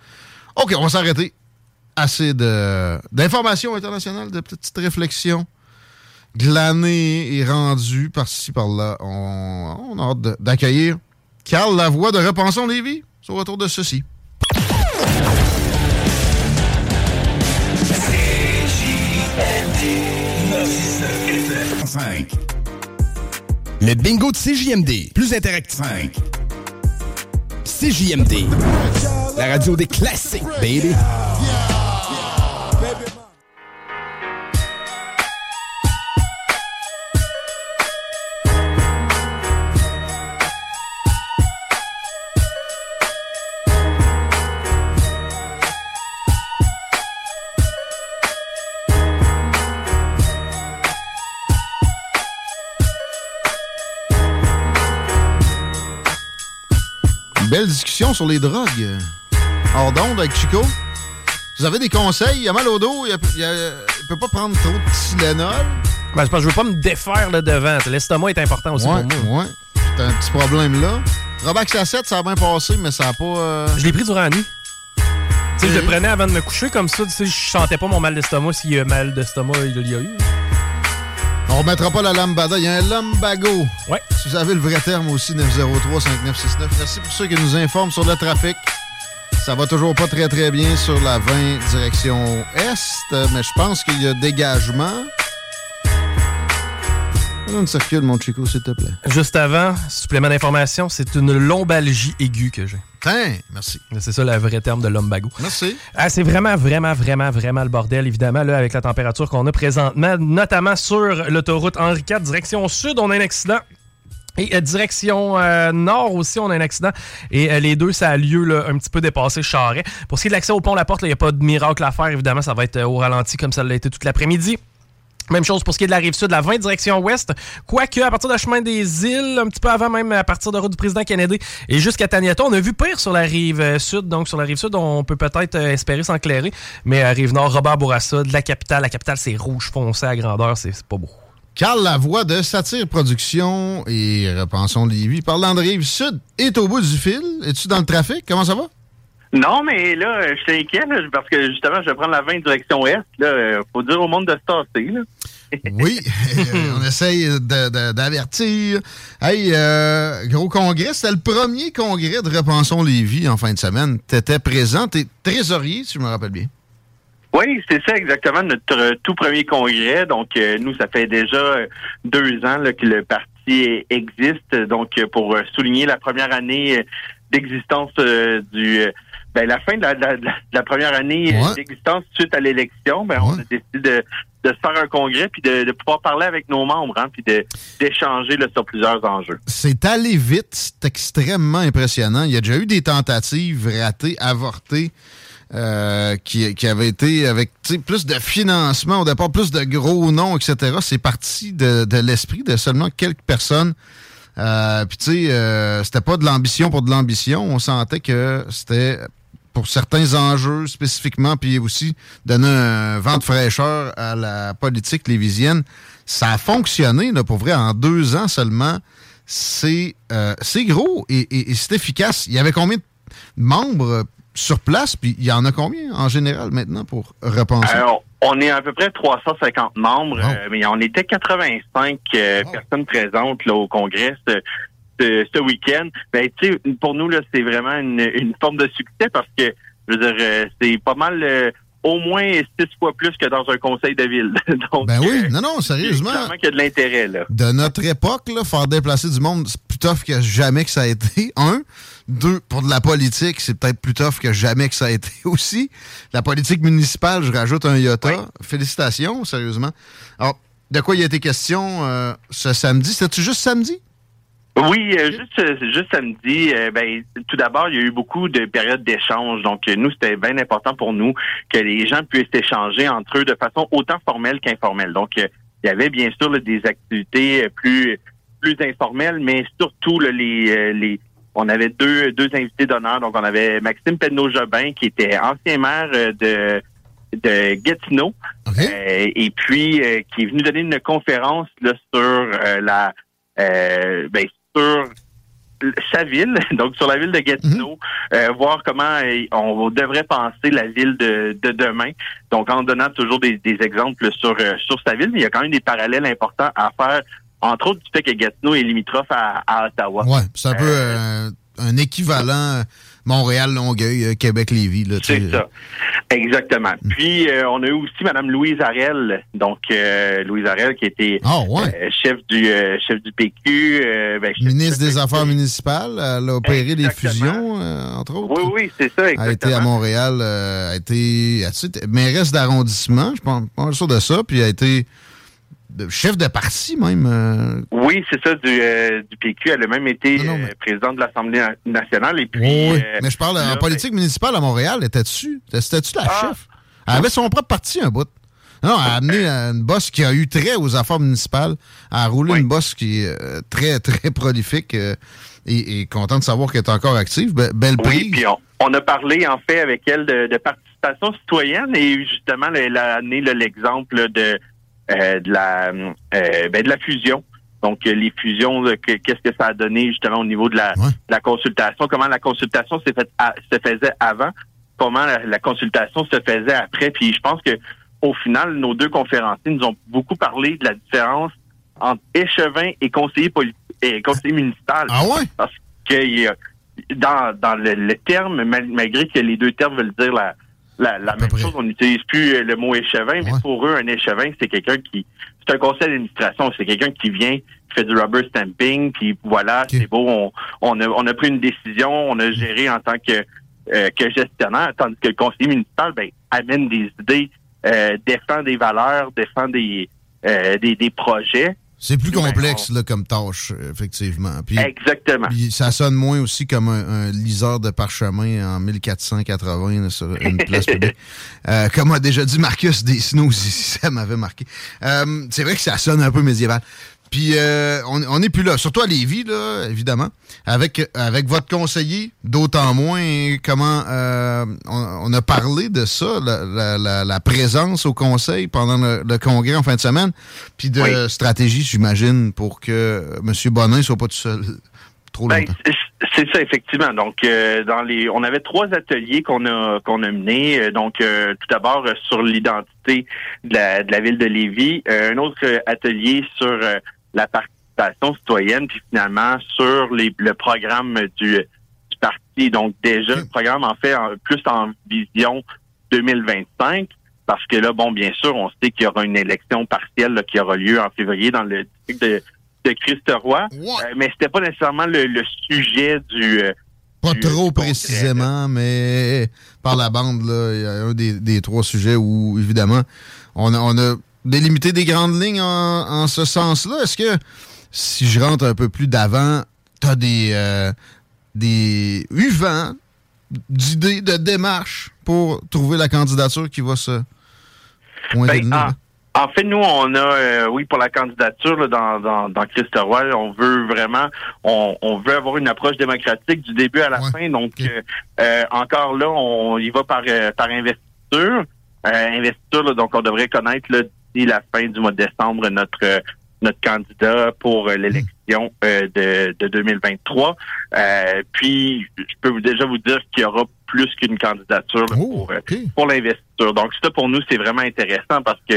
OK, on va s'arrêter. Assez d'informations internationales, de petites réflexions glanées et rendues par-ci, par-là. On, a hâte d'accueillir Carl Lavoie de Repensons Lévis le retour de ceci. Le bingo de CJMD. Plus interactif. 5. CJMD. La radio des classiques, baby. Belle discussion sur les drogues. Hors d'onde avec Chico. Vous avez des conseils? Il y a mal au dos, il, a- il y a- il peut pas prendre trop de Tylenol. Ben, c'est parce que je veux pas me défaire le devant. L'estomac est important aussi Ouais, pour moi. ouais. C'est un petit problème là. Robax à 7, ça a bien passé, mais ça a pas. euh, Je l'ai pris durant la nuit. Tu sais, je le prenais avant de me coucher comme ça. Tu sais, je sentais pas mon mal d'estomac. S'il y a mal d'estomac, il y a eu. On remettra pas la lambada, il y a un lumbago. Ouais. Si vous avez le vrai terme aussi, 903-5969. Merci pour ceux qui nous informent sur le trafic. Ça va toujours pas très très bien sur la 20 direction Est, mais je pense qu'il y a dégagement. Donne circule, mon Chico, s'il te plaît. Juste avant, supplément d'information, c'est une lombalgie aiguë que j'ai. Tiens, merci. C'est ça le vrai terme de lumbago. Merci. Ah, c'est vraiment, vraiment, vraiment, vraiment le bordel, évidemment, là, avec la température qu'on a présentement, notamment sur l'autoroute Henri IV, direction sud, on a un accident. Et euh, direction euh, nord aussi, on a un accident. Et euh, les deux, ça a lieu là, un petit peu dépassé Charret. Pour ce qui est de l'accès au pont La Porte, il n'y a pas de miracle à faire. Évidemment, ça va être euh, au ralenti comme ça l'a été toute l'après-midi. Même chose pour ce qui est de la rive sud, la 20 direction ouest. Quoique, à partir de chemin des îles, un petit peu avant même, à partir de route du président Kennedy et jusqu'à Taniata, on a vu pire sur la rive euh, sud. Donc, sur la rive sud, on peut peut-être euh, espérer s'enclairer. Mais à rive nord, Robert Bourassa, de la capitale. La capitale, c'est rouge foncé à grandeur. C'est pas beau. Carl Lavoie de Satire Production et Repensons Lévis, parlant de Rive-Sud, est au bout du fil. Es-tu dans le trafic? Comment ça va? Non, mais là, je suis inquiet là, parce que justement, je vais prendre la 20 direction Est. Là, euh, faut dire au monde de se tasser. Là. Oui, euh, on essaye d'avertir. Hey, euh, gros congrès, c'était le premier congrès de Repensons Lévis en fin de semaine. T'étais présent, t'es trésorier, si je me rappelle bien. Oui, c'est ça exactement notre euh, tout premier congrès. Donc, euh, nous, ça fait déjà deux ans là, que le parti existe. Donc, pour souligner la première année d'existence euh, du... ben, la fin de la, de la- de la première année d'existence suite à l'élection, ben, on a décidé de, de se faire un congrès puis de, pouvoir parler avec nos membres, hein, puis d'échanger sur plusieurs enjeux. C'est allé vite, c'est extrêmement impressionnant. Il y a déjà eu des tentatives ratées, avortées, euh, qui, qui avaient été avec plus de financement au départ, plus de gros noms, etc. C'est parti de, de l'esprit de seulement quelques personnes. Euh, Puis tu sais, euh, c'était pas de l'ambition pour de l'ambition. On sentait que c'était pour certains enjeux spécifiquement, puis aussi donner un vent de fraîcheur à la politique lévisienne. Ça a fonctionné, là, pour vrai, en deux ans seulement. C'est euh, gros et, et- et c'est efficace. Il y avait combien de membres sur place, puis il y en a combien en général maintenant pour repenser? Alors, on est à peu près 350 membres, euh, mais on était 85 euh, personnes présentes là, au Congrès ce, week-end. Ben, tu sais, pour nous, là, c'est vraiment une, une forme de succès parce que, je veux dire, euh, c'est pas mal, euh, au moins six fois plus que dans un conseil de ville. Donc, Ben oui, euh, non, non, sérieusement. Qu'il y a de l'intérêt, là. de notre époque, là, faire déplacer du monde, c'est plus tough que jamais que ça a été. Un. Deux, pour de la politique, c'est peut-être plus tough que jamais que ça a été aussi. La politique municipale, je rajoute un iota. Félicitations, sérieusement. Alors, de quoi il a été question euh, ce samedi? C'était-tu juste samedi? Oui, euh, juste, euh, juste samedi, euh, ben, tout d'abord, il y a eu beaucoup de périodes d'échange. Donc, euh, nous, c'était bien important pour nous que les gens puissent échanger entre eux de façon autant formelle qu'informelle. Donc, euh, il y avait bien sûr là, des activités plus plus informelles, mais surtout là, les, les on avait deux deux invités d'honneur. Donc, on avait Maxime Penneau-Jobin, qui était ancien maire de de Gatineau, et puis qui est venu donner une conférence là, sur la euh, ben, sur sa ville, donc sur la ville de Gatineau, euh, voir comment euh, on devrait penser la ville de, de demain. Donc en donnant toujours des, des exemples sur euh, sur sa ville, mais il y a quand même des parallèles importants à faire, entre autres du fait que Gatineau est limitrophe à, à Ottawa. Ouais, c'est un peu euh, un équivalent Montréal-Longueuil, euh, Québec-Lévis. là, tu sais. C'est ça. Exactement. Puis, euh, on a eu aussi Mme Louise Arel. Donc, euh, Louise Arel qui était euh, chef du euh, chef du PQ. euh, ben, chef- Ministre des Affaires municipales, elle a opéré des fusions, euh, entre autres. Oui, oui, c'est ça, a été à exactement. Montréal, euh, a été a été mairesse d'arrondissement, je pense pas sûr de ça, puis a été de- chef de parti même. euh, Oui, c'est ça, du, euh, du PQ. Elle a même été euh, présidente de l'Assemblée na- nationale. Et puis, oui, oui. euh, mais je parle là, en politique municipale à Montréal, était-tu? C'était-tu la Ah. chef? Elle avait son propre parti un bout. Non, elle a amené une bosse qui a eu trait aux affaires municipales. Elle a roulé une bosse qui est euh, très, très prolifique euh, et, et content de savoir qu'elle est encore active. Be- belle Oui, prise. puis on, on a parlé en fait avec elle de, de participation citoyenne et justement elle a amené l'exemple de de la euh, ben, de la fusion. Donc euh, les fusions, qu'est-ce que ça a donné justement au niveau de la, de la consultation, comment la consultation s'est à- se faisait avant, comment la, la consultation se faisait après? Puis je pense que au final, nos deux conférenciers nous ont beaucoup parlé de la différence entre échevin et conseiller politique et conseiller municipal. Ah ouais? Parce que il y a- dans, dans le, le terme, mal- malgré que les deux termes veulent dire la, la, la même chose, on n'utilise plus euh, le mot échevin, mais pour eux, un échevin, c'est quelqu'un qui c'est un conseil d'administration, c'est quelqu'un qui vient, qui fait du rubber stamping, puis voilà, c'est beau, on, on, a, on a pris une décision, on a géré en tant que, euh, que gestionnaire, tandis que le conseiller municipal, ben, amène des idées, euh, défend des valeurs, défend des, euh, des, des projets. C'est plus complexe là, comme tâche, effectivement. Puis, Exactement. puis ça sonne moins aussi comme un, un liseur de parchemin en 1480 là, sur une place publique. Euh, comme a déjà dit Marcus Desnos ici, ça m'avait marqué. Euh, c'est vrai que ça sonne un peu médiéval. Puis euh, on n'est plus là, surtout à Lévis, là, évidemment, avec, avec votre conseiller, d'autant moins comment euh, on, on a parlé de ça, la, la- la- la présence au conseil pendant le, le congrès en fin de semaine, puis de Oui. stratégie, j'imagine, pour que M. Bonin soit pas tout seul trop Ben, longtemps. c'est- c'est ça effectivement. Donc euh, dans les on avait trois ateliers qu'on a qu'on a menés. Euh, Donc euh, tout d'abord euh, sur l'identité de la, de la ville de Lévis, Euh, un autre atelier sur euh, la participation citoyenne, puis finalement sur les, le programme du, du parti. Donc déjà le programme en fait en- plus en vision 2025. Parce que là, bon, bien sûr, on sait qu'il y aura une élection partielle là, qui aura lieu en février dans le district de, de Christ-Roi. Euh, mais c'était pas nécessairement le, le sujet du. euh, Pas trop précisément, mais par la bande, là, il y a un des, des trois sujets où, évidemment, on a, on a délimité des grandes lignes en, en ce sens-là? Est-ce que, si je rentre un peu plus d'avant, tu as des, euh, des vent d'idées, de démarches pour trouver la candidature qui va se pointer Ben, le en, là? En fait, nous, on a, euh, oui, pour la candidature là, dans, dans, dans on veut vraiment, on, on veut avoir une approche démocratique du début à la fin. Donc, euh, euh, encore là, on y va par, euh, par investiture. Euh, investiture, là, donc on devrait connaître là, d'ici la fin du mois de décembre notre euh, notre candidat pour euh, l'élection euh, de, de 2023. Euh, puis, je peux déjà vous dire qu'il y aura plus qu'une candidature là, pour, pour l'investiture. Donc, ça, pour nous, c'est vraiment intéressant parce que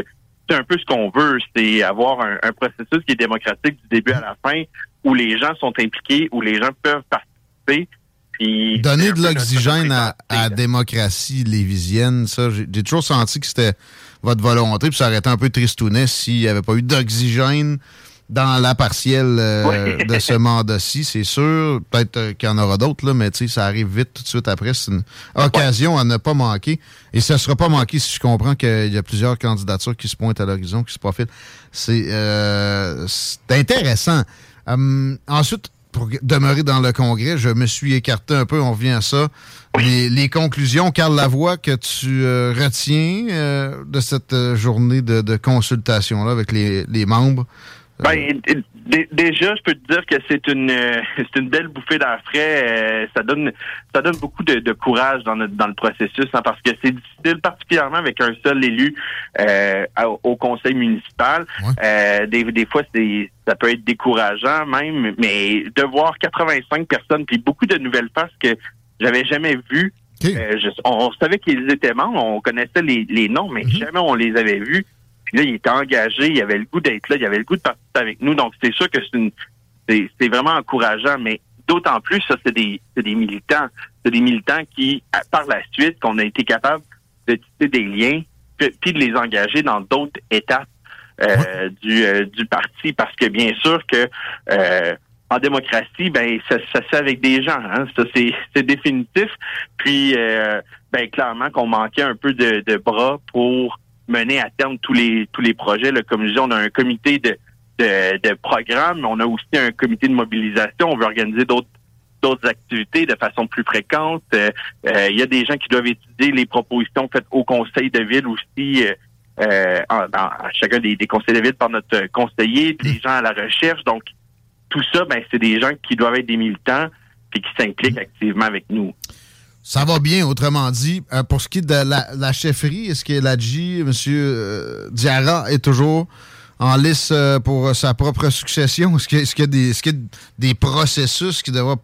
c'est un peu ce qu'on veut, c'est avoir un, un processus qui est démocratique du début à la fin, où les gens sont impliqués, où les gens peuvent participer. Puis Donner de l'oxygène à, à la démocratie lévisienne, ça, j'ai toujours senti que c'était votre volonté, puis ça aurait été un peu tristounet s'il n'y avait pas eu d'oxygène dans la partielle euh, de ce mandat-ci, c'est sûr. Peut-être euh, qu'il y en aura d'autres, là, mais tu sais, ça arrive vite tout de suite après. C'est une occasion à ne pas manquer. Et ça ne sera pas manqué si je comprends qu'il y a plusieurs candidatures qui se pointent à l'horizon, qui se profilent. C'est euh, c'est intéressant. Hum, ensuite, pour demeurer dans le Congrès, je me suis écarté un peu, on revient à ça. Les, les conclusions, Carl Lavoie, que tu euh, retiens euh, de cette euh, journée de, consultation-là avec les membres? Ben, déjà, je peux te dire que c'est une euh, c'est une belle bouffée d'air frais. euh, ça donne ça donne beaucoup de, de courage dans notre, dans le processus, hein, parce que c'est difficile, particulièrement avec un seul élu euh, au, au conseil municipal. Euh, des, des fois, c'est ça peut être décourageant même, mais de voir 85 personnes puis beaucoup de nouvelles faces que j'avais jamais vues. Euh, je- on, savait qu'ils étaient membres, on connaissait les, les noms, mais jamais on les avait vus. Puis là, il était engagé, il avait le goût d'être là, il avait le goût de participer avec nous. Donc, c'est sûr que c'est une c'est c'est vraiment encourageant, mais d'autant plus, ça, c'est des, des militants. C'est des militants qui, par la suite, qu'on a été capable de tisser des liens, puis de les engager dans d'autres étapes euh, du, euh, du parti. Parce que bien sûr que euh, en démocratie, ben ça, ça se fait avec des gens. Hein? Ça, c'est, c'est définitif. Puis euh, ben clairement qu'on manquait un peu de, de bras pour mener à terme tous les tous les projets. Là. Comme je dis, on a un comité de, de, de programme, mais on a aussi un comité de mobilisation. On veut organiser d'autres d'autres activités de façon plus fréquente. Euh, euh, Il y a des gens qui doivent étudier les propositions faites au conseil de ville aussi, euh, euh, en- à chacun des, des conseils de ville par notre conseiller, des gens à la recherche. Donc, tout ça, ben, c'est des gens qui doivent être des militants et qui s'impliquent activement avec nous. Ça va bien, autrement dit. Euh, pour ce qui est de la, la chefferie, est-ce que Ladji, M. euh, Diarra, est toujours en lice euh, pour sa propre succession? Est-ce qu'il y, a- des- processus qu'il devra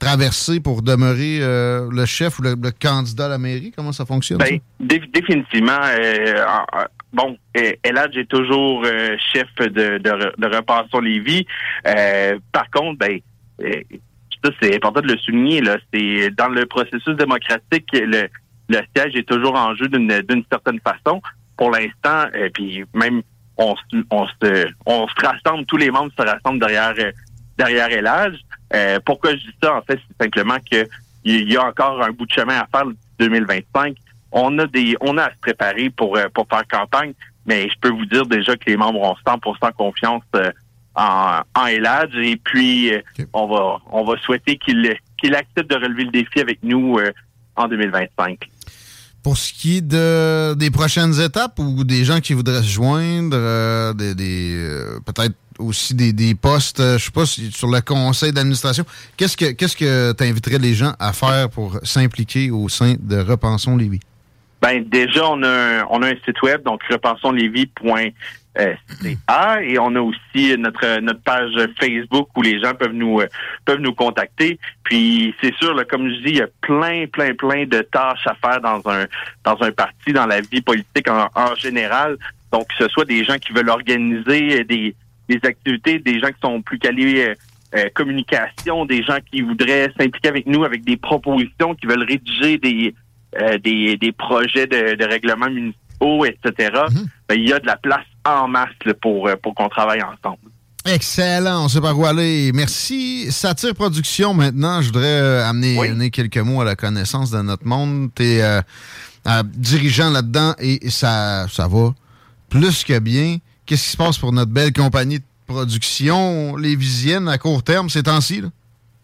traverser pour demeurer euh, le chef ou le, candidat à la mairie? Comment ça fonctionne? Ben, ça? dé- définitivement. en- en- bon, Eladj est toujours chef de, de, de Repassons Lévis. Par contre, ben, ça, c'est important de le souligner. Là, c'est dans le processus démocratique, le, le siège est toujours en jeu d'une d'une certaine façon. Pour l'instant, euh, puis même on, se- on se on se rassemble, tous les membres se rassemblent derrière euh, derrière Eladj. Euh, pourquoi je dis ça? En fait, c'est simplement que il y a encore un bout de chemin à faire d'ici 2025. On a des, on a à se préparer pour euh, pour faire campagne, mais je peux vous dire déjà que les membres ont 100% confiance euh, en, en et puis euh, on va on va souhaiter qu'il qu'il accepte de relever le défi avec nous euh, en 2025. Pour ce qui est de, des prochaines étapes ou des gens qui voudraient se joindre, euh, des, des, euh, peut-être aussi des, des postes, je sais pas, sur le conseil d'administration, qu'est-ce que qu'est-ce que tu inviterais les gens à faire pour s'impliquer au sein de Repensons Lévis? Ben déjà on a un, on a un site web donc repensonslévis.ca et on a aussi notre notre page Facebook où les gens peuvent nous euh, peuvent nous contacter. Puis c'est sûr là, comme je dis, il y a plein plein plein de tâches à faire dans un dans un parti dans la vie politique en, en général. Donc que ce soit des gens qui veulent organiser des des activités, des gens qui sont plus calés euh, euh, communication, des gens qui voudraient s'impliquer avec nous avec des propositions, qui veulent rédiger des euh, des, des projets de, de règlements municipaux, etc. Ben, il y a de la place en masse là, pour, euh, pour qu'on travaille ensemble. Excellent, on sait par où aller. Merci. Satire Production, maintenant, je voudrais euh, amener, amener quelques mots à la connaissance de notre monde. Tu es dirigeant là-dedans et ça, ça va plus que bien. Qu'est-ce qui se passe pour notre belle compagnie de production lévisienne à court terme ces temps-ci?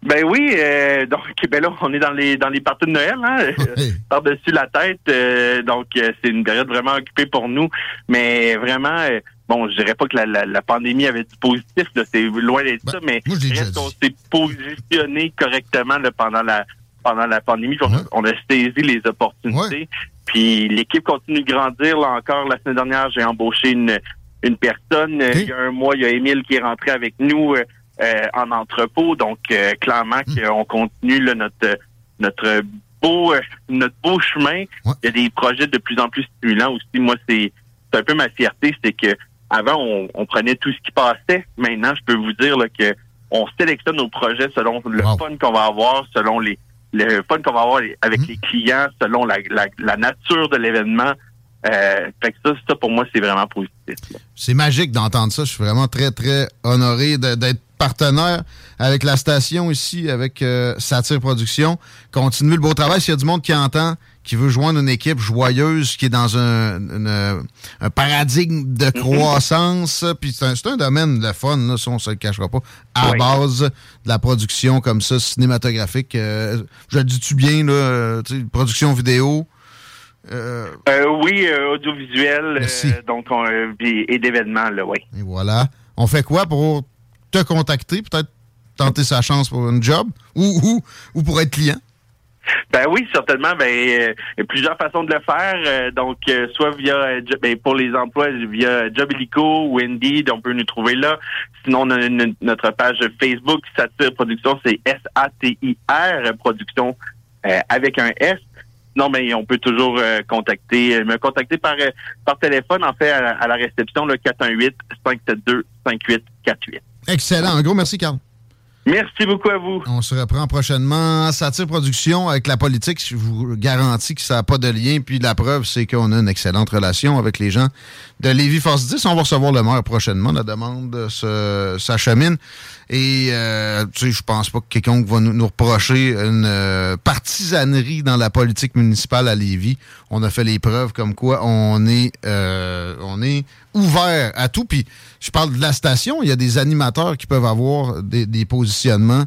Ben oui, euh, donc ben là, on est dans les dans les parties de Noël, hein, par-dessus la tête. euh, donc euh, c'est une période vraiment occupée pour nous. Mais vraiment, euh, bon, je dirais pas que la, la, la pandémie avait du positif, c'est loin d'être ça, mais reste qu'on s'est positionné correctement là, pendant la pendant la pandémie. On, on a saisi les opportunités. Puis l'équipe continue de grandir. Là encore, la semaine dernière, j'ai embauché une une personne. Euh, Il y a un mois, il y a Émile qui est rentré avec nous euh, euh, en entrepôt. Donc, euh, clairement qu'on continue là, notre notre beau euh, notre beau chemin. Il y a des projets de plus en plus stimulants aussi. Moi, c'est un peu ma fierté, c'est que avant on, on prenait tout ce qui passait. Maintenant, je peux vous dire là, que on sélectionne nos projets selon le fun qu'on va avoir, selon les le fun qu'on va avoir avec les clients, selon la, la, la nature de l'événement. Euh, fait que ça, ça pour moi, c'est vraiment positif. C'est magique d'entendre ça. Je suis vraiment très, très honoré d'être partenaire avec la station ici, avec euh, Satire Production. Continuez le beau travail. S'il y a du monde qui entend, qui veut joindre une équipe joyeuse, qui est dans un, une- un paradigme de croissance, puis c'est un, domaine de fun, là, ça, on se le cachera pas, à Oui. base de la production comme ça, cinématographique. euh, je le dis-tu bien, là, euh, production vidéo? euh, Euh, oui, euh, audiovisuel, donc on, et d'événements, là, oui. Et voilà. On fait quoi pour te contacter, peut-être tenter sa chance pour une job ou, ou, ou pour être client? Ben oui, certainement. Ben il y a plusieurs façons de le faire. Euh, donc, euh, soit via euh, ben, pour les emplois via Job Illico ou Indeed, on peut nous trouver là. Sinon, on a notre page Facebook Satire Production, c'est S A T I R Production avec un S. Non, mais on peut toujours contacter, me contacter par par téléphone, en fait, à, la- à la réception, le 418 572 5848. Excellent. Un gros merci, Carl. Merci beaucoup à vous. On se reprend prochainement. Satire Production avec la politique. Je vous garantis que ça n'a pas de lien. Puis la preuve, c'est qu'on a une excellente relation avec les gens de Lévis Force 10. On va recevoir le maire prochainement. La demande se- s'achemine. Et euh, tu sais, je pense pas que quelqu'un va nous, reprocher une euh, partisanerie dans la politique municipale à Lévis. On a fait les preuves comme quoi on est euh, on est ouvert à tout. Puis je parle de la station, il y a des animateurs qui peuvent avoir des, positionnements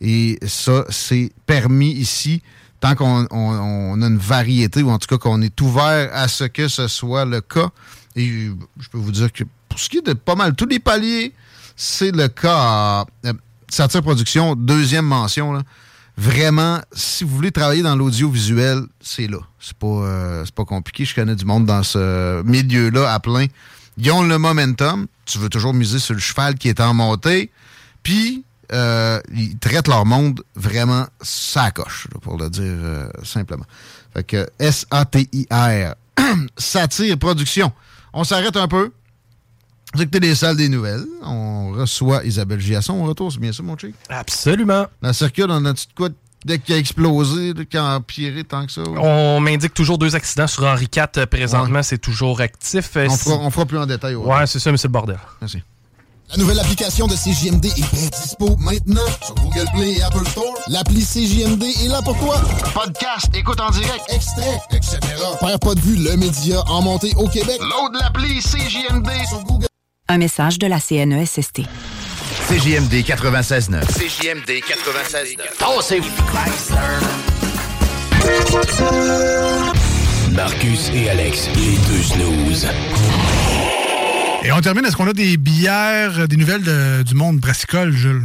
et ça, c'est permis ici tant qu'on on- on a une variété ou en tout cas qu'on est ouvert à ce que ce soit le cas. Et je peux vous dire que pour ce qui est de pas mal tous les paliers, c'est le cas euh, Satire Production, deuxième mention. là. Vraiment, si vous voulez travailler dans l'audiovisuel, c'est là. C'est pas, euh, pas compliqué. Je connais du monde dans ce milieu-là à plein. Ils ont le momentum. Tu veux toujours miser sur le cheval qui est en montée. Puis, euh, ils traitent leur monde vraiment sacoche, pour le dire euh, simplement. Fait que S-A-T-I-R. Satire Production. On s'arrête un peu. Vous écoutez les salles des nouvelles. On reçoit Isabelle Giasson au retour. C'est bien ça, mon chic? Absolument. La circule, on a-tu de quoi dès qu'il a explosé, là, qui a empiré tant que ça? On m'indique toujours deux accidents sur Henri IV. euh, Présentement, c'est toujours actif. Euh, On si- fera, on fera plus en détail. au Ouais, c'est ça, mais c'est le bordel. Merci. La nouvelle application de CJMD est bien dispo maintenant sur Google Play et Apple Store. L'appli CJMD est là pour toi. Podcast, écoute en direct, extrait, etc. Père pas de vue, le média en montée au Québec. Load l'appli CJMD sur Google. Un message de la CNESST. CJMD 96.9. CJMD 96.9. Oh, c'est Marcus et Alex, les deux snooze. Et on termine, est-ce qu'on a des bières, des nouvelles de- du monde brassicole, Jules?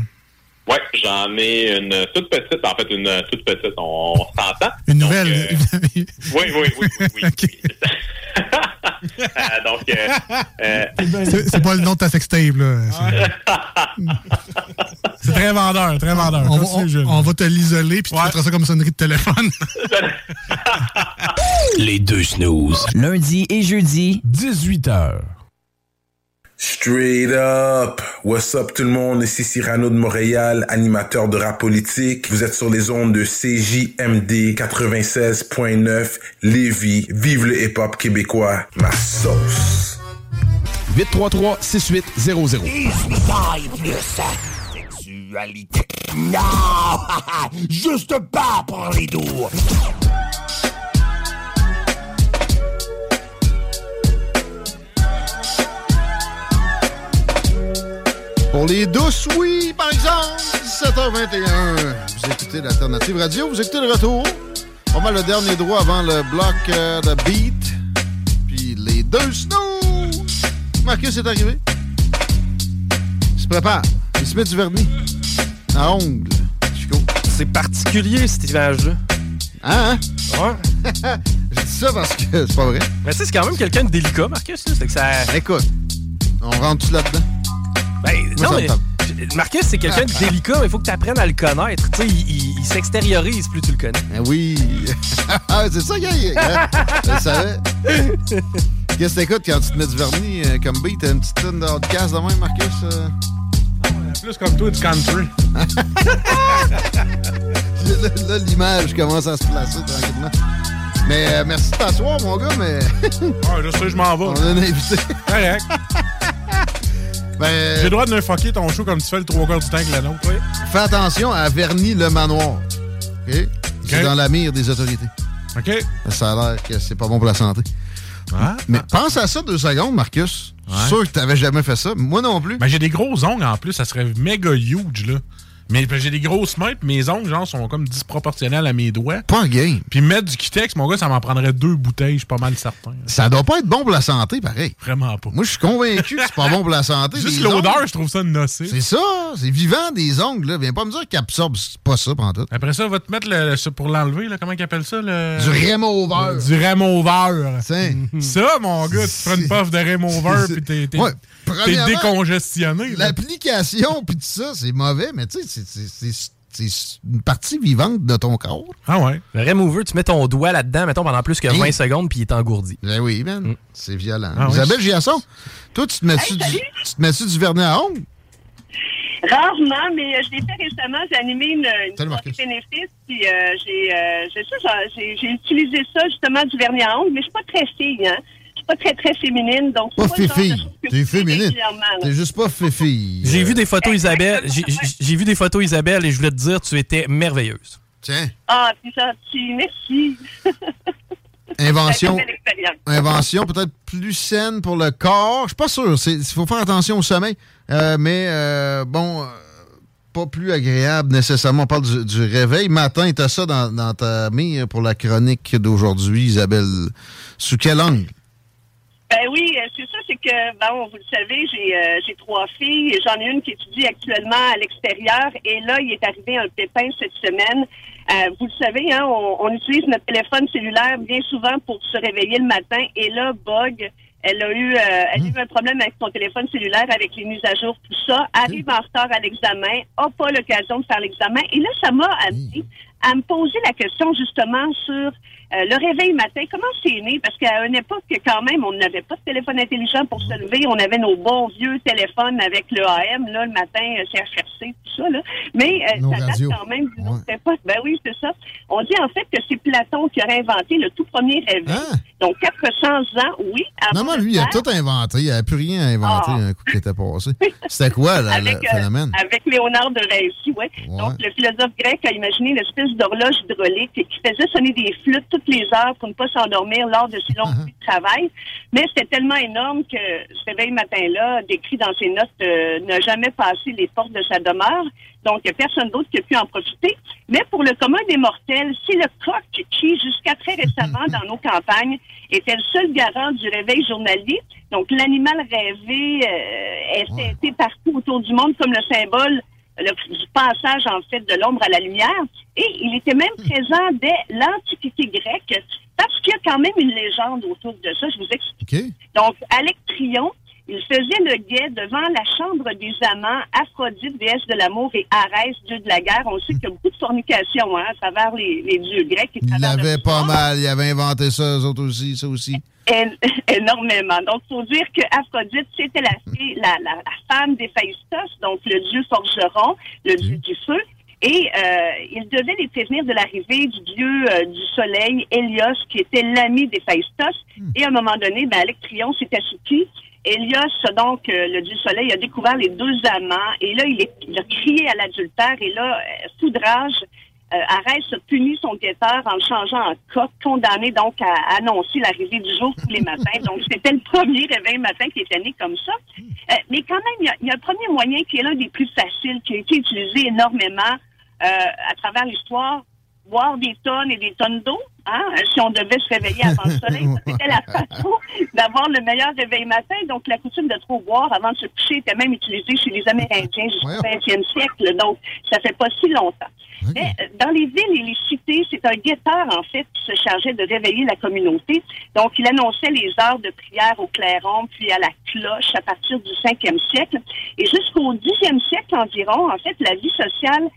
Ouais, j'en ai une toute petite, en fait, une toute petite, on, s'entend. Une nouvelle? Oui, oui, oui, oui, oui. Euh, donc, euh, euh, c'est pas le nom de ta sextape, là. C'est- très vendeur, très vendeur. On, va- on- on va te l'isoler, puis tu mettras ça comme sonnerie de téléphone. Les deux snooze. Lundi et jeudi, 18h. Straight up! What's up tout le monde? Ici Cyrano de Montréal, animateur de rap politique. Vous êtes sur les ondes de CJMD 96.9 Lévis. Vive le hip-hop québécois. Ma sauce. 833-6800. Sexualité. Non! Juste pas pour les doux. Pour les douces, oui, par exemple, 17h21. Vous écoutez l'Alternative Radio. Vous écoutez le retour. Pas mal le dernier droit avant le bloc euh, de beat. Puis les deux snooze. Marcus est arrivé. Il se prépare. Il se met du vernis. À ongles. Chico. C'est particulier, cet image-là. Hein? Ouais. Je dis ça parce que c'est pas vrai. Mais tu sais, c'est quand même quelqu'un de délicat, Marcus. là. C'est que ça. Écoute, on rentre-tu là-dedans? Ben, non, mais. Marcus, c'est quelqu'un de délicat, mais il faut que tu apprennes à le connaître. Tu sais, il, il- il s'extériorise plus tu le connais. Ben oui. ah, c'est ça, gars. Je le savais. Qu'est-ce que t'écoutes quand tu te mets du vernis euh, comme beat? T'as une petite tonne de podcast de même, Marcus? euh? Plus comme toi du country. là, là, l'image commence à se placer tranquillement. Mais euh, merci de t'asseoir, mon gars, mais. Ouais, je sais, je m'en vais. On a un invité. Correct. Ben, J'ai le droit de me fucker ton show comme tu fais le trois quarts du temps avec la nôtre. Oui. Fais attention à Verny-le-Manoir. OK? C'est OK. dans la mire des autorités. OK. Ça a l'air que c'est pas bon pour la santé. Ah. Mais pense à ça deux secondes, Marcus. Je suis sûr que t'avais jamais fait ça. Moi non plus. Ben, j'ai des gros ongles en plus, ça serait méga huge, là. Mais j'ai des grosses mains, puis mes ongles, genre, sont comme disproportionnels à mes doigts. Pas game. Puis mettre du Kitex, mon gars, ça m'en prendrait deux bouteilles, je suis pas mal certain. Ça doit pas être bon pour la santé, pareil. Vraiment pas. Moi, je suis convaincu que c'est pas bon pour la santé. Juste l'odeur, je trouve ça nocif. C'est ça. C'est vivant des ongles, là. Viens pas me dire qu'ils absorbent pas ça pendant tout. Après ça, va te mettre le, pour l'enlever, là, comment ils appellent ça? Le... Du remover. Du remover. Ça, mon gars, tu prends une puff de remover, puis t'es, Ouais, décongestionné. L'application puis tout ça, c'est mauvais, mais tu sais, c'est- une partie vivante de ton corps. Ah ouais. Le remover, tu mets ton doigt là-dedans, mettons, pendant plus que 20 secondes, puis il est engourdi. Ben oui, man. C'est violent. Ah oui. Isabelle Giasson, toi, tu te mets-tu du, tu te mets-tu du vernis à ongles? Rarement, mais euh, je l'ai fait récemment. J'ai animé une, une soirée bénéfice, puis euh, j'ai, euh, j'ai utilisé ça justement du vernis à ongles, mais je suis pas très fille, hein. Pas très très féminine, donc Pas fifi. T'es féminine. T'es juste pas fifi. J'ai vu des photos, Isabelle. J'ai vu des photos, Isabelle, et je voulais te dire, tu étais merveilleuse. Tiens. Ah, c'est gentil, merci. Invention. Belle expérience. Invention peut-être plus saine pour le corps. Je suis pas sûr. Il faut faire attention au sommeil. Euh, mais euh, bon, euh, pas plus agréable nécessairement. On parle du, du réveil. Matin, t'as ça dans, dans ta mire pour la chronique d'aujourd'hui, Isabelle. Sous quel angle? Ben oui, euh, c'est ça, c'est que, bon, vous le savez, j'ai euh, j'ai trois filles j'en ai une qui étudie actuellement à l'extérieur et là, il est arrivé un pépin cette semaine. Euh, vous le savez, hein, on, on utilise notre téléphone cellulaire bien souvent pour se réveiller le matin et là, bug, elle a eu, euh, elle a eu un problème avec son téléphone cellulaire, avec les mises à jour, tout ça, arrive en retard à l'examen, a pas l'occasion de faire l'examen et là, ça m'a amené à me poser la question justement sur euh, le réveil matin, comment c'est né? Parce qu'à une époque, quand même, on n'avait pas de téléphone intelligent pour se lever. On avait nos bons vieux téléphones avec le AM, là, le matin, euh, CHRC, tout ça, là. Mais euh, ça date quand même d'une autre époque. Ben oui, c'est ça. On dit en fait que c'est Platon qui aurait inventé le tout premier réveil. Donc, 400 ans, oui. Non, non, lui, il a tout inventé. Il a plus rien inventé Ah. un coup qui était passé. C'était quoi, là, avec, le euh, phénomène? avec Léonard de Vinci, ouais. Donc, le philosophe grec a imaginé une d'horloge hydraulique qui faisait sonner des flûtes toutes les heures pour ne pas s'endormir lors de ses longues nuits de travail. Mais c'était tellement énorme que ce réveil matin-là, décrit dans ses notes, euh, n'a jamais passé les portes de sa demeure. Donc, personne d'autre qui a pu en profiter. Mais pour le commun des mortels, c'est le coq qui, jusqu'à très récemment dans nos campagnes, était le seul garant du réveil journalier. Donc, l'animal rêvé euh, est été partout autour du monde comme le symbole le, du passage, en fait, de l'ombre à la lumière. Et il était même présent dès l'Antiquité grecque, parce qu'il y a quand même une légende autour de ça. Je vous explique. Donc, Alectrion, il faisait le guet devant la chambre des amants, Aphrodite, déesse de l'amour, et Arès, dieu de la guerre. On sait qu'il y a beaucoup de fornication hein, à travers les, les dieux grecs. et Il l'avait pas mal. Il avait inventé ça, eux autres aussi, ça aussi. É- énormément. Donc, faut dire que Aphrodite, c'était la, la, la, la femme d'Héphaïstos, donc le dieu forgeron, le dieu du feu. Et euh, il devait les prévenir de l'arrivée du dieu euh, du soleil, Hélios, qui était l'ami d'Héphaïstos. Et à un moment donné, ben, Alectrion s'est assoupi. Hélios, donc, euh, le dieu soleil, a découvert les deux amants. Et là, il, est- il a crié à l'adultère. Et là, euh, foudrage, euh, Arès punit son guetteur en le changeant en coq, condamné donc à annoncer l'arrivée du jour tous les matins. Donc, c'était le premier réveil matin qui était né comme ça. Euh, mais quand même, il y, a, il y a un premier moyen qui est l'un des plus faciles, qui a été utilisé énormément euh, à travers l'histoire, boire des tonnes et des tonnes d'eau. Hein? Si on devait se réveiller avant le soleil, c'était la façon d'avoir le meilleur réveil matin. Donc, la coutume de trop boire avant de se coucher était même utilisée chez les Amérindiens jusqu'au 20e siècle. Donc, ça fait pas si longtemps. Mais euh, dans les villes et les cités, c'est un guetteur, en fait, qui se chargeait de réveiller la communauté. Donc, il annonçait les heures de prière au clairon, puis à la cloche à partir du 5e siècle. Et jusqu'au 10e siècle environ, en fait, la vie sociale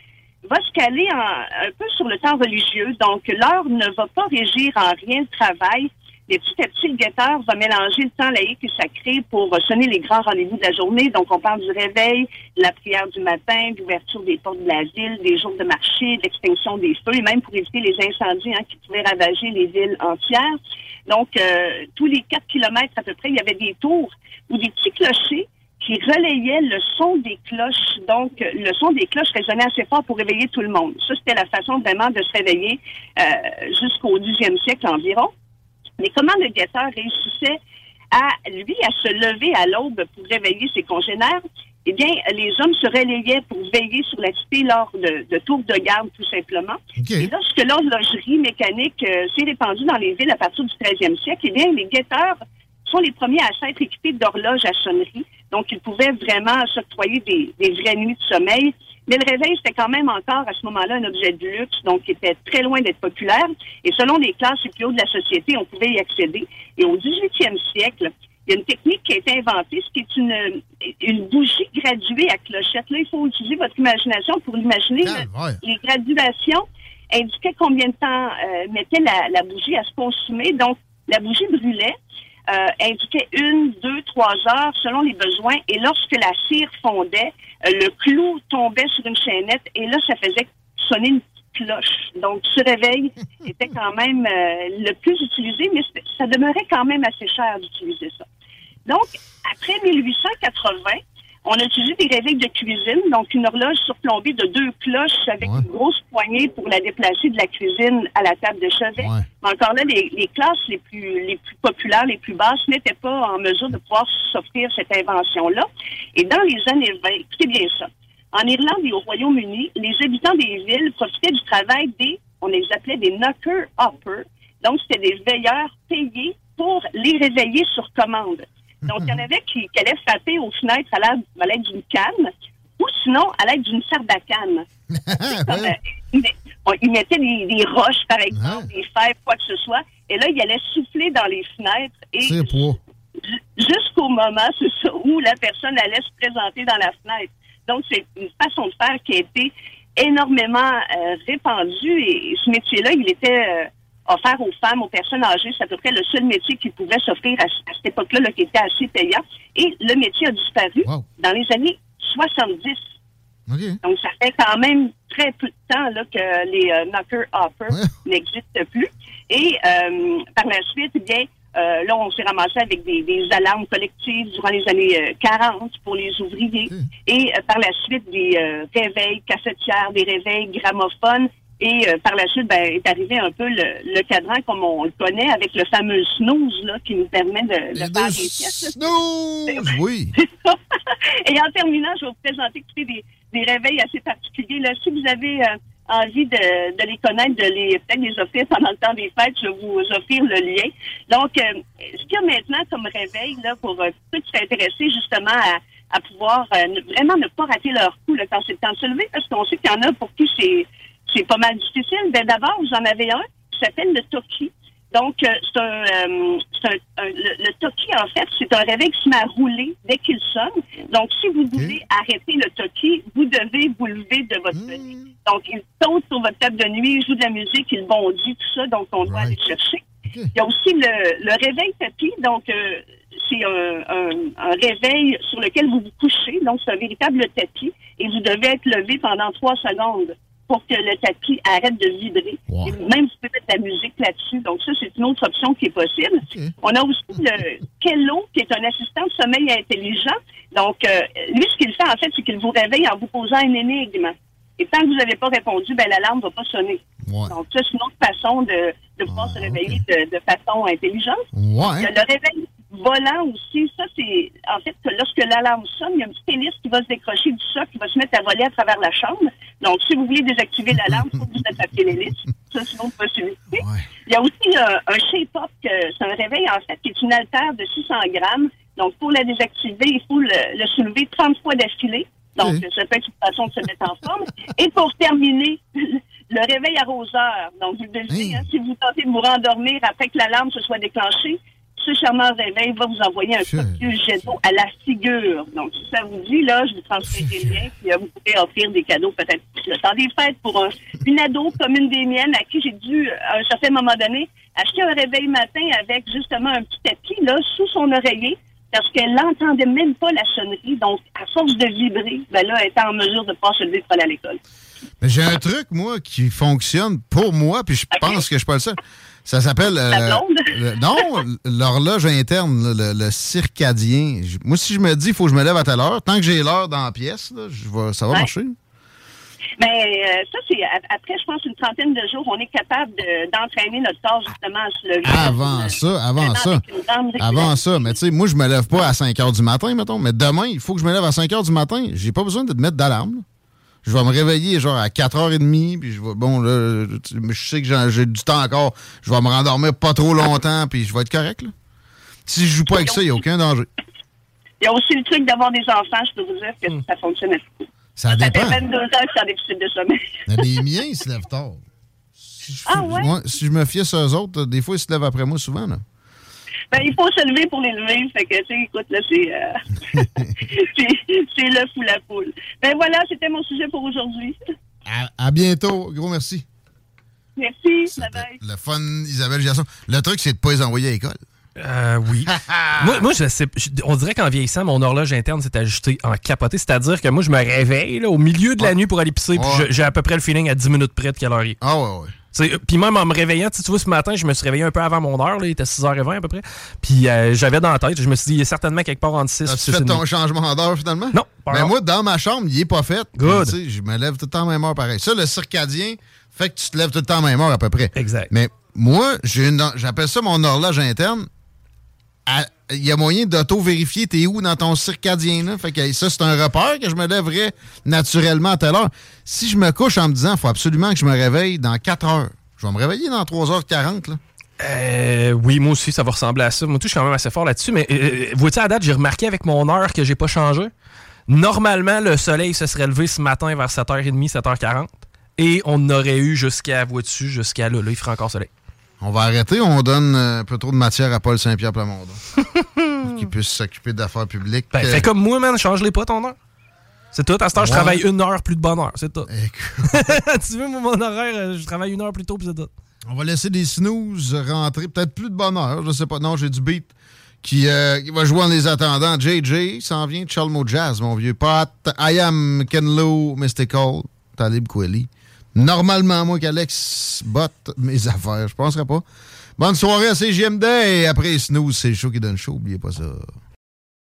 va se caler un peu sur le temps religieux. Donc, l'heure ne va pas régir en rien le travail. Mais petit à petit, le guetteur va mélanger le temps laïque et sacré pour sonner les grands rendez-vous de la journée. Donc, on parle du réveil, de la prière du matin, d'ouverture des portes de la ville, des jours de marché, d'extinction des feux, et même pour éviter les incendies hein, qui pouvaient ravager les villes entières. Donc, euh, tous les 4 kilomètres à peu près, il y avait des tours ou des petits clochers qui relayaient le son des cloches. Donc, le son des cloches résonnait assez fort pour réveiller tout le monde. Ça, c'était la façon vraiment de se réveiller euh, jusqu'au 10e siècle environ. Mais comment le guetteur réussissait à, lui, à se lever à l'aube pour réveiller ses congénères? Eh bien, les hommes se relayaient pour veiller sur la cité lors de, de tours de garde, tout simplement. Et lorsque l'horlogerie mécanique euh, s'est répandue dans les villes à partir du 13e siècle, eh bien, les guetteurs sont les premiers à s'être équipés d'horloges à sonnerie. Donc, ils pouvaient vraiment s'octroyer des, des vraies nuits de sommeil. Mais le réveil, c'était quand même encore à ce moment-là un objet de luxe, donc qui était très loin d'être populaire. Et selon les classes les plus hautes de la société, on pouvait y accéder. Et au 18e siècle, il y a une technique qui a été inventée, ce qui est une, une bougie graduée à clochette. Là, il faut utiliser votre imagination pour l'imaginer. là. Les graduations indiquaient combien de temps euh, mettait la, la bougie à se consumer. Donc, la bougie brûlait, euh, indiquait une, deux, trois heures selon les besoins. Et lorsque la cire fondait, euh, le clou tombait sur une chaînette et là, ça faisait sonner une petite cloche. Donc, ce réveil était quand même euh, le plus utilisé, mais ça demeurait quand même assez cher d'utiliser ça. Donc, après 1880, on a utilisé des réveils de cuisine, donc une horloge surplombée de deux cloches avec une grosse poignée pour la déplacer de la cuisine à la table de chevet. Mais encore là, les, les classes les plus, les plus populaires, les plus basses, n'étaient pas en mesure de pouvoir s'offrir cette invention-là. Et dans les années 20, écoutez bien ça, en Irlande et au Royaume-Uni, les habitants des villes profitaient du travail des, on les appelait des knocker uppers. Donc, c'était des veilleurs payés pour les réveiller sur commande. Donc, il y en avait qui, qui allaient frapper aux fenêtres à l'aide d'une canne ou sinon à l'aide d'une sarbacane. Comme, euh, ils mettaient des, des roches, par exemple, des fèves, quoi que ce soit, et là, ils allaient souffler dans les fenêtres et jusqu'au moment, ça, où la personne allait se présenter dans la fenêtre. Donc, c'est une façon de faire qui a été énormément euh, répandue et, et ce métier-là, il était euh, offert aux femmes, aux personnes âgées. C'est à peu près le seul métier qui pouvait s'offrir à, à cette époque-là, là, qui était assez payant. Et le métier a disparu dans les années 70. Donc, ça fait quand même très peu de temps là, que les euh, knocker hoppers n'existent plus. Et euh, par la suite, eh bien, euh, là, on s'est ramassé avec des, des alarmes collectives durant les années euh, 40 pour les ouvriers. Et par la suite, des réveils cafetières, des réveils gramophones. Et euh, par la suite, ben, est arrivé un peu le, le cadran comme on le connaît avec le fameux snooze là, qui nous permet de, de faire des pièces. Snooze, oui. Et en terminant, je vais vous présenter écoutez, des, des réveils assez particuliers. Là, si vous avez euh, envie de, de les connaître, de les peut-être les offrir pendant le temps des fêtes, je vais vous offrir le lien. Donc, euh, ce qu'il y a maintenant comme réveil là, pour euh, ceux qui seraient intéressés justement à, à pouvoir euh, ne- vraiment ne pas rater leur coup là, quand c'est le temps de se lever, parce qu'on sait qu'il y en a pour qui c'est c'est pas mal difficile. Ben, D'abord, vous en avez un qui s'appelle le Toki. Donc, euh, c'est un, euh, c'est un- un- le, le Toki, en fait, c'est un réveil qui se met à rouler dès qu'il sonne. Donc, si vous voulez arrêter le Toki, vous devez vous lever de votre lit. Donc, il saute sur votre table de nuit, il joue de la musique, il bondit, tout ça. Donc, on doit aller le chercher. Il y a aussi le, le réveil tapis. Donc, euh, c'est un, un- un réveil sur lequel vous vous couchez. Donc, c'est un véritable tapis. Et vous devez être levé pendant trois secondes pour que le tapis arrête de vibrer. Et même vous pouvez mettre de la musique là-dessus. Donc, ça, c'est une autre option qui est possible. On a aussi le Kello, qui est un assistant de sommeil intelligent. Donc, euh, lui, ce qu'il fait, en fait, c'est qu'il vous réveille en vous posant une énigme. Et tant que vous n'avez pas répondu, ben l'alarme ne va pas sonner. Ouais. Donc, ça, c'est une autre façon de, de pouvoir se réveiller de, de façon intelligente. Ouais. Le réveil volant aussi. Ça, c'est en fait que lorsque l'alarme sonne, il y a une petite hélice qui va se décrocher du socle, qui va se mettre à voler à travers la chambre. Donc, si vous voulez désactiver l'alarme, il faut que vous attrapiez l'hélice. Ça, c'est une autre possibilité. Il y a aussi euh, un shape-up, que c'est un réveil, en fait, qui est une altère de 600 grammes. Donc, pour la désactiver, il faut le, le soulever 30 fois d'affilée. Donc, ça peut être une façon de se mettre en forme. Et pour terminer, le réveil arroseur. Donc, vous devez, hein, si vous tentez de vous rendormir après que l'alarme se soit déclanchée, ce charmant réveil va vous envoyer un copieux jet d'eau à la figure. Donc, si ça vous dit, là, je vous transfère le lien, puis euh, vous pouvez offrir des cadeaux peut-être le temps des fêtes pour un- une ado comme une des miennes à qui j'ai dû, à un certain moment donné, acheter un réveil matin avec justement un petit tapis, là, sous son oreiller, parce qu'elle n'entendait même pas la sonnerie. Donc, à force de vibrer, ben là, elle était en mesure de pas se lever pour aller à l'école. Mais j'ai un truc, moi, qui fonctionne pour moi, puis je pense que je suis pas le seul. Ça s'appelle. euh, La blonde? le- non, l'horloge interne, le, le circadien. Moi, si je me dis, il faut que je me lève à telle heure, tant que j'ai l'heure dans la pièce, là, je vais- ça va Ouais. marcher. Mais euh, ça, c'est après, je pense, une trentaine de jours, on est capable de- d'entraîner notre corps justement à se lever. Avant ça, avant ça. Avant ça, mais tu sais, moi, je me lève pas à 5 h du matin, mettons. Mais demain, il faut que je me lève à 5 h du matin. J'ai pas besoin de mettre d'alarme. Je vais me réveiller genre à 4h30, puis je vais, bon, là, je sais que j'ai du temps encore. Je vais me rendormir pas trop longtemps, puis je vais être correct, là. Si je joue pas avec ça, il n'y a aucun danger. Il y a aussi le truc d'avoir des enfants, je peux vous dire que ça fonctionne assez. Ça Ça dépend. fait 22 ans que en déficit de sommeil. Les miens, ils se lèvent tard. Ah ouais? Moi, si je me fiais sur eux autres, des fois, ils se lèvent après moi souvent, là. Ben, il faut se lever pour les lever. Fait que, tu sais, écoute, là, c'est, euh, c'est, c'est l'œuf ou la poule. Ben voilà, c'était mon sujet pour aujourd'hui. À, à bientôt. Gros merci. Merci. Bye bye. Le fun, Isabelle Gerson. Le truc, c'est de pas les envoyer à l'école. Euh, oui. moi, moi, je sais, je- on dirait qu'en vieillissant, mon horloge interne s'est ajustée en capoté. C'est-à-dire que moi, je me réveille là, au milieu de la nuit pour aller pisser, puis j'ai à peu près le feeling à 10 minutes près de quelle heure il est. Ah ouais, ouais. Tu Puis même en me réveillant, tu tu vois, ce matin, je me suis réveillé un peu avant mon heure, là, il était 6h20 à peu près. Puis euh, j'avais dans la tête, je me suis dit, il est certainement quelque part entre 6 et 6 fait ton changement d'heure finalement? Non. Mais encore. moi, dans ma chambre, il est pas fait. Good. Puis, tu Je me lève tout le temps à même heure pareil. Ça, le circadien fait que tu te lèves tout le temps à même heure à peu près. Exact. Mais moi, j'ai une- j'appelle ça mon horloge interne. À- Il y a moyen d'auto-vérifier t'es où dans ton circadien. Là. Fait que ça, c'est un repère que je me lèverais naturellement à telle heure. Si je me couche en me disant faut absolument que je me réveille dans 4 heures, je vais me réveiller dans 3h40. Là. Euh, oui, moi aussi, ça va ressembler à ça. Moi, tout, je suis quand même assez fort là-dessus. Mais euh, vois-tu, à date, j'ai remarqué avec mon heure que j'ai pas changé. Normalement, le soleil se serait levé ce matin vers 7h30, 7h40. Et on aurait eu jusqu'à, vois-tu, jusqu'à là. Là, il ferait encore soleil. On va arrêter, on donne euh, un peu trop de matière à Paul Saint-Pierre Plamondon. pour qu'il puisse s'occuper d'affaires publiques. Ben, Euh, fais comme moi, man, change-les pas ton heure. C'est tout. À cette heure, je travaille une heure plus de bonne heure. C'est tout. tu veux, mon horaire, euh, je travaille une heure plus tôt, puis c'est tout. On va laisser des snooze rentrer, peut-être plus de bonheur, je sais pas. Non, j'ai du beat qui, euh, qui va jouer en les attendant. JJ s'en vient de Chalmo Jazz, mon vieux pote. I am Ken Lo, Mystical, Talib Kweli. Normalement, moi qu'Alex botte mes affaires, je penserais pas. Bonne soirée à CGMD et après snooze, c'est le show qui donne chaud, oubliez pas ça.